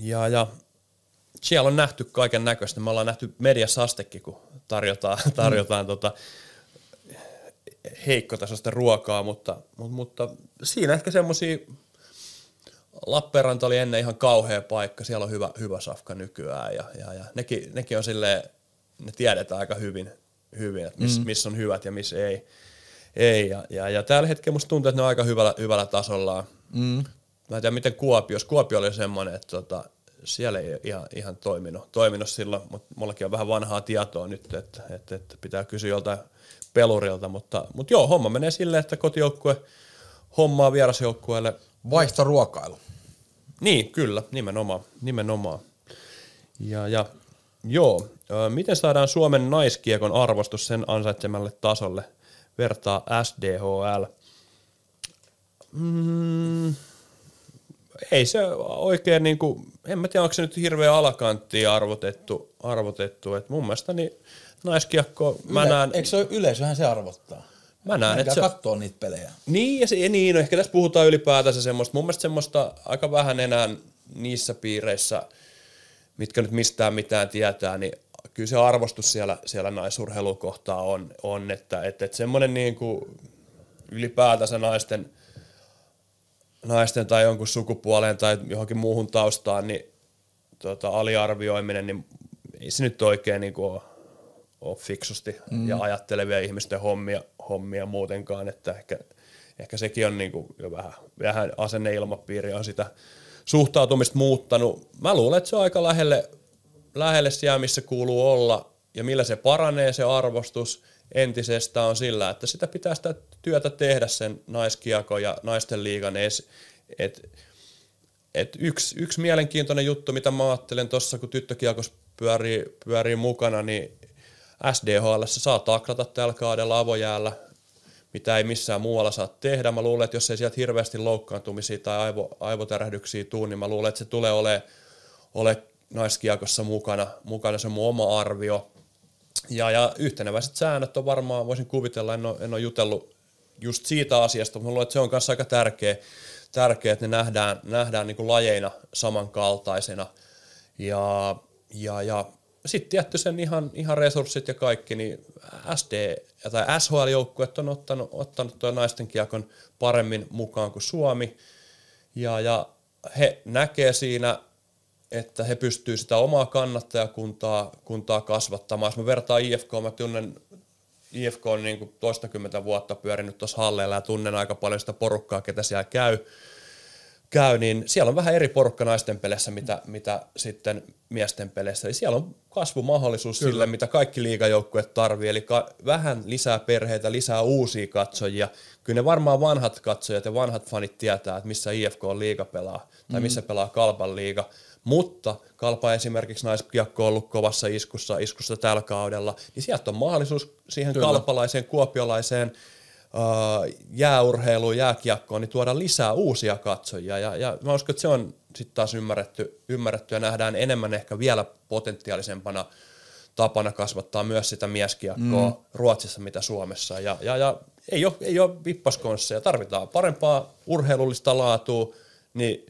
ja, ja siellä on nähty kaiken näköistä. Me ollaan nähty mediassa astekin, kun tarjotaan, tarjotaan tota, heikkotasosta ruokaa, mutta, mutta, mutta siinä ehkä semmoisia Lappeenranta oli ennen ihan kauhea paikka, siellä on hyvä, hyvä safka nykyään ja, ja, ja nekin, nekin on silleen, ne tiedetään aika hyvin, hyvin että missä mm. miss on hyvät ja missä ei. ei ja, ja, ja tällä hetkellä musta tuntuu, että ne on aika hyvällä, hyvällä tasolla. Mm. Mä en tiedä, miten Kuopio, jos Kuopio oli semmoinen, että tota, siellä ei ihan, ihan toiminut, toiminut silloin, mutta mullakin on vähän vanhaa tietoa nyt, että, että, että pitää kysyä joltain pelurilta, mutta, mutta joo, homma menee silleen, että kotijoukkue hommaa vierasjoukkueelle. Vaihtoruokailu. Niin, kyllä, nimenomaan, nimenomaan. Ja, ja joo, miten saadaan Suomen naiskiekon arvostus sen ansaitsemalle tasolle vertaa SDHL? Mm, ei se oikein, niin kuin, en mä tiedä, onko se nyt hirveän alakanttiin arvotettu, arvotettu. että mun mielestä niin naiskiekko, Yle, mä näen... Eikö se ole yleisöhän se arvottaa? Mä näen, että se... katsoo niitä pelejä. Niin, ja se, niin, no ehkä tässä puhutaan ylipäätänsä semmoista, mun mielestä semmoista aika vähän enää niissä piireissä, mitkä nyt mistään mitään tietää, niin kyllä se arvostus siellä, siellä naisurheilukohtaa on, on että, että, että semmoinen niin kuin ylipäätänsä naisten, naisten tai jonkun sukupuoleen tai johonkin muuhun taustaan, niin tota, aliarvioiminen, niin ei se nyt oikein niin kuin ole, ole fiksusti mm. ja ajattelevia ihmisten hommia, hommia muutenkaan, että ehkä, ehkä sekin on niin kuin jo vähän, vähän asenneilmapiiri on sitä suhtautumista muuttanut. Mä luulen, että se on aika lähelle, lähelle siellä, missä kuuluu olla ja millä se paranee se arvostus entisestään on sillä, että sitä pitää sitä työtä tehdä sen naiskiako ja naisten liigan edes. Et, et yksi, yksi mielenkiintoinen juttu, mitä mä ajattelen tuossa, kun tyttökiekos pyörii, pyörii mukana, niin SDHL saa taklata tällä kaudella avojäällä, mitä ei missään muualla saa tehdä. Mä luulen, että jos ei sieltä hirveästi loukkaantumisia tai aivo, aivotärähdyksiä tuu, niin mä luulen, että se tulee ole, ole naiskiekossa mukana. Mukana se mun oma arvio. Ja, ja yhteneväiset säännöt on varmaan, voisin kuvitella, en ole, en ole jutellut just siitä asiasta, mutta luulen, että se on myös aika tärkeä, tärkeä, että ne nähdään, nähdään niin kuin lajeina samankaltaisena. Ja, ja, ja sitten tietty sen ihan, ihan resurssit ja kaikki, niin SD tai SHL-joukkueet on ottanut, ottanut tuon naisten kiekon paremmin mukaan kuin Suomi. Ja, ja he näkee siinä, että he pystyvät sitä omaa kannattajakuntaa kuntaa kasvattamaan. Jos mä vertaan IFK, mä tunnen IFK on niin kuin toistakymmentä vuotta pyörinyt tuossa halleilla ja tunnen aika paljon sitä porukkaa, ketä siellä käy käy, niin siellä on vähän eri porukka naisten peleissä, mitä, mitä sitten miesten peleissä. Eli siellä on kasvumahdollisuus Kyllä. sille, mitä kaikki liigajoukkueet tarvii, eli ka- vähän lisää perheitä, lisää uusia katsojia. Kyllä ne varmaan vanhat katsojat ja vanhat fanit tietää, että missä IFK on liiga pelaa, tai missä mm. pelaa Kalpan liiga. Mutta Kalpa esimerkiksi naiskiekko on ollut kovassa iskussa, iskussa tällä kaudella, niin sieltä on mahdollisuus siihen Kyllä. kalpalaiseen, kuopiolaiseen jääurheiluun, jääkiekkoon, niin tuoda lisää uusia katsojia. Ja, ja mä uskon, että se on sitten taas ymmärretty, ymmärretty ja nähdään enemmän ehkä vielä potentiaalisempana tapana kasvattaa myös sitä mieskiekkoa mm. Ruotsissa mitä Suomessa. Ja, ja, ja ei, ole, ei ole vippaskonsseja, tarvitaan parempaa urheilullista laatua, niin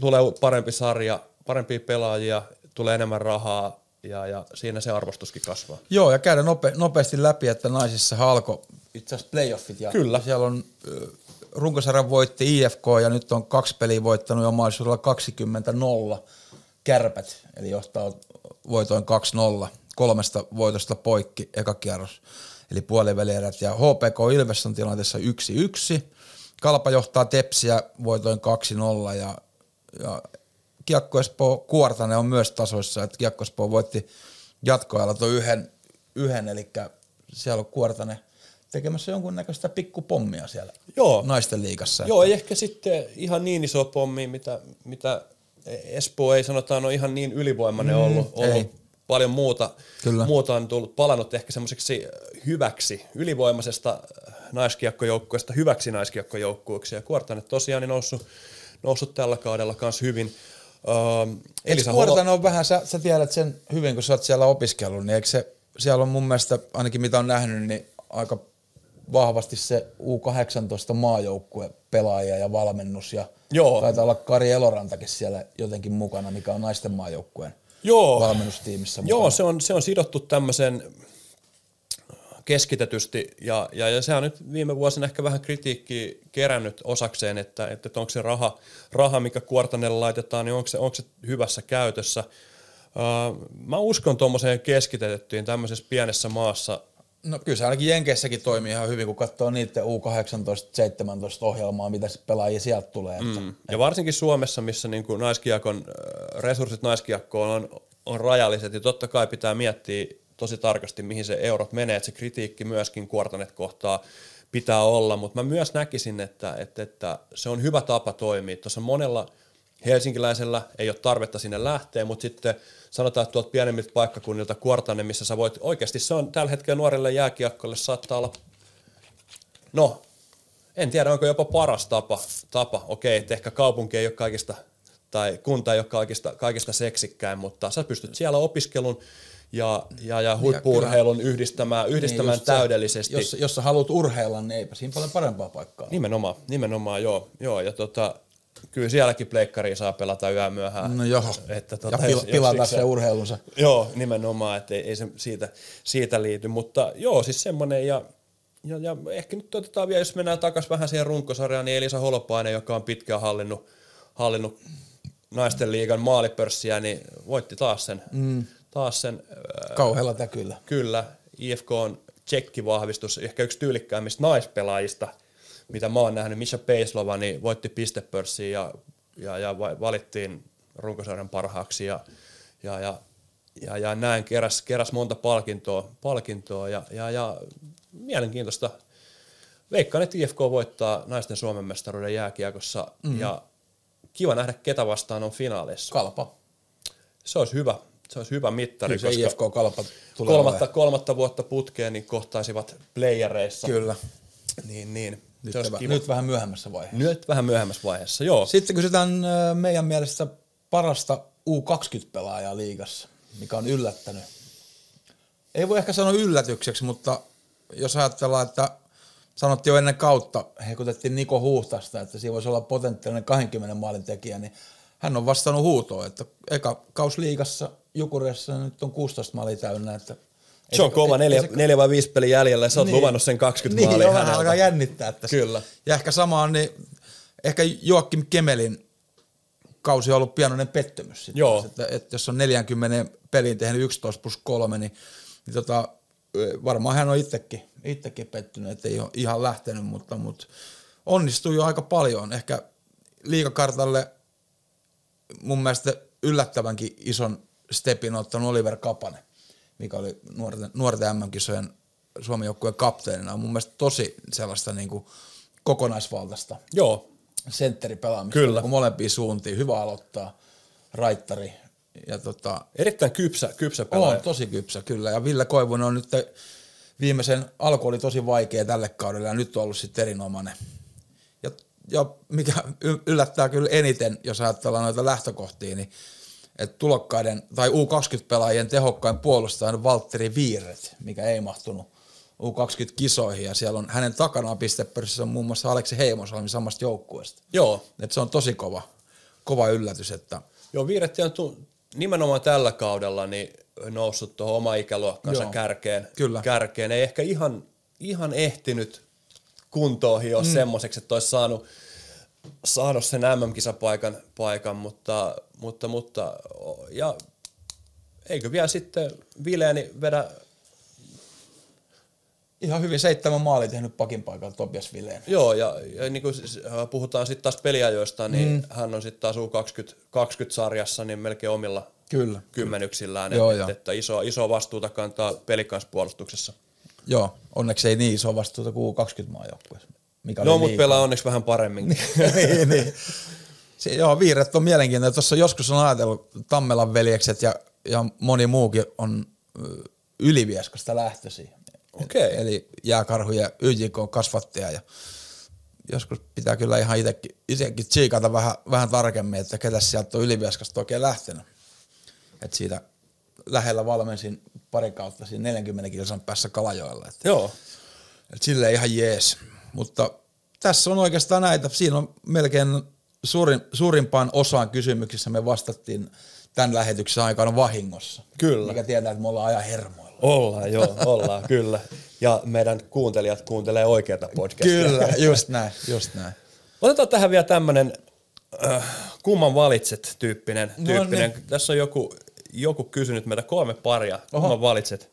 tulee parempi sarja, parempia pelaajia, tulee enemmän rahaa, ja, ja siinä se arvostuskin kasvaa. Joo, ja käydä nope, nopeasti läpi, että naisissa halko itse asiassa playoffit. Ja Kyllä. Siellä on runkosarjan voitti IFK ja nyt on kaksi peliä voittanut ja mahdollisuudella 20-0 kärpät, eli johtaa voitoin 2-0, kolmesta voitosta poikki eka kierros, eli puolivälierät. Ja HPK Ilves on tilanteessa 1-1. Kalpa johtaa Tepsiä voitoin 2-0 ja, ja Kiekko Espoo Kuortanen on myös tasoissa, että Kiekko Espoo voitti jatkoajalla tuon yhden, yhden, eli siellä on Kuortanen tekemässä jonkunnäköistä pikkupommia siellä Joo. naisten liigassa. Joo, ei ehkä sitten ihan niin iso pommi, mitä, mitä Espoo ei sanotaan ole ihan niin ylivoimainen mm, ollut, ollut paljon muuta, Kyllä. muuta on tullut, palannut ehkä semmoiseksi hyväksi, ylivoimaisesta naiskiekkojoukkueesta hyväksi naiskiekkojoukkueeksi. Ja Kuortanen tosiaan niin noussut, noussut tällä kaudella kanssa hyvin. Uh, Elisa Kuortanen on vähän, sä, sä, tiedät sen hyvin, kun sä oot siellä opiskellut, niin eikö se, siellä on mun mielestä, ainakin mitä on nähnyt, niin aika vahvasti se U18 maajoukkue pelaajia ja valmennus ja Joo. taitaa olla Kari Elorantakin siellä jotenkin mukana, mikä on naisten maajoukkueen Joo. valmennustiimissä mukana. Joo, se on, se on sidottu tämmöisen keskitetysti, ja, ja, ja se on nyt viime vuosina ehkä vähän kritiikkiä kerännyt osakseen, että, että onko se raha, raha, mikä kuortanelle laitetaan, niin onko se, onko se hyvässä käytössä. Uh, mä uskon tuommoiseen keskitettyyn tämmöisessä pienessä maassa. No kyllä se ainakin Jenkeissäkin toimii ihan hyvin, kun katsoo niiden U18-17 ohjelmaa, mitä pelaajia sieltä tulee. Mm. Ja varsinkin Suomessa, missä niin kuin naiskiakon, resurssit naiskiakkoon on, on rajalliset, ja totta kai pitää miettiä tosi tarkasti, mihin se eurot menee, että se kritiikki myöskin kuortanet kohtaa pitää olla, mutta mä myös näkisin, että, että, että se on hyvä tapa toimia. Tuossa monella helsinkiläisellä ei ole tarvetta sinne lähteä, mutta sitten sanotaan, että tuolta pienemmiltä paikkakunnilta kuortane, missä sä voit, oikeasti se on tällä hetkellä nuorille jääkiekkoille saattaa olla, no, en tiedä, onko jopa paras tapa, tapa. okei, että ehkä kaupunki ei ole kaikista, tai kunta ei ole kaikista, kaikista seksikkäin, mutta sä pystyt siellä opiskelun ja, ja, ja huippuurheilun yhdistämään, yhdistämään niin täydellisesti. Se, jos, jos sä haluat urheilla, niin eipä siinä paljon parempaa paikkaa. Nimenomaan, nimenomaan joo. joo ja tota, kyllä sielläkin pleikkariin saa pelata yömyöhään. No joo, että, tota, ja pil- pilata se urheilunsa. Joo, nimenomaan, että ei, ei se siitä, siitä liity, mutta joo, siis semmoinen ja, ja, ja ehkä nyt otetaan vielä, jos mennään takaisin vähän siihen runkosarjaan, niin Elisa Holopainen, joka on pitkään hallinnut, hallinnut naisten liigan maalipörssiä, niin voitti taas sen, mm taas sen... Kauhealla täkyllä. Kyllä. IFK on tsekkivahvistus, ehkä yksi tyylikkäämmistä naispelaajista, mitä mä oon nähnyt. Misha Peislova niin voitti pistepörssiin ja, ja, ja valittiin runkosarjan parhaaksi ja, ja, ja, ja, ja näin keräs, keräs monta palkintoa, palkintoa ja, ja, ja mielenkiintoista. Veikkaan, että IFK voittaa naisten Suomen mestaruuden jääkiekossa mm. ja kiva nähdä, ketä vastaan on finaaleissa. Kalpa. Se olisi hyvä se olisi hyvä mittari, Kyllä se IFK Kalpa tulee kolmatta, kolmatta vuotta putkeen niin kohtaisivat playereissa. Kyllä. Niin, niin. Nyt, se kiva. nyt vähän myöhemmässä vaiheessa. Nyt vähän myöhemmässä vaiheessa, joo. Sitten kysytään meidän mielestä parasta U20-pelaajaa liigassa, mikä on yllättänyt. Ei voi ehkä sanoa yllätykseksi, mutta jos ajatellaan, että sanottiin jo ennen kautta, hekutettiin Niko Huhtasta, että siinä voisi olla potentiaalinen 20 maalin tekijä, niin hän on vastannut huutoon, että eka kaus liigassa Jukureessa nyt on 16 maalia täynnä, että se on kova, neljä, se, neljä vai viisi peli jäljellä ja sä oot niin, luvannut sen 20 niin, maalia Niin, vähän alkaa jännittää. Että Kyllä. Ja ehkä sama on, niin ehkä Joakim Kemelin kausi on ollut pienoinen pettymys. Sitten Joo. Että, että, jos on 40 peliin tehnyt 11 plus 3, niin, niin tota, varmaan hän on itsekin, itsekin pettynyt, että ei ole ihan lähtenyt, mutta, mutta onnistuu jo aika paljon. Ehkä liikakartalle mun mielestä yllättävänkin ison stepin ottanut Oliver Kapanen, mikä oli nuorten, nuorten MM-kisojen Suomen joukkueen kapteenina. On mun mielestä tosi sellaista niin kuin kokonaisvaltaista Joo. sentteripelaamista. Kyllä. Molempiin suuntiin. Hyvä aloittaa, raittari. Ja tota, Erittäin kypsä, kypsä pelaaja. On tosi kypsä, kyllä. Ja Ville Koivunen on nyt viimeisen alku oli tosi vaikea tälle kaudelle ja nyt on ollut sitten erinomainen. Ja, ja mikä yllättää kyllä eniten, jos ajatellaan noita lähtökohtia, niin että tulokkaiden tai U20-pelaajien tehokkain puolustaja on Valtteri Viiret, mikä ei mahtunut U20-kisoihin, ja siellä on hänen takanaan pistepörssissä on muun muassa Aleksi Heimosalmi samasta joukkueesta. Joo. Et se on tosi kova, kova yllätys. Että... Joo, Viiretti on tu- nimenomaan tällä kaudella niin noussut tuohon oma ikäluokkansa Joo. kärkeen. Kyllä. kärkeen. Ei ehkä ihan, ihan ehtinyt kuntoon hio mm. semmoiseksi, että olisi saanut – saanut sen MM-kisapaikan, paikan, mutta, mutta, mutta ja eikö vielä sitten Vileeni vedä Ihan hyvin seitsemän maali tehnyt pakin paikalla Tobias Vileen. Joo, ja, ja niin kuin äh, puhutaan sitten taas peliajoista, niin mm. hän on sitten taas U20-sarjassa niin melkein omilla Kyllä. kymmenyksillään, Joo, että, että iso, iso vastuuta kantaa pelikanspuolustuksessa. Joo, onneksi ei niin iso vastuuta kuin U20-maajoukkueessa. Mikä no, mutta pelaa onneksi vähän paremmin. niin, niin. Se, joo, viiret on mielenkiintoinen. Tuossa joskus on ajatellut Tammelan veljekset ja, ja moni muukin on Ylivieskosta lähtösi. Okay. Eli jääkarhu ja YJK kasvattaja ja joskus pitää kyllä ihan itsekin, itsekin tsiikata vähän, vähän tarkemmin, että ketä sieltä on Ylivieskosta oikein lähtenyt. Et siitä lähellä valmensin pari kautta siinä 40 kilsan päässä Kalajoella. Että, Joo. Et silleen ihan jees. Mutta tässä on oikeastaan näitä. Siinä on melkein suurin, suurimpaan osaan kysymyksissä me vastattiin tämän lähetyksen aikana vahingossa. Kyllä. Mikä tietää, että me ollaan ajan hermoilla. Ollaan, joo, ollaan, kyllä. Ja meidän kuuntelijat kuuntelee oikeata podcastia. Kyllä, just näin, just näin. Otetaan tähän vielä tämmönen äh, kumman valitset tyyppinen. No tyyppinen. Tässä on joku, joku kysynyt meitä kolme paria, kumman valitset.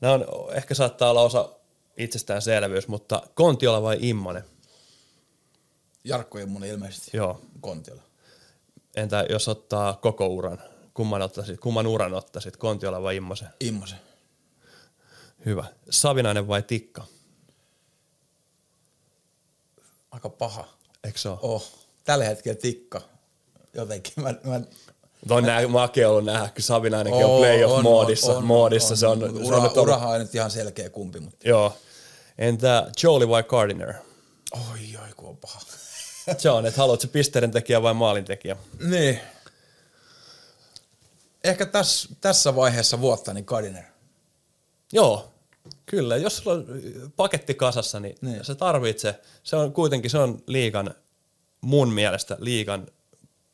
Nämä on, ehkä saattaa olla osa itsestäänselvyys, mutta Kontiola vai Immonen? Jarkko Immonen ilmeisesti Joo. Kontiola. Entä jos ottaa koko uran? Kumman, ottaisit, kumman uran ottaisit, Kontiola vai Immosen? Immosen. Hyvä. Savinainen vai Tikka? Aika paha. Eikö se ole? Oh, tällä hetkellä tikka. Jotenkin mä, mä On nää, makea ollut nähdä, kun Savinainenkin on, playoff-moodissa. moodissa. se on, Ura, se on urahan ei nyt ihan selkeä kumpi, mutta Joo. Entä Jolie vai Gardiner? oi oi kun on paha. John, että haluatko pisteiden tekijä vai maalintekijä? niin. Ehkä tässä, tässä vaiheessa vuotta niin Gardiner. Joo, kyllä. Jos sulla on paketti kasassa, niin, Niin. se tarvitsee. Se on kuitenkin se on liigan, mun mielestä liigan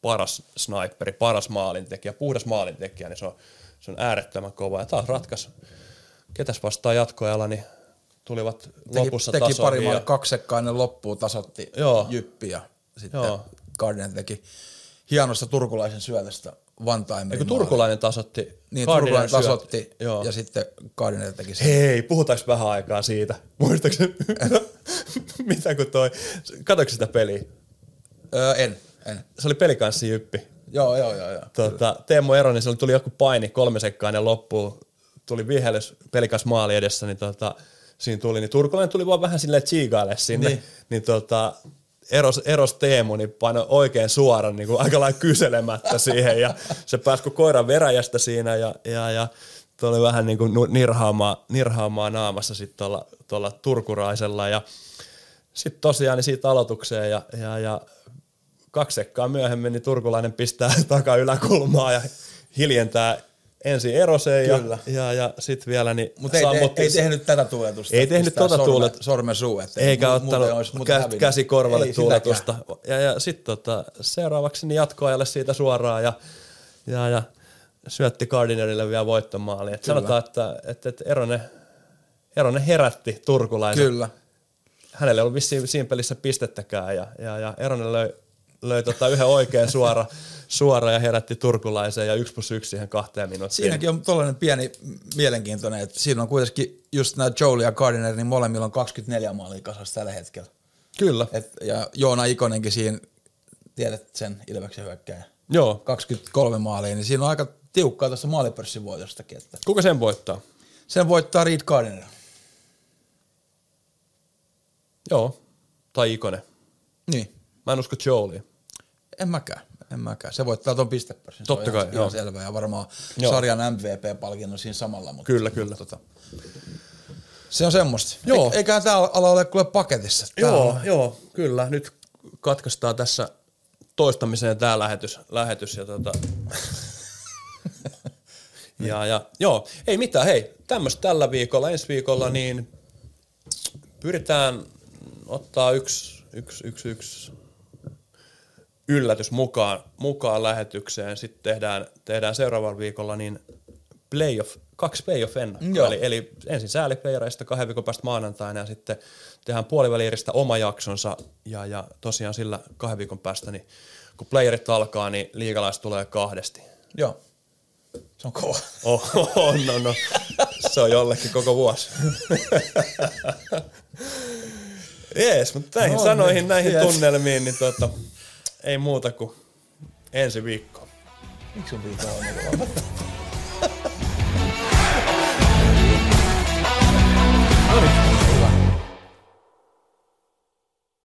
paras sniperi, paras maalintekijä, puhdas maalintekijä, niin se on, se on äärettömän kova. Ja taas ratkas. Ketäs vastaa jatkoajalla, niin tulivat Teki, lopussa teki pari tasoihin maalia, kaksi sekkaa ennen loppuun, tasotti Joo. jyppi ja sitten Joo. Gardiner teki hienosta turkulaisen syötöstä one time. Eikö turkulainen tasotti? Niin, Gardiner turkulainen syöt- tasotti Joo. ja sitten Gardiner teki sen. Hei, puhutaanko vähän aikaa siitä? Muistaakseni, mitä kun toi, katsoitko sitä peliä? Öö, en, en. Se oli pelikanssi jyppi. Joo, joo, joo. joo. Tota, Teemu Eronen, sillä tuli joku paini kolme sekkaa ennen loppuun, tuli vihellys pelikas maali edessä, niin tota, siinä tuli, niin Turkulainen tuli vaan vähän silleen tsiigaille sinne, Niin. niin, tota, eros, eros Teemu, niin paino oikein suoran niin kuin aika lailla kyselemättä siihen, ja se pääsi kuin koiran veräjästä siinä, ja, ja, ja tuli vähän niin kuin nirhaamaan, nirhaamaan naamassa sitten tuolla, tuolla turkuraisella, ja sitten tosiaan niin siitä aloitukseen, ja, ja, ja kaksi sekkaa myöhemmin niin turkulainen pistää takaa yläkulmaa ja hiljentää ensin eroseen ja, Kyllä. ja, ja sitten vielä niin Mutta ei, te, ei tehnyt tätä tuuletusta. Ei tehnyt Pistää tota sormen, tuulet- Sormen suu eteen. eikä Mu- ottanut olisi- kä- käsi korvalle Ei tuuletusta. Ja, ja sitten tota, seuraavaksi niin jatkoajalle siitä suoraan ja, ja, ja syötti Gardinerille vielä voittomaali. Et sanotaan, että, että, että Eronen, Eronen herätti turkulaisen. Kyllä. Hänelle ei ollut vissiin siinä pelissä pistettäkään ja, ja, ja Eronen löi, löi tota yhden oikein suora, suora ja herätti turkulaisen ja yksi plus yksi siihen kahteen minuuttiin. Siinäkin on tollainen pieni mielenkiintoinen, että siinä on kuitenkin just nämä Jolie ja Gardiner, niin molemmilla on 24 maalia kasassa tällä hetkellä. Kyllä. Et, ja Joona Ikonenkin siinä, tiedät sen Ilveksen hyökkäjä, Joo. 23 maalia, niin siinä on aika tiukkaa tuossa maalipörssin voitostakin. Että Kuka sen voittaa? sen voittaa Reed Gardiner. Joo. Tai Ikonen. Niin, Mä en usko Jolie. En mäkään. En mäkään. Se voittaa ton pistepörssin. Totta se ihan, kai, ihan joo. selvä. Ja varmaan Joo. sarjan MVP-palkinnon siinä samalla. Mutta, Kyllä, kyllä. Mutta, tota, se on semmoista. Joo. Eik- Eiköhän tämä ala ole kuule paketissa. Tää Joo, on- joo, kyllä. Nyt katkaistaan tässä toistamiseen tämä lähetys, lähetys ja tota... ja, ja, joo, ei mitään, hei, tämmöistä tällä viikolla, ensi viikolla, niin pyritään ottaa yksi, yksi, yksi, yksi yllätys mukaan, mukaan lähetykseen. Sitten tehdään, tehdään seuraavalla viikolla niin playoff, kaksi playoff ennakkoa. Eli, eli ensin sääliplayereista kahden viikon päästä maanantaina ja sitten tehdään puolivälieristä oma jaksonsa ja, ja tosiaan sillä kahden viikon päästä, niin kun playerit alkaa, niin liigalaiset tulee kahdesti. Joo. Se on kova. Oh, oh, no, no. Se on jollekin koko vuosi. Jees, mutta näihin No sanoihin, niin, näihin yes. tunnelmiin, niin tota, ei muuta kuin ensi viikko. Miksi sun pitää aina